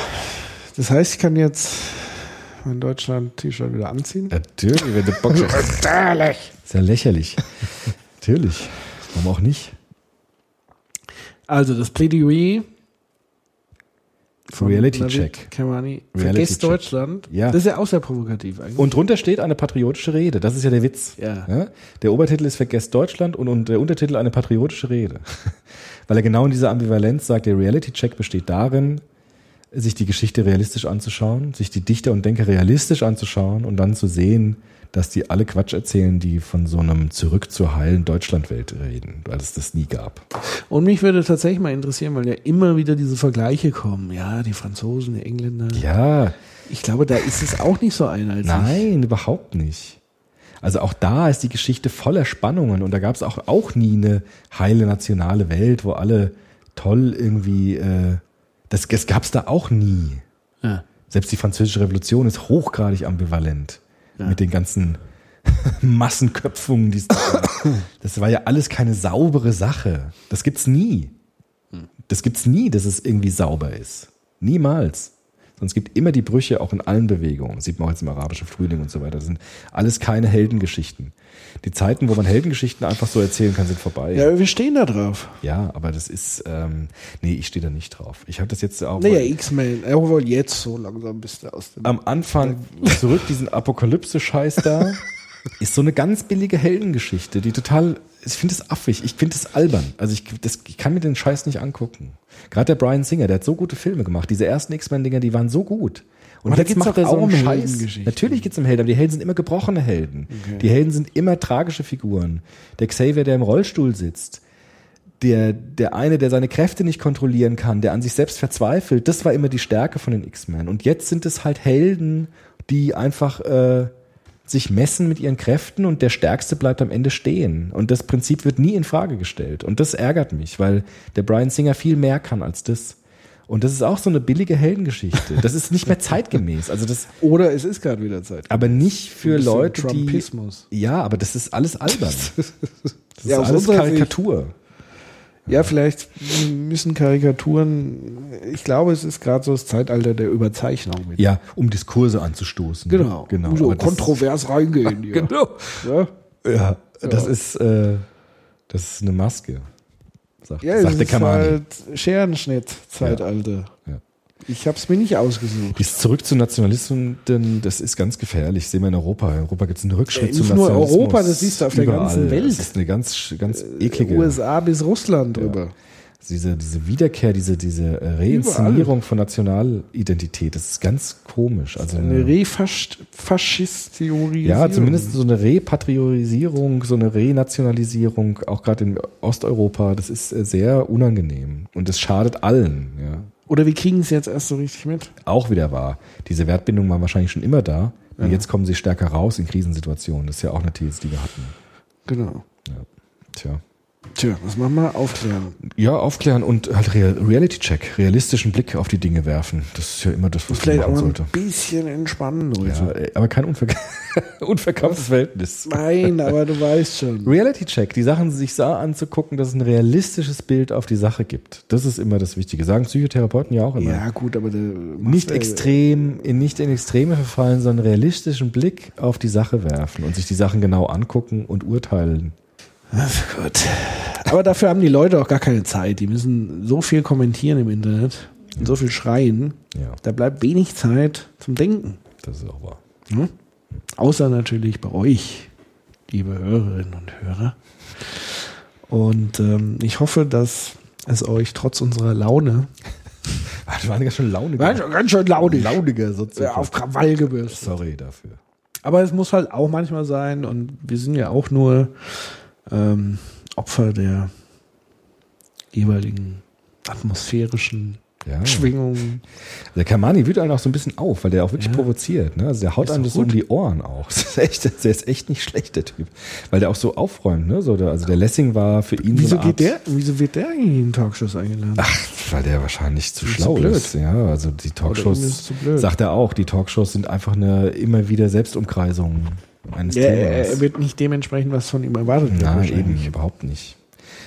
das heißt, ich kann jetzt mein Deutschland-T-Shirt wieder anziehen. Natürlich, wenn du Bock hast. Ist ja lächerlich. Natürlich. Warum auch nicht? Also das Plädoyer von Reality Navid Check. Kamani. Reality Vergesst Check. Deutschland. Ja. Das ist ja auch sehr provokativ eigentlich. Und drunter steht eine patriotische Rede. Das ist ja der Witz. Ja. Der Obertitel ist Vergesst Deutschland und, und der Untertitel eine patriotische Rede. Weil er genau in dieser Ambivalenz sagt, der Reality-Check besteht darin, sich die Geschichte realistisch anzuschauen, sich die Dichter und Denker realistisch anzuschauen und dann zu sehen, dass die alle Quatsch erzählen, die von so einem Zurück zur heilen Deutschlandwelt reden, weil es das nie gab. Und mich würde tatsächlich mal interessieren, weil ja immer wieder diese Vergleiche kommen. Ja, die Franzosen, die Engländer. Ja, Ich glaube, da ist es auch nicht so einheitlich. Nein, überhaupt nicht. Also auch da ist die Geschichte voller Spannungen und da gab es auch, auch nie eine heile nationale Welt, wo alle toll irgendwie, äh, das, das gab es da auch nie. Ja. Selbst die französische Revolution ist hochgradig ambivalent mit den ganzen Massenköpfungen. Die das war ja alles keine saubere Sache. Das gibt's nie. Das gibt's nie, dass es irgendwie sauber ist. Niemals. Sondern es gibt immer die Brüche auch in allen Bewegungen. Sieht man auch jetzt im arabischen Frühling und so weiter. Das sind alles keine Heldengeschichten. Die Zeiten, wo man Heldengeschichten einfach so erzählen kann, sind vorbei. Ja, wir stehen da drauf. Ja, aber das ist, ähm, nee, ich stehe da nicht drauf. Ich habe das jetzt auch Naja, X-Men. Jawohl, jetzt so langsam bist du aus dem. am Anfang zurück diesen Apokalypse-Scheiß da. Ist so eine ganz billige Heldengeschichte, die total, ich finde es affig, ich finde es albern. Also ich, das, ich kann mir den Scheiß nicht angucken. Gerade der Brian Singer, der hat so gute Filme gemacht. Diese ersten X-Men-Dinger, die waren so gut. Und Aber da jetzt geht's macht doch er so auch einen um Scheiß. Natürlich geht's um Helden, aber die Helden sind immer gebrochene Helden. Die Helden sind immer tragische Figuren. Der Xavier, der im Rollstuhl sitzt, der, der eine, der seine Kräfte nicht kontrollieren kann, der an sich selbst verzweifelt, das war immer die Stärke von den X-Men. Und jetzt sind es halt Helden, die einfach äh, sich messen mit ihren Kräften und der Stärkste bleibt am Ende stehen. Und das Prinzip wird nie in Frage gestellt. Und das ärgert mich, weil der Brian Singer viel mehr kann als das. Und das ist auch so eine billige Heldengeschichte. Das ist nicht mehr zeitgemäß. Also das, Oder es ist gerade wieder Zeit. aber nicht für Leute, Trumpismus. die. Ja, aber das ist alles albern. Das ist Ja, alles unserer Sicht- Karikatur. Ja, vielleicht müssen Karikaturen, ich glaube, es ist gerade so das Zeitalter der Überzeichnung. Mit. Ja, um Diskurse anzustoßen. Genau. genau. So kontrovers reingehen. Ja. Genau. Ja, Ja, das ist, äh, das ist eine Maske. Sagt, ja sagt der ist Kamani. halt Scherenschnitt-Zeitalter. Ja. Ich habe es mir nicht ausgesucht. Dies zurück zu Nationalismen, denn das ist ganz gefährlich. Sehen wir in Europa. In Europa gibt es einen Rückschritt Ja, zum nicht nur Nationalismus. Europa, das siehst du auf der ganzen Welt. Äh, Das ist eine ganz, ganz eklige. USA bis Russland drüber. Diese, diese Wiederkehr, diese, diese äh, Reinszenierung von Nationalidentität, das ist ganz komisch. Also Eine Refaschistisierung. ja, zumindest so eine Repatriotisierung, so eine Renationalisierung, auch gerade in Osteuropa, das ist äh, sehr unangenehm. Und das schadet allen, ja. Oder wir kriegen es jetzt erst so richtig mit. auch wieder wahr. Diese Wertbindung war wahrscheinlich schon immer da. Und jetzt kommen sie stärker raus in Krisensituationen. Das ist ja auch eine These, die wir hatten. Genau. Tja. Tja, was machen wir? Aufklären. Ja, aufklären und halt Real Reality-Check, realistischen Blick auf die Dinge werfen. Das ist ja immer das, was Vielleicht man machen mal ein sollte. bisschen entspannen, Ja, Leute. äh, aber kein unver unverkauftes Verhältnis. Nein, aber du weißt schon. Reality-Check, die Sachen sich so anzugucken, dass es ein realistisches Bild auf die Sache gibt. Das ist immer das Wichtige. Sagen Psychotherapeuten ja auch immer. Ja, gut, aber nicht äh, extrem, in nicht in Extreme verfallen, sondern realistischen Blick auf die Sache werfen und sich die Sachen genau angucken und urteilen. Gut. Aber dafür haben die Leute auch gar keine Zeit. Die müssen so viel kommentieren im Internet und so viel schreien. Ja, Da bleibt wenig Zeit zum Denken. das ist auch wahr. Hm? Außer natürlich bei euch, liebe Hörerinnen und Hörer. Und ähm, ich hoffe, dass es euch trotz unserer Laune, Ah, Das war ganz schön launiger. ganz, ganz schön launig, launiger Soziophob. auf Krawall gebürstet. Sorry dafür. Aber es muss halt auch manchmal sein und wir sind ja auch nur ähm, Opfer der jeweiligen atmosphärischen Ja. Schwingungen. Der Kamani wühlt einen auch so ein bisschen auf, weil der auch wirklich Ja. provoziert. Ne? Also der haut Ist einem das so um die Ohren auch. Das ist echt, der ist echt nicht schlecht, der Typ. Weil der auch so aufräumt. Ne? So der, also der Lessing war für ihn Wieso so eine geht der, Art, wieso wird der eigentlich in Talkshows eingeladen? Ach, weil der wahrscheinlich zu Ist schlau zu ist. Ja, also die Talkshows, sagt er auch, die Talkshows sind einfach eine immer wieder Selbstumkreisung eines Ja, er, Themas. er wird nicht dementsprechend, was von ihm erwartet wird. Nein, eben, überhaupt nicht.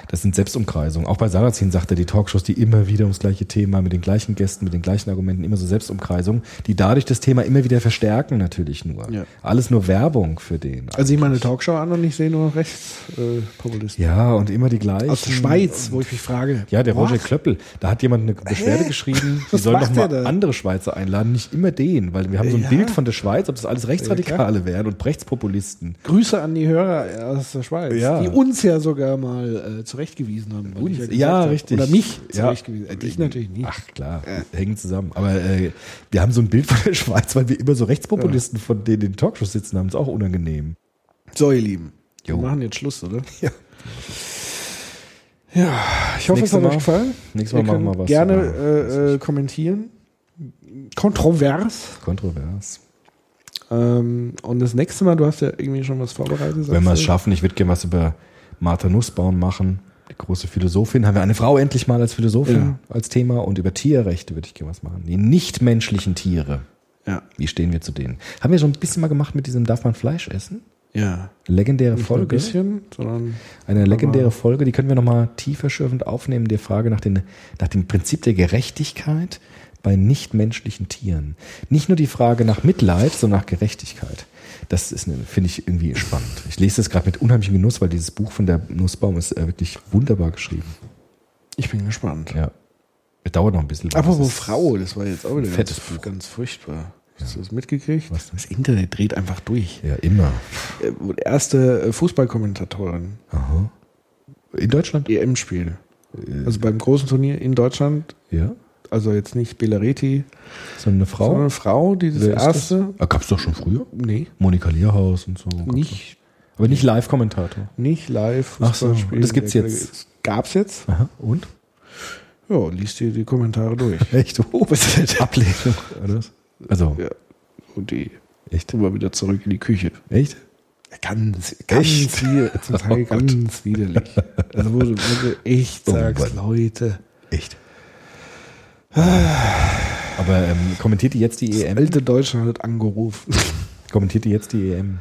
Das sind Selbstumkreisungen. Auch bei Sarrazin sagt er, die Talkshows, die immer wieder ums gleiche Thema, mit den gleichen Gästen, mit den gleichen Argumenten, immer so Selbstumkreisungen, die dadurch das Thema immer wieder verstärken natürlich nur. Ja. Alles nur Werbung für den. Also ich meine Talkshow an und ich sehe nur Rechtspopulisten. ja, und immer die gleichen. Aus der Schweiz, wo ich mich frage. Ja, der what? Roger Klöppel, da hat jemand eine Beschwerde geschrieben, die Was soll doch mal andere Schweizer einladen, nicht immer den, weil wir haben so ein Ja. Bild von der Schweiz, ob das alles Rechtsradikale Ja, wären und Rechtspopulisten. Grüße an die Hörer aus der Schweiz, Ja. die uns ja sogar mal äh, zurechtgewiesen haben. weil ich Uns? Ja, habe. richtig. Oder mich Ja. zurechtgewiesen. Äh, dich natürlich nicht. Ach klar, wir hängen zusammen. Aber äh, wir haben so ein Bild von der Schweiz, weil wir immer so Rechtspopulisten von denen in den Talkshows sitzen haben. Ist auch unangenehm. So, ihr Lieben. Jo. Wir machen jetzt Schluss, oder? Ja. Ja, ich hoffe, es Nächste hat Mal- euch gefallen. nächstes Mal machen wir was gerne äh, äh, kommentieren. Kontrovers. Kontrovers. Ähm, und das nächste Mal, du hast ja irgendwie schon was vorbereitet. Wenn wir es schaffen, ich würde gerne was über Martha Nussbaum machen. Die große Philosophin. Haben wir eine Frau endlich mal als Philosophin Ja. als Thema. Und über Tierrechte würde ich gerne was machen. Die nichtmenschlichen Tiere. Ja. Wie stehen wir zu denen? Haben wir schon ein bisschen mal gemacht mit diesem Darf man Fleisch essen? Ja. Legendäre Nicht nur ein Folge. bisschen, sondern Eine legendäre Folge, die können wir nochmal tiefer schürfend aufnehmen, der Frage nach, den, nach dem Prinzip der Gerechtigkeit bei nichtmenschlichen Tieren. Nicht nur die Frage nach Mitleid, sondern nach Gerechtigkeit. Das ist, finde ich, irgendwie spannend. Ich lese das gerade mit unheimlichem Genuss, weil dieses Buch von der Nussbaum ist äh, wirklich wunderbar geschrieben. ich bin gespannt. Ja. Es dauert noch ein bisschen. das ist- Frau, das war jetzt auch wieder Fettes ganz, Buch. ganz furchtbar. Hast du das mitgekriegt? Was? Das Internet dreht einfach durch. Ja, immer. Äh, Erste äh, Fußballkommentatorin, Aha. In Deutschland? EM-Spiel. Also beim großen Turnier in Deutschland, Ja. Also jetzt nicht Belareti, So eine Frau? sondern eine Frau, die das Wer erste. Ah, gab's doch schon früher. Nee, Monika Lierhaus und so. Nicht. Aber nicht Live-Kommentator. nicht live. Ach so, und das gibt's jetzt? Gab's jetzt? Aha. Und? Ja, liest dir die Kommentare durch. Echt? Oh, was ist das? Ablehnung, was? Also, Ja. Und die echt? wir wieder zurück in die Küche. Echt? Ganz, ganz, Echt? zum Teil Oh ganz widerlich. Also wo du, wo du echt Oh sagst, Mann. Leute, Echt? Aber ähm, kommentiert die jetzt die EM? alte Deutschland hat angerufen. Kommentiert die jetzt die EM?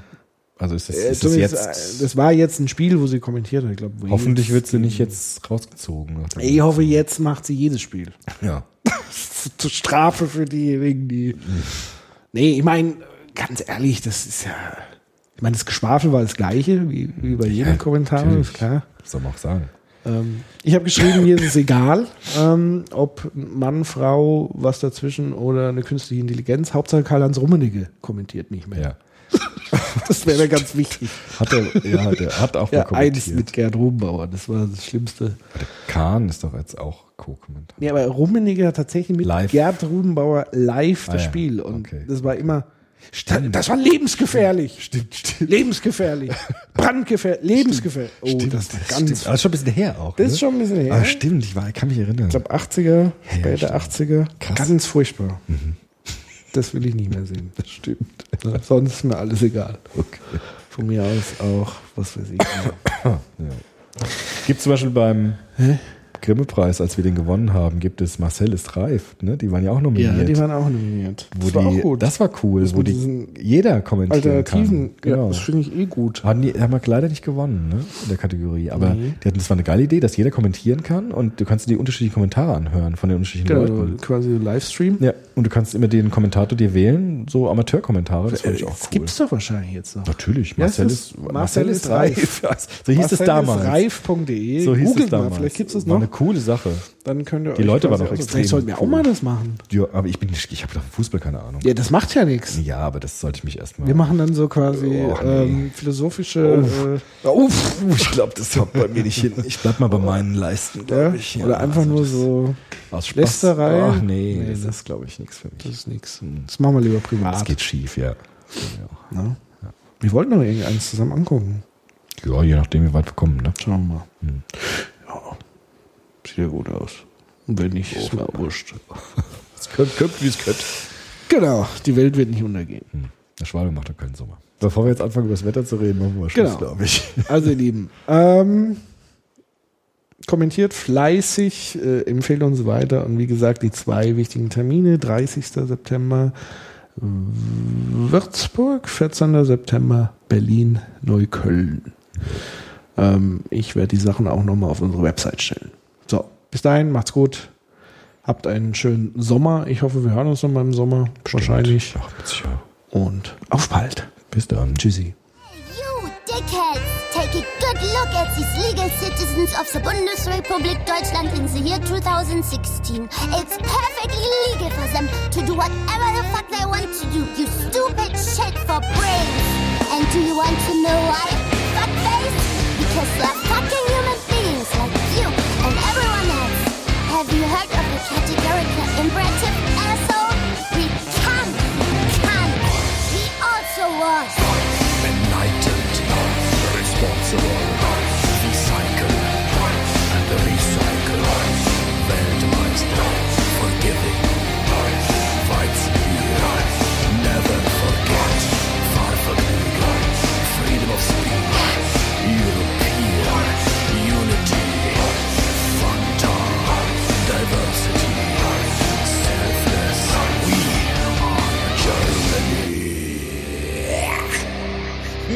Also ist das, Äh, ist das zumindest, jetzt... äh, das war jetzt ein Spiel, wo sie kommentiert hat. Ich glaub, hoffentlich wird sie nicht jetzt rausgezogen. Ich hoffe, jetzt macht sie jedes Spiel. Ja. Zur Strafe für diejenigen, die. Nee, ich meine, ganz ehrlich, das ist ja. Ich meine, das Geschwafel war das gleiche, wie, wie bei jedem Ja, Kommentar, ist klar. Soll man auch sagen? Ähm, ich habe geschrieben, mir ist es egal, ähm, ob Mann, Frau, was dazwischen oder eine künstliche Intelligenz. Hauptsache Karl-Heinz Rummenigge kommentiert nicht mehr. Ja. Das wäre mir ganz wichtig. Hat er, ja, der hat auch mal Ja, eins mit Gerd Rubenbauer, das war das Schlimmste. Der Kahn ist doch jetzt auch Co-Kommentator. Ja, aber Rummenigge hat tatsächlich mit Live. Gerd Rubenbauer live das Ah ja, Spiel und okay. das war immer Das war lebensgefährlich. Stimmt, stimmt. Lebensgefährlich. Brandgefährlich. Lebensgefährlich. Oh, Stimmt, das war ganz. stimmt. Aber ist schon ein bisschen her auch. Das ne? ist schon ein bisschen her. Ah, stimmt, ich, war, ich kann mich erinnern. Ich glaube 80er, später stimmt. 80er. Krass. Ganz furchtbar. Das will ich nie mehr sehen. das stimmt. Ja, Sonst ist mir alles egal. Okay. Von mir aus auch, was weiß ich. Ja. Gibt zum Beispiel beim Grimme-Preis, als wir den gewonnen haben, gibt es Marcel ist reif. Ne? Die waren ja auch nominiert. ja, die waren auch nominiert. wo das war die, auch gut. Das war cool, Das wo die jeder kommentieren Alternativen, kann. Genau. ja, das finde ich eh gut. Haben die haben wir leider nicht gewonnen, ne? In der Kategorie. Aber Nee. die hatten, das war eine geile Idee, dass jeder kommentieren kann und du kannst dir die unterschiedlichen Kommentare anhören von den unterschiedlichen Genau, Leuten. quasi Livestream. Ja, und du kannst immer den Kommentator dir wählen, so Amateurkommentare, das fand ich auch das cool. gibt's doch wahrscheinlich jetzt noch. Natürlich, Ja, es Marcel ist- ist, Marcel Marcel ist ist reif. so hieß es damals. Reif.de. So hieß Googelt es damals. Mal, vielleicht gibt's das War noch. eine coole Sache. Dann könnt ihr Die Leute waren auch extrem Vielleicht sollten wir auch mal das machen. Ja, aber ich bin nicht, ich habe doch Fußball keine Ahnung. Ja, das macht ja nichts. Ja, aber das sollte ich mich erstmal. Wir machen dann so quasi Oh, nee. ähm, philosophische äh, Uff, ich glaube, das haut bei mir nicht hin. Ich bleib mal bei meinen Leisten, ja, glaube ich. oder einfach also nur so. aus Spaß. Lästerei. Ach nee, Nee, das das- ist, glaube ich, nichts für mich. Das ist nichts. Das machen wir lieber privat. Das geht schief, ja. Ne? Wir wollten noch irgendeins zusammen angucken. Ja, je nachdem, wie weit wir kommen, ne? Schauen wir mal. Hm. Sieht ja gut aus. Und wenn nicht, ist mir wurscht. Es kommt, kommt wie es kommt. Genau, die Welt wird nicht untergehen. Der Schwalbe macht doch keinen Sommer. Bevor wir jetzt anfangen, über das Wetter zu reden, machen wir mal Schluss, Genau. glaube ich. Also ihr Lieben, ähm, kommentiert fleißig, äh, empfehlt uns weiter und wie gesagt, die zwei wichtigen Termine, 30. September Würzburg, 14. September Berlin, Neukölln. Ähm, ich werde die Sachen auch nochmal auf unsere Website stellen. Bis dahin, macht's gut. Habt einen schönen Sommer. Ich hoffe, wir hören uns nochmal im Sommer. Wahrscheinlich. Ach, sicher. Und auf bald. Bis dann. Tschüssi. You dickheads, take a good look at these legal citizens of the Bundesrepublik Deutschland in the year 2016. It's perfectly legal for them to do whatever the fuck they want to do. You stupid shit for brains. And do you want to know why? Fuckface? Because they're fucking Have you heard of the categorical imperative, asshole? We can, can. He also was. Benighted, responsible,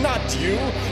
Not you.